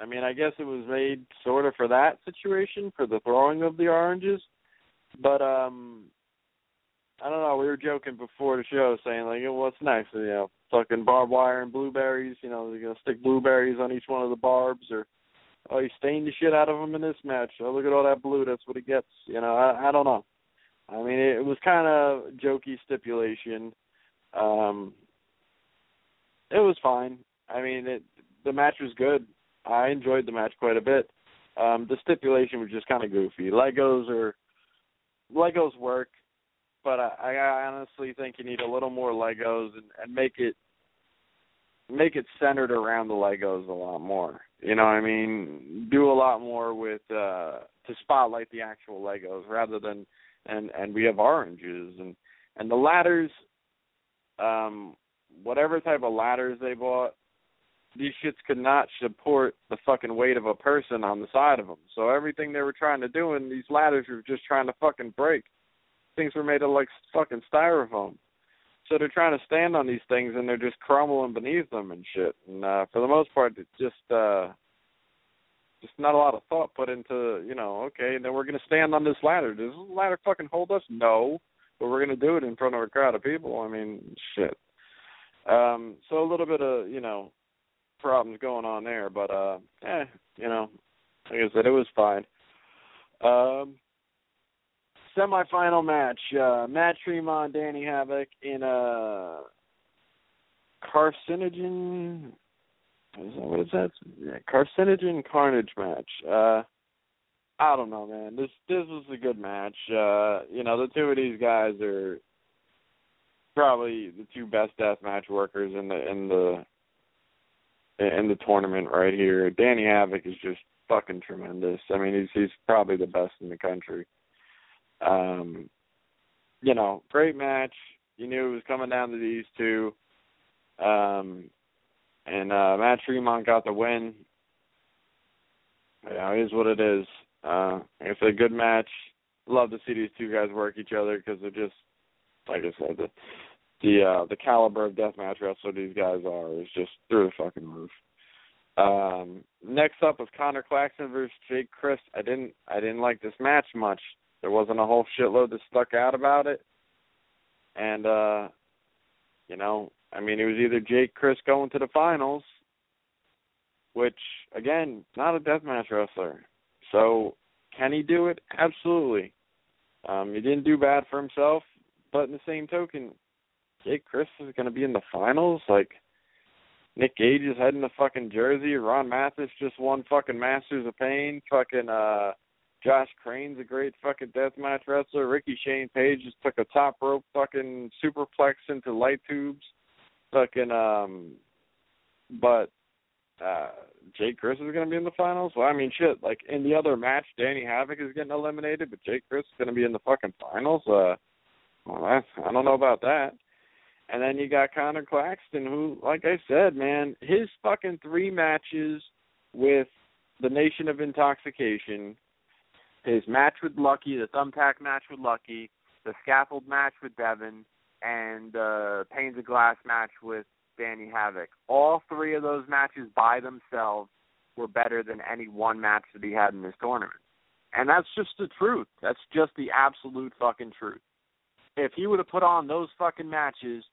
I mean, I guess it was made sort of for that situation, for the throwing of the oranges. But um I don't know, we were joking before the show saying like, well, what's next? You know, fucking barbed wire and blueberries, you know, they're gonna stick blueberries on each one of the barbs or oh, he stained the shit out of him in this match. Oh, look at all that blue, that's what he gets. You know, I I don't know. I mean, it, it was kind of jokey stipulation. Um it was fine. I mean, it the match was good. I enjoyed the match quite a bit. Um, the stipulation was just kind of goofy. Legos are Legos work, but I, I honestly think you need a little more Legos and, and make it make it centered around the Legos a lot more. You know what I mean? Do a lot more with uh to spotlight the actual Legos rather than and and we have oranges and and the ladders um whatever type of ladders they bought these shits could not support the fucking weight of a person on the side of them. So everything they were trying to do, and these ladders were just trying to fucking break. Things were made of like fucking styrofoam. So they're trying to stand on these things, and they're just crumbling beneath them and shit. And uh, for the most part, it's just uh, just not a lot of thought put into you know. Okay, and then we're gonna stand on this ladder. Does this ladder fucking hold us? No, but we're gonna do it in front of a crowd of people. I mean, shit. Um, so a little bit of you know problems going on there, but uh eh, you know, like I said, it was fine. Um semifinal match, uh Matt Tremont, Danny Havoc in a carcinogen what is that, what is that? Yeah, carcinogen carnage match. Uh I don't know, man. This this was a good match. Uh, you know, the two of these guys are probably the two best death match workers in the in the in the tournament right here. Danny Havoc is just fucking tremendous. I mean, he's he's probably the best in the country. Um, you know, great match. You knew it was coming down to these two. Um, and uh, Matt Tremont got the win. Yeah, it is what it is. Uh, it's a good match. Love to see these two guys work each other because they're just, like I said, the the uh the caliber of deathmatch wrestler these guys are is just through the fucking roof. Um next up was Conor Claxton versus Jake Crist. I didn't I didn't like this match much. There wasn't a whole shitload that stuck out about it. And uh you know, I mean it was either Jake Crist going to the finals, which again, not a deathmatch wrestler. So can he do it? Absolutely. Um he didn't do bad for himself, but in the same token, Jake Crist is going to be in the finals. Like Nick Gage is heading to fucking Jersey. Ron Mathis just won fucking Masters of Pain. Fucking uh, Josh Crane's a great fucking deathmatch wrestler. Ricky Shane Page just took a top rope fucking superplex into light tubes. Fucking um, but uh Jake Crist is going to be in the finals. Well, I mean, shit. Like in the other match, Danny Havoc is getting eliminated, but Jake Crist is going to be in the fucking finals. Uh, well, that's, I don't know about that. And then you got Conor Claxton, who, like I said, man, his fucking three matches with the Nation of Intoxication, his match with Lucky, the thumbtack match with Lucky, the scaffold match with Devin, and the panes of glass match with Danny Havoc. All three of those matches by themselves were better than any one match that he had in this tournament. And that's just the truth. That's just the absolute fucking truth. If he would have put on those fucking matches,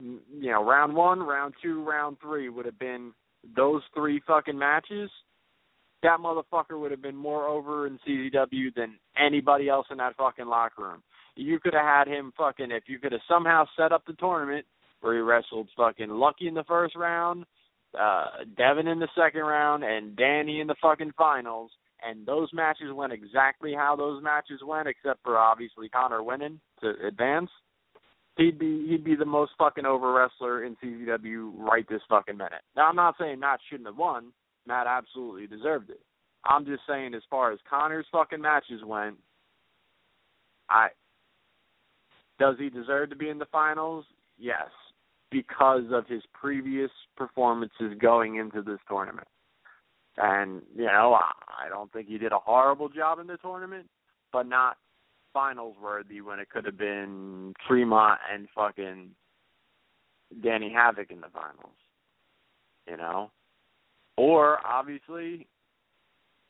you know, round one, round two, round three would have been those three fucking matches. That motherfucker would have been more over in CZW than anybody else in that fucking locker room. You could have had him fucking if you could have somehow set up the tournament where he wrestled fucking Lucky in the first round, uh Devin in the second round, and Danny in the fucking finals and those matches went exactly how those matches went, except for obviously Conor winning to advance, he'd be he'd be the most fucking over wrestler in CZW right this fucking minute. Now I'm not saying Matt shouldn't have won. Matt absolutely deserved it. I'm just saying as far as Conor's fucking matches went, I does he deserve to be in the finals? Yes, because of his previous performances going into this tournament. And you know, I don't think he did a horrible job in the tournament, but not finals worthy when it could have been Tremont and fucking Danny Havoc in the finals. You know, or obviously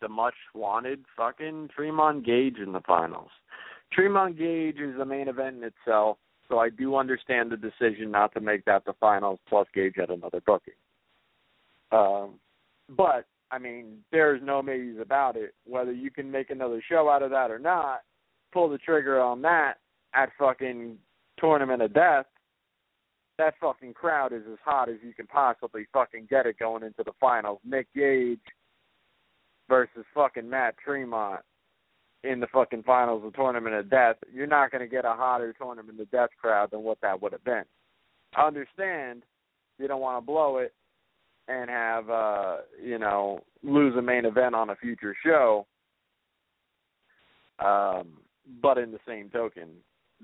the much wanted fucking Tremont Gage in the finals. Tremont Gage is the main event in itself, so I do understand the decision not to make that the finals. Plus, Gage had another booking. Um, but I mean, there's no maybes about it. Whether you can make another show out of that or not, pull the trigger on that at fucking Tournament of Death. That fucking crowd is as hot as you can possibly fucking get it going into the finals. Nick Gage versus fucking Matt Tremont in the fucking finals of Tournament of Death. You're not going to get a hotter Tournament of Death crowd than what that would have been. I understand you don't want to blow it and have uh you know lose a main event on a future show um but in the same token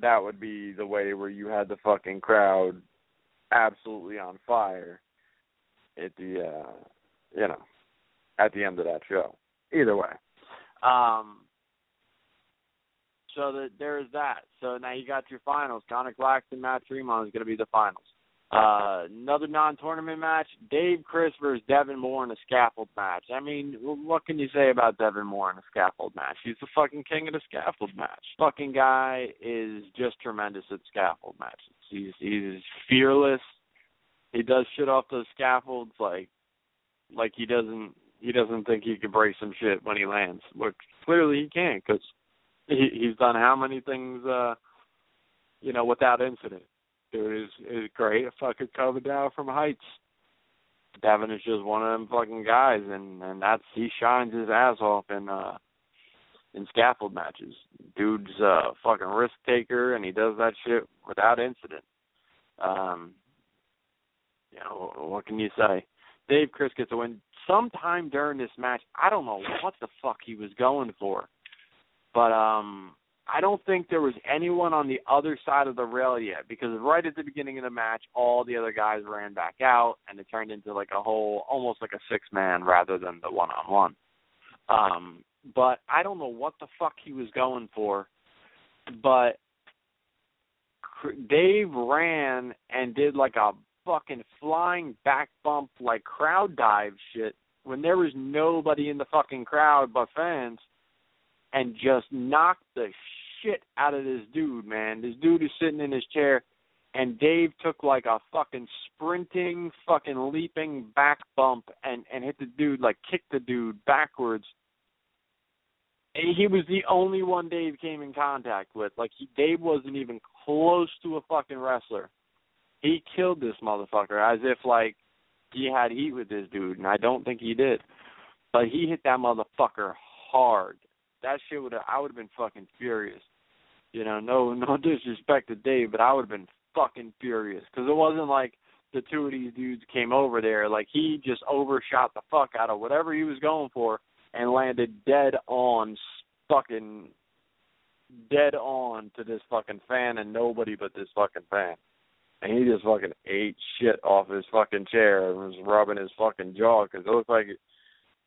that would be the way where you had the fucking crowd absolutely on fire at the uh you know at the end of that show either way um so that there's that so now you got your finals Conor Claxton Matt Tremont is going to be the finals uh, another non-tournament match: Dave Crist versus Devin Moore in a scaffold match. I mean, what can you say about Devin Moore in a scaffold match? He's the fucking king of the scaffold match. Fucking guy is just tremendous at scaffold matches. He's he's fearless. He does shit off those scaffolds like like he doesn't he doesn't think he can break some shit when he lands. Which clearly he can because he, he's done how many things uh you know without incident dude is is great at fucking coming down from heights. Devin is just one of them fucking guys, and and that's he shines his ass off in uh in scaffold matches. Dude's a fucking risk taker, and he does that shit without incident. Um, you know what can you say? Dave Crist gets a win. Sometime during this match, I don't know what the fuck he was going for, but um, I don't think there was anyone on the other side of the rail yet because right at the beginning of the match, all the other guys ran back out and it turned into like a whole, almost like a six man rather than the one on one. Um, but I don't know what the fuck he was going for, but Dave ran and did like a fucking flying back bump, like crowd dive shit when there was nobody in the fucking crowd but fans and just knocked the shit out of this dude, man. This dude is sitting in his chair, and Dave took like a fucking sprinting, fucking leaping back bump and and hit the dude, like kicked the dude backwards. And he was the only one Dave came in contact with. Like he, Dave wasn't even close to a fucking wrestler. He killed this motherfucker as if like he had heat with this dude, and I don't think he did. But he hit that motherfucker hard that shit would have I would have been fucking furious. You know, no no disrespect to Dave, but I would have been fucking furious because it wasn't like the two of these dudes came over there. Like he just overshot the fuck out of whatever he was going for and landed dead on, fucking dead on to this fucking fan and nobody but this fucking fan. And he just fucking ate shit off his fucking chair and was rubbing his fucking jaw because it looked like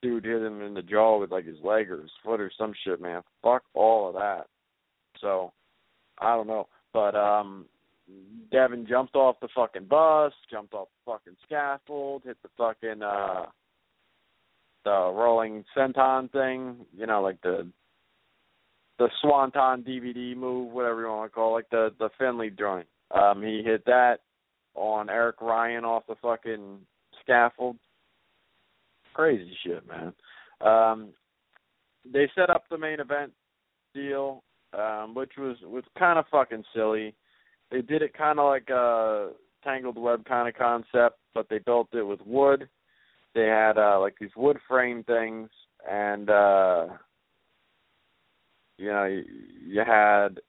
dude hit him in the jaw with like his leg or his foot or some shit, man. Fuck all of that. So, I don't know. But um Devin jumped off the fucking bus, jumped off the fucking scaffold, hit the fucking uh the rolling senton thing, you know, like the the swanton DVD move, whatever you want to call it, like the the Finley joint. Um he hit that on Eric Ryan off the fucking scaffold. Crazy shit, man. Um they set up the main event deal, um, which was was kind of fucking silly. They did it kind of like a tangled web kind of concept, but they built it with wood. They had uh like these wood frame things, and uh you know you, you had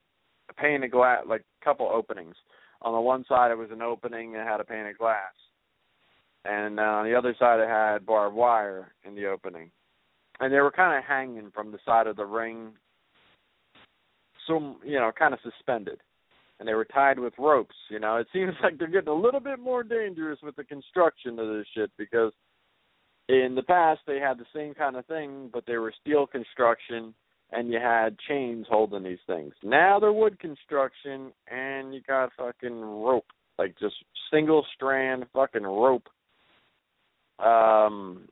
a pane of glass, like a couple openings. On the one side, it was an opening and had a pane of glass, and uh, on the other side, it had barbed wire in the opening and they were kind of hanging from the side of the ring, so you know, kind of suspended, and they were tied with ropes. You know, it seems like they're getting a little bit more dangerous with the construction of this shit because in the past they had the same kind of thing, but they were steel construction, and you had chains holding these things. Now they're wood construction, and you got fucking rope, like just single strand fucking rope, um,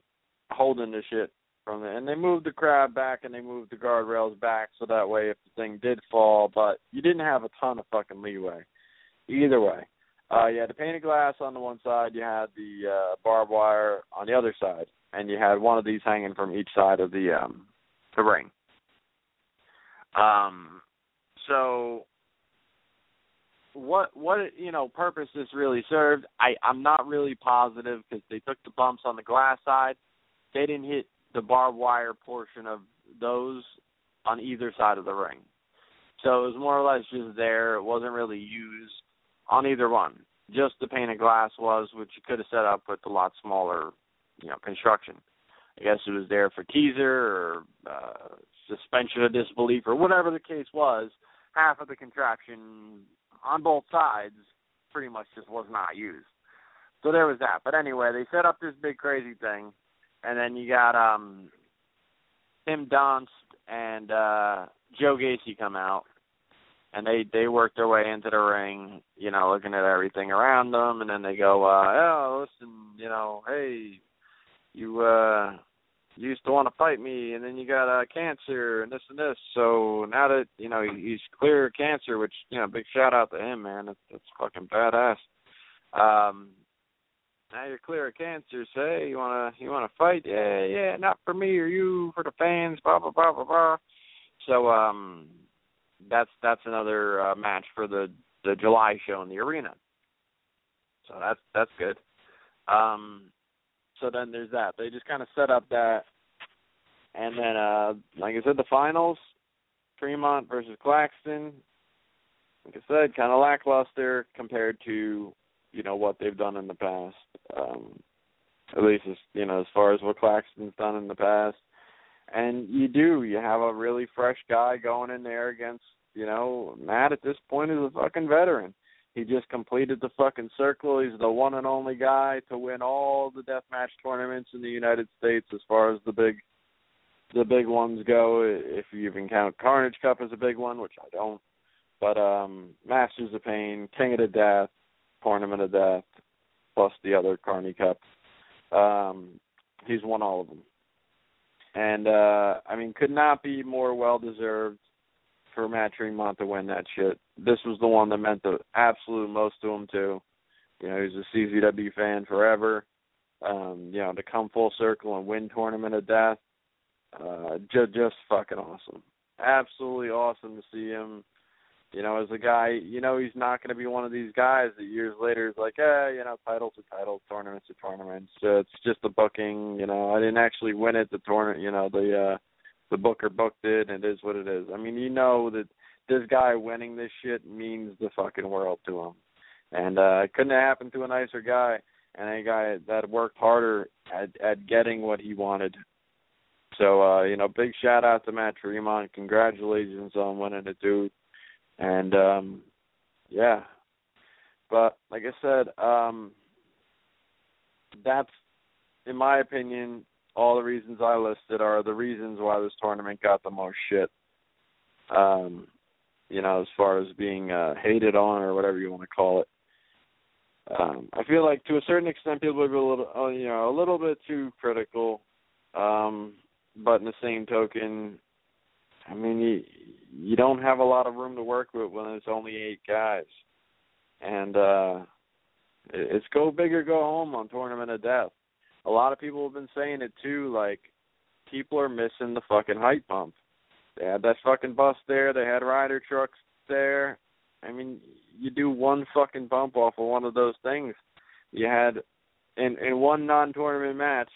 holding the shit from it. And they moved the crab back and they moved the guardrails back so that way if the thing did fall, but you didn't have a ton of fucking leeway. Either way. Uh you had the painted glass on the one side, you had the uh barbed wire on the other side, and you had one of these hanging from each side of the um the ring. Um so what what you know purpose this really served i i'm not really positive because they took the bumps on the glass side they didn't hit the barbed wire portion of those on either side of the ring. So it was more or less just there. It wasn't really used on either one. Just the pane of glass was, which you could have set up with a lot smaller, you know, construction. I guess it was there for teaser or uh, suspension of disbelief or whatever the case was. Half of the contraption on both sides pretty much just was not used. So there was that. But anyway, they set up this big crazy thing and then you got um Tim Donst and uh Joe Gacy come out and they they work their way into the ring, you know, looking at everything around them and then they go, uh, oh listen, you know, hey, you uh you used to want to fight me and then you got uh cancer and this and this. So now that, you know, he's clear of cancer, which, you know, big shout out to him, man. That's that's fucking badass. Um now you're clear of cancer. Say you wanna you wanna fight? Yeah, yeah, not for me or you, for the fans. Blah blah blah blah blah. So um, that's that's another uh, match for the the July show in the arena. So that's that's good. Um, so then there's that. They just kind of set up that, and then uh, like I said, the finals, Tremont versus Claxton. Like I said, kind of lackluster compared to you know what they've done in the past. Um, at least as you know, as far as what Claxton's done in the past. And you do, you have a really fresh guy going in there against, you know, Matt at this point is a fucking veteran. He just completed the fucking circle. He's the one and only guy to win all the deathmatch tournaments in the United States as far as the big the big ones go, if you even count Carnage Cup as a big one, which I don't. But um Masters of Pain, King of the Death, Tournament of Death, plus the other Carnage Cup. Um, he's won all of them, and uh, I mean, could not be more well deserved for Matt Tremont to win that shit. This was the one that meant the absolute most to him too. You know, he's a CZW fan forever. Um, you know, to come full circle and win Tournament of Death, uh, just just fucking awesome. Absolutely awesome to see him you know, as a guy, you know, he's not going to be one of these guys that years later is like, eh, you know, titles are titles, tournaments are tournaments. It's just the booking. You know, I didn't actually win it. The tournament, you know, the uh the booker booked it, and it is what it is. I mean, you know that this guy winning this shit means the fucking world to him, and uh it couldn't have happened to a nicer guy and a guy that worked harder at at getting what he wanted. So, uh, you know, big shout out to Matt Tremont. Congratulations on winning it, dude and um yeah but like i said um that's in my opinion all the reasons i listed are the reasons why this tournament got the most shit um you know, as far as being uh, hated on or whatever you want to call it. Um, I feel like to a certain extent people are a little, uh, you know, a little bit too critical. Um, but in the same token, I mean, you you don't have a lot of room to work with when it's only eight guys, and uh, it's go big or go home on Tournament of Death. A lot of people have been saying it too. Like people are missing the fucking hype pump. They had that fucking bus there. They had Ryder trucks there. I mean, you do one fucking bump off of one of those things. You had in in one non-tournament match,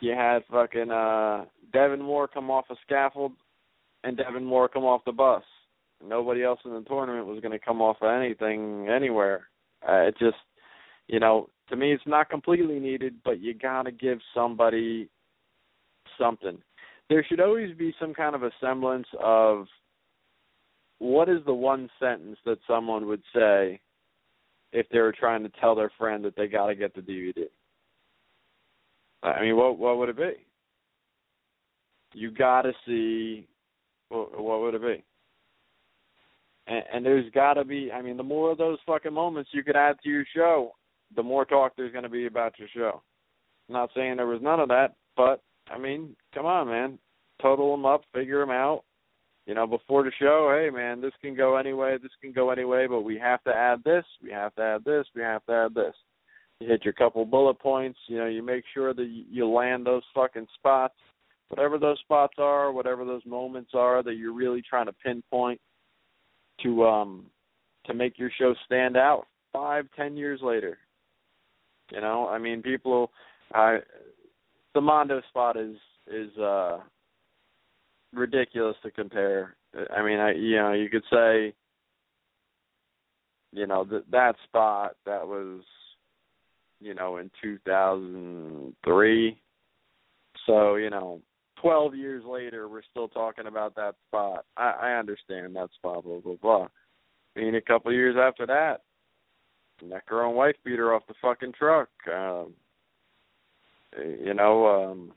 you had fucking uh Devin Moore come off a scaffold and Devin Moore come off the bus. Nobody else in the tournament was going to come off of anything anywhere. Uh, it just, you know, to me, it's not completely needed, but you got to give somebody something. There should always be some kind of a semblance of what is the one sentence that someone would say if they were trying to tell their friend that they got to get the DVD. I mean, what what would it be? You got to see what, what would it be? And, and there's got to be. I mean, the more of those fucking moments you could add to your show, the more talk there's going to be about your show. Not saying there was none of that, but I mean, come on, man, total them up, figure them out. You know, before the show, hey man, this can go anyway, this can go anyway, but we have to add this, we have to add this, we have to add this. You hit your couple bullet points. You know, you make sure that you land those fucking spots whatever those spots are, whatever those moments are that you're really trying to pinpoint to um to make your show stand out five, ten years later. You know, I mean people I the Mondo spot is is uh ridiculous to compare. I mean, I you know, you could say you know, that that spot that was you know in 2003 so, you know, 12 years later, we're still talking about that spot. I, I understand that spot, blah, blah, blah. I mean, a couple years after that, neck her own wife beat her off the fucking truck. Um, you know, um,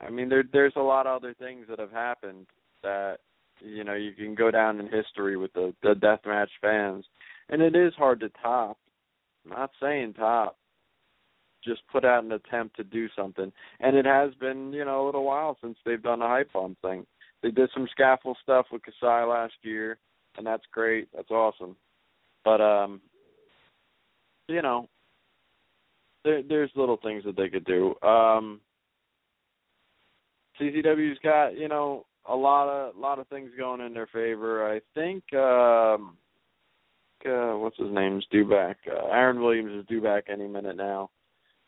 I mean, there there's a lot of other things that have happened that you know you can go down in history with the the deathmatch fans, and it is hard to top. I'm not saying top, just put out an attempt to do something. And it has been, you know, a little while since they've done the hype bomb thing. They did some scaffold stuff with Kasai last year, and that's great. That's awesome. But um you know, there there's little things that they could do. Um CZW's got, you know, a lot of lot of things going in their favor. I think um uh, what's his name's due back. Uh, Aaron Williams is due back any minute now.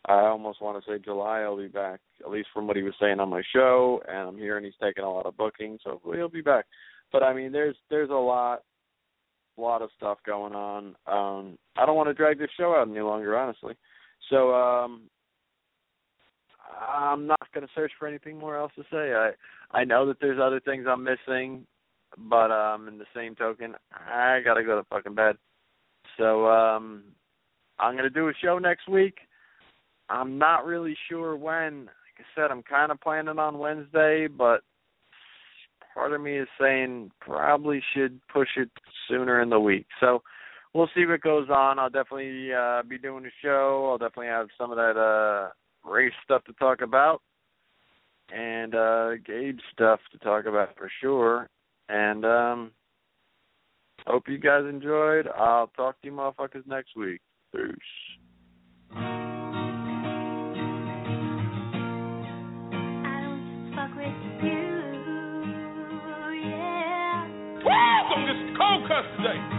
I almost want to say July I'll be back, at least from what he was saying on my show, and I'm hearing he's taking a lot of bookings, so hopefully he'll be back. But I mean, there's there's a lot, a lot of stuff going on. Um, I don't want to drag this show out any longer, honestly. So um, I'm not going to search for anything more else to say. I I know that there's other things I'm missing, but um, in the same token, I gotta go to fucking bed. So um, I'm gonna do a show next week. I'm not really sure when. Like I said, I'm kind of planning on Wednesday, but part of me is saying probably should push it sooner in the week. So we'll see what goes on. I'll definitely uh, be doing a show. I'll definitely have some of that uh, race stuff to talk about and uh Gage stuff to talk about for sure. And um hope you guys enjoyed. I'll talk to you motherfuckers next week. Peace. Woo!